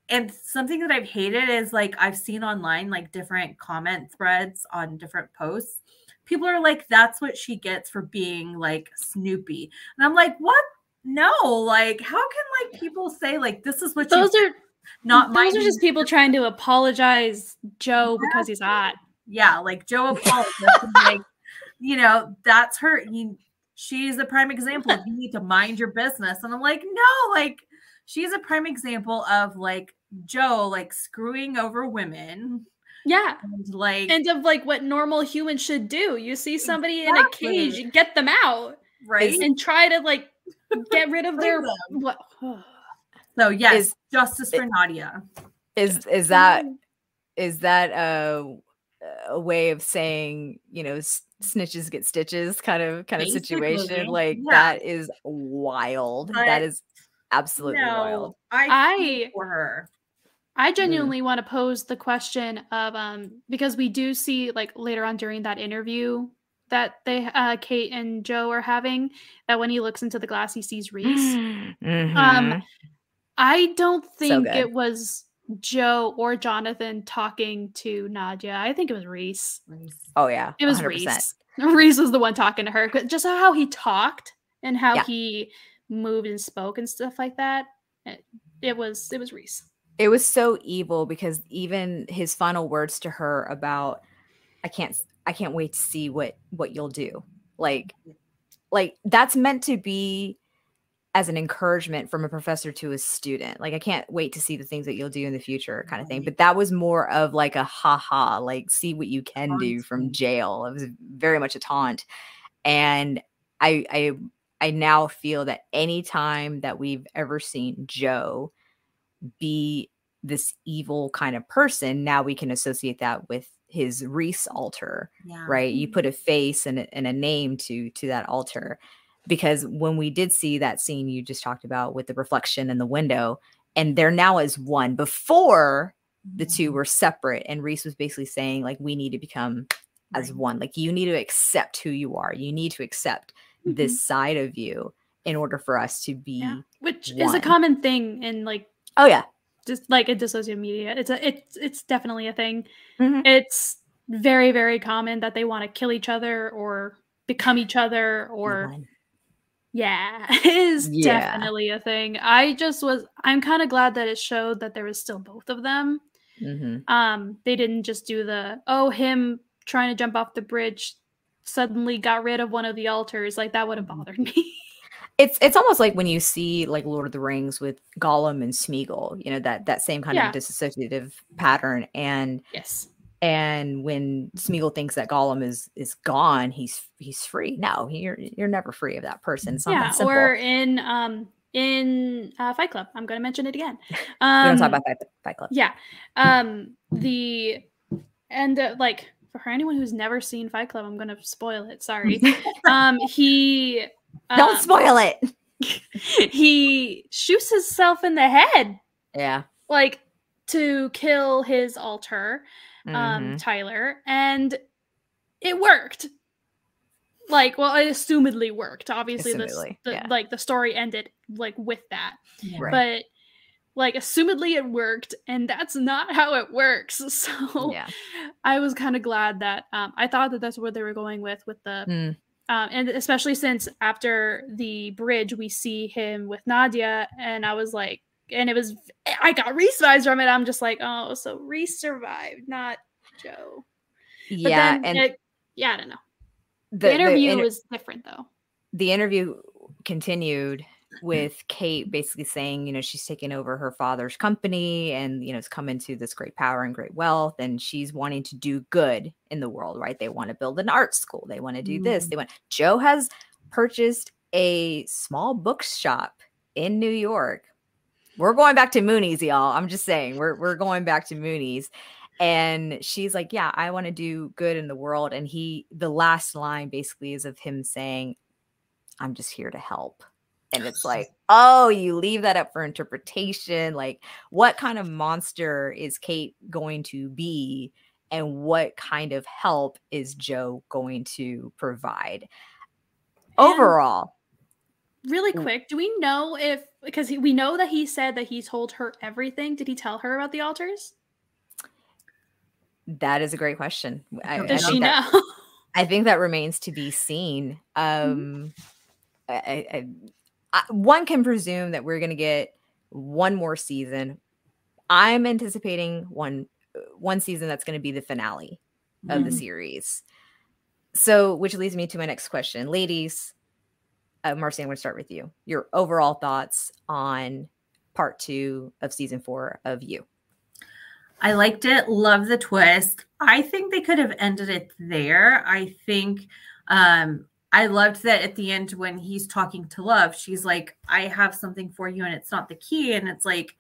and something that I've hated is like I've seen online like different comment threads on different posts. People are like, that's what she gets for being like Snoopy. And I'm like, what? No, like how can like people say like this is what Those you are not those are just people trying to apologize Joe because he's hot. yeah, like Joe apologized. (laughs) like, you know, that's her. You, she's a prime example. You need to mind your business. And I'm like, no, like she's a prime example of like Joe, like screwing over women. Yeah. And like, And of like what normal humans should do. You see somebody in a cage, you get them out right. and try to like get rid of their what (sighs) oh. So yes, Is- justice for Nadia. Is is that is that a a way of saying you know snitches get stitches kind of kind of situation? Like yeah. that is wild. But that is absolutely wild. I, I- for her. I genuinely want to pose the question of um because we do see like later on during that interview that they uh Kate and Joe are having that when he looks into the glass he sees Rhys. (gasps) Mhm. I don't think good. it was Joe or Jonathan talking to Nadia. I think it was Rhys. oh yeah, It was 100%. Rhys. Rhys was the one talking to her. 'cause Just how he talked and how Yeah. he moved and spoke and stuff like that. It, it was it was Rhys. It was so evil because even his final words to her about I can't I can't wait to see what what you'll do. Like like that's meant to be as an encouragement from a professor to a student. Like I can't wait to see the things that you'll do in the future kind of thing. But that was more of like a haha, like see what you can do from jail. It was very much a taunt. And I I I now feel that anytime that we've ever seen Joe be this evil kind of person, now we can associate that with his Rhys altar, Yeah. right? You put a face and a, and a name to to that altar, because when we did see that scene you just talked about with the reflection in the window, and they're now as one. Before the two were separate, and Rhys was basically saying like we need to become as Right. one. Like you need to accept who you are. You need to accept this side of you in order for us to be. Yeah. Which is a common thing in like Oh yeah, just like in social media. It's a it's it's definitely a thing. Mhm. It's very very common that they want to kill each other or become each other or one. Yeah, (laughs) it is Yeah. definitely a thing. I just was I'm kind of glad that it showed that there was still both of them. Mhm. Um they didn't just do the oh him trying to jump off the bridge suddenly got rid of one of the altars like that would have Mhm. bothered (laughs) me. It's it's almost like when you see like Lord of the Rings with Gollum and Smeagol, you know that that same kind Yeah. of dissociative pattern. And yes. And when Smeagol thinks that Gollum is is gone, he's he's free. No, you're you're never free of that person. It's not Yeah, that simple. or in um in uh, Fight Club. I'm going to mention it again. (laughs) we Um, don't talk about Fight, Fight Club. Yeah. Um the and uh, like for anyone who's never seen Fight Club, I'm going to spoil it. Sorry. (laughs) um he (laughs) don't um, spoil it. He shoots himself in the head Yeah. like to kill his altar, um Mhm. Tyler, and it worked. Like, well, it assumedly worked. Obviously, this Assumedly, the, yeah. like the story ended like with that. Yeah. Right. but like assumedly it worked and that's not how it works (laughs) so yeah. i was kind of glad that um, i thought that that's where they were going with with the Mm. um, and especially since after the bridge we see him with nadia and i was like and it was i got rhys vibes from it i'm just like oh so rhys survived not joe but Yeah. And it- yeah i don't know the, the, interview inter- was different though the interview continued with Kate basically saying, you know, she's taken over her father's company and, you know, it's come into this great power and great wealth. And she's wanting to do good in the world, right? They want to build an art school. They want to do this. Mm. They want, Joe has purchased a small bookshop in New York. We're going back to Mooney's, y'all. I'm just saying, we're, we're going back to Mooney's. And she's like, Yeah, I want to do good in the world. And he, the last line basically is of him saying, I'm just here to help. And it's (laughs) like, oh, you leave that up for interpretation. Like, what kind of monster is Kate going to be and what kind of help is Joe going to provide? Overall, Really Mm. quick, do we know if because he, we know that he said that he told her everything? Did he tell her about the altars? that is a great question. I, I Does think she that- know? (laughs) I think that remains to be seen. Mm-hmm. Um, I, I, I, I- one can presume that we're going to get one more season. I'm anticipating one one season that's going to be the finale of the Mhm. series. So, which leads me to my next question, ladies. Uh, Marcy, I'm going to start with you. Your overall thoughts on part two of season four of you. I liked it. Love the twist. I think they could have ended it there. I think um I loved that at the end when he's talking to Love, she's like, I have something for you, and it's not the key. And it's like,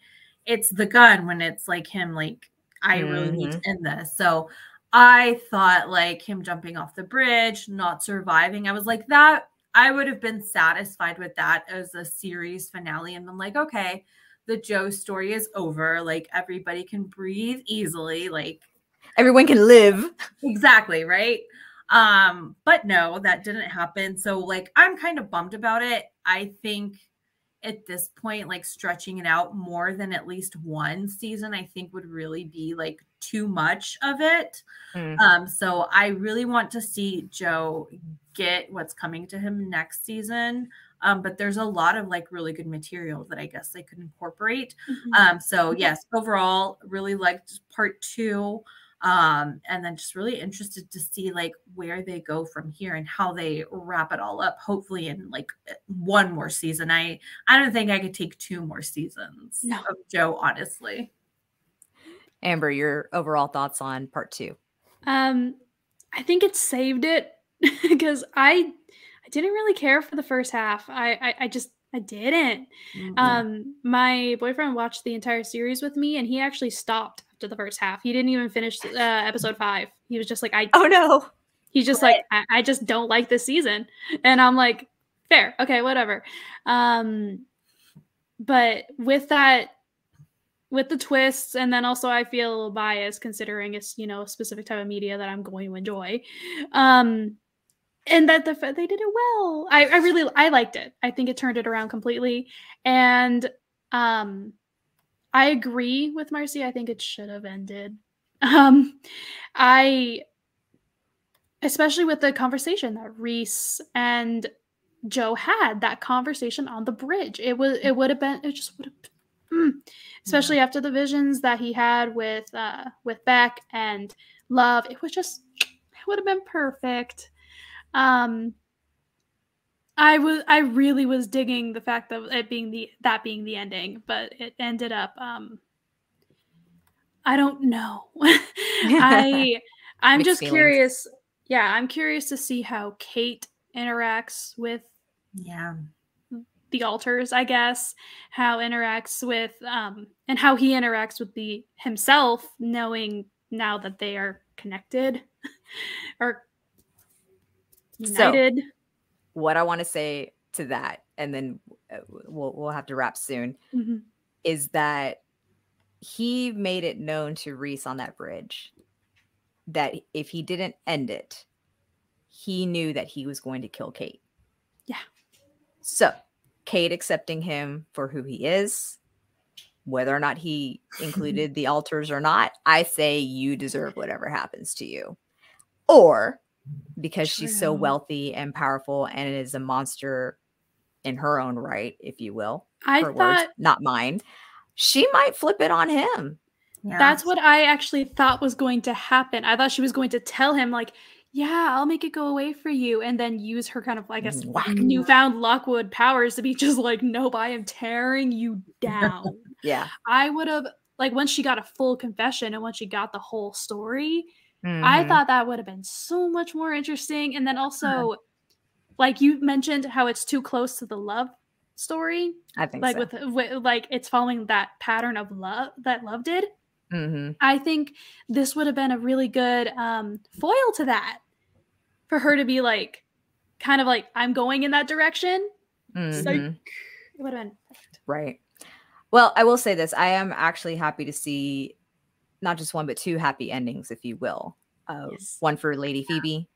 it's the gun when it's like him, like, I really need to end this. So I thought like him jumping off the bridge, not surviving. I was like, that I would have been satisfied with that as a series finale and been like, okay, the Joe story is over. Like everybody can breathe easily. Like Everyone can live. exactly, right? Um, but no, that didn't happen. So like I'm kind of bummed about it. I think at this point, like stretching it out more than at least one season, I think would really be like too much of it. Mm. Um, so I really want to see Joe get what's coming to him next season. Um, but there's a lot of like really good material that I guess they could incorporate. Mhm. Um, so yes, overall, really liked part two. Um, and then just really interested to see like where they go from here and how they wrap it all up, hopefully in like one more season. I I don't think I could take two more seasons No. of Joe, honestly. Amber, your overall thoughts on part two? Um, I think it saved it (laughs) because I I didn't really care for the first half. I I, I just I didn't. Mhm. Um, my boyfriend watched the entire series with me, and he actually stopped after the first half. He didn't even finish uh, episode five. He was just like, I. Oh no. He's just like, I, I just don't like this season, and I'm like, fair, okay, whatever. Um, but with that, with the twists, and then also I feel a little biased considering it's you know a specific type of media that I'm going to enjoy. Um, and that the they did it well. I, I really I liked it. I think it turned it around completely, and um, I agree with Marcy. I think it should have ended. Um, I especially with the conversation that Rhys and Joe had that conversation on the bridge. It was it would have been it just would have mm, especially after the visions that he had with uh with Beck and Love. It was just it would have been perfect. Um I was I really was digging the fact that it being the that being the ending, but it ended up um I don't know. (laughs) I (laughs) I'm Mixed just feelings. curious. Yeah, I'm curious to see how Kate interacts with yeah. the altars, I guess, how interacts with um and how he interacts with the himself knowing now that they are connected (laughs) or So- united. What I want to say to that, and then uh, we'll we'll have to wrap soon, Mhm. is that he made it known to Rhys on that bridge that if he didn't end it, he knew that he was going to kill Kate. Yeah. So, Kate accepting him for who he is, whether or not he (laughs) included the altars or not, I say you deserve whatever happens to you. Or because she's so wealthy and powerful and is a monster in her own right, if you will, I her thought words, not mine, she might flip it on him. Yeah. That's what I actually thought was going to happen. I thought she was going to tell him, like, yeah, I'll make it go away for you, and then use her kind of, I guess, Whack. newfound Lockwood powers to be just like, nope, I am tearing you (laughs) down. Yeah. I would have, like, once she got a full confession and once she got the whole story, I Mhm. thought that would have been so much more interesting. And then also, like you mentioned, how it's too close to the love story, I think like so. with, with like it's following that pattern of love that love did. Mhm. I think this would have been a really good um, foil to that for her to be like, kind of like, I'm going in that direction. Mhm. So it would have been perfect. Right. Well, I will say this. I am actually happy to see not just one but two happy endings, if you will. Uh, Yes. One for Lady Phoebe,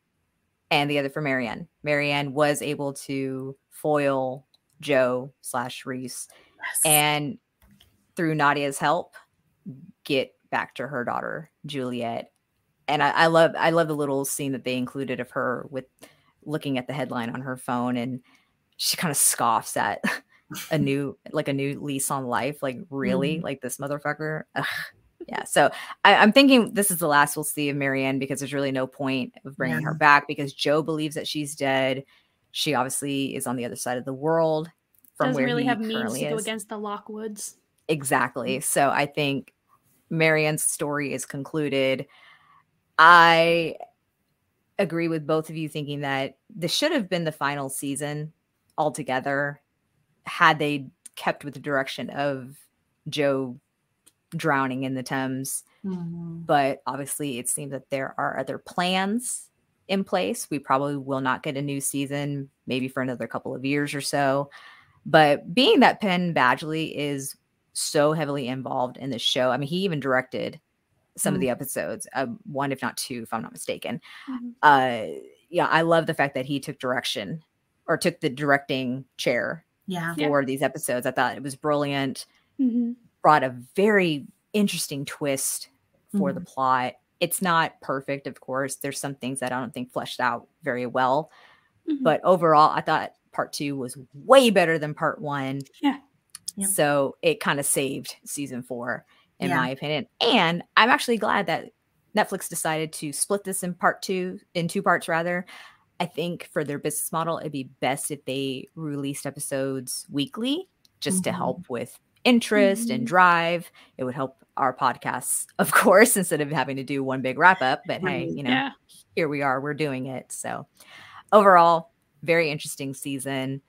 and the other for Marianne. Marianne was able to foil Joe slash Rhys, Yes. and through Nadia's help, get back to her daughter Juliet. And I, I love I love the little scene that they included of her with looking at the headline on her phone, and she kind of scoffs at (laughs) a (laughs) new like a new lease on life. Like really, like this motherfucker. Ugh. Yeah. So I, I'm thinking this is the last we'll see of Marianne because there's really no point of bringing her back because Joe believes that she's dead. She obviously is on the other side of the world from Doesn't where really he have means to go is. against the Lockwoods. Exactly. So I think Marianne's story is concluded. I agree with both of you thinking that this should have been the final season altogether had they kept with the direction of Joe drowning in the Thames. Mhm. But obviously, it seems that there are other plans in place. We probably will not get a new season, maybe for another couple of years or so. But being that Penn Badgley is so heavily involved in the show, I mean, he even directed some of Mm. the episodes, uh, one if not two, if I'm not mistaken. Mhm. Uh, yeah, I love the fact that he took direction or took the directing chair Yeah. Yeah. for these episodes. I thought it was brilliant Mhm. Brought a very interesting twist for the Mhm. plot. It's not perfect, of course. There's some things that I don't think fleshed out very well. Mhm. But overall, I thought part two was way better than part one. Yeah. So it kind of saved season four, in Yeah. my opinion. And I'm actually glad that Netflix decided to split this in part two, in two parts rather. I think for their business model, it'd be best if they released episodes weekly just to Mhm. help with interest and Mhm. drive. It would help our podcasts, of (laughs) course, instead of having to do one big wrap up. But hey, you know, yeah. here we are, we're doing it. So overall, very interesting season.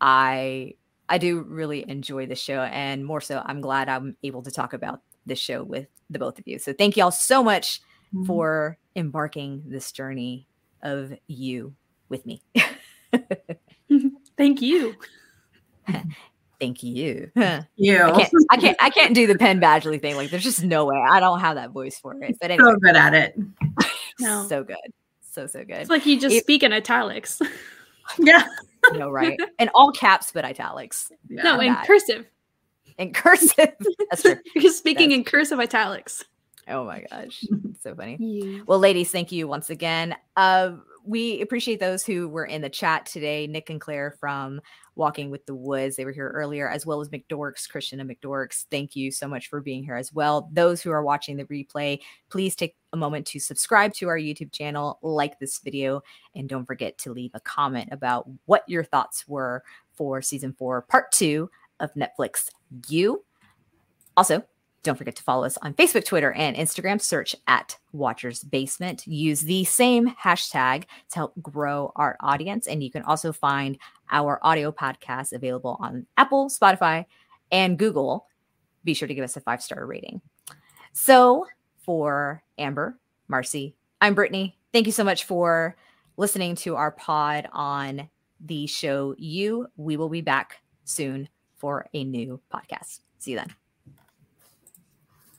I I do really enjoy the show and more so I'm glad I'm able to talk about this show with the both of you. So thank you all so much Mhm. for embarking this journey of you with me. (laughs) (laughs) Thank you. Thank you. (laughs) you. I can't, I can't I can't do the Penn Badgley thing. Like there's just no way. I don't have that voice for it. But anyway, so good at it. (laughs) No. so good. So so good. It's like you just It- speak in italics. (laughs) Yeah. no, right. And all caps but italics. yeah. no, in cursive. In cursive. That's true. You're speaking That's- in cursive italics. Oh my gosh. It's so funny. You. Well, ladies, thank you once again. Uh, we appreciate those who were in the chat today. Nick and Claire from Walking with the Woods, they were here earlier, as well as McDorks, Christian and McDorks. Thank you so much for being here as well. Those who are watching the replay, please take a moment to subscribe to our YouTube channel, like this video, and don't forget to leave a comment about what your thoughts were for season four, part two of Netflix You. Also, don't forget to follow us on Facebook, Twitter, and Instagram. Search at Watchers Basement. Use the same hashtag to help grow our audience. And you can also find our audio podcast available on Apple, Spotify, and Google. Be sure to give us a five star rating. So, for Amber, Marcy, I'm Brittany. Thank you so much for listening to our pod on the show You. We will be back soon for a new podcast. See you then.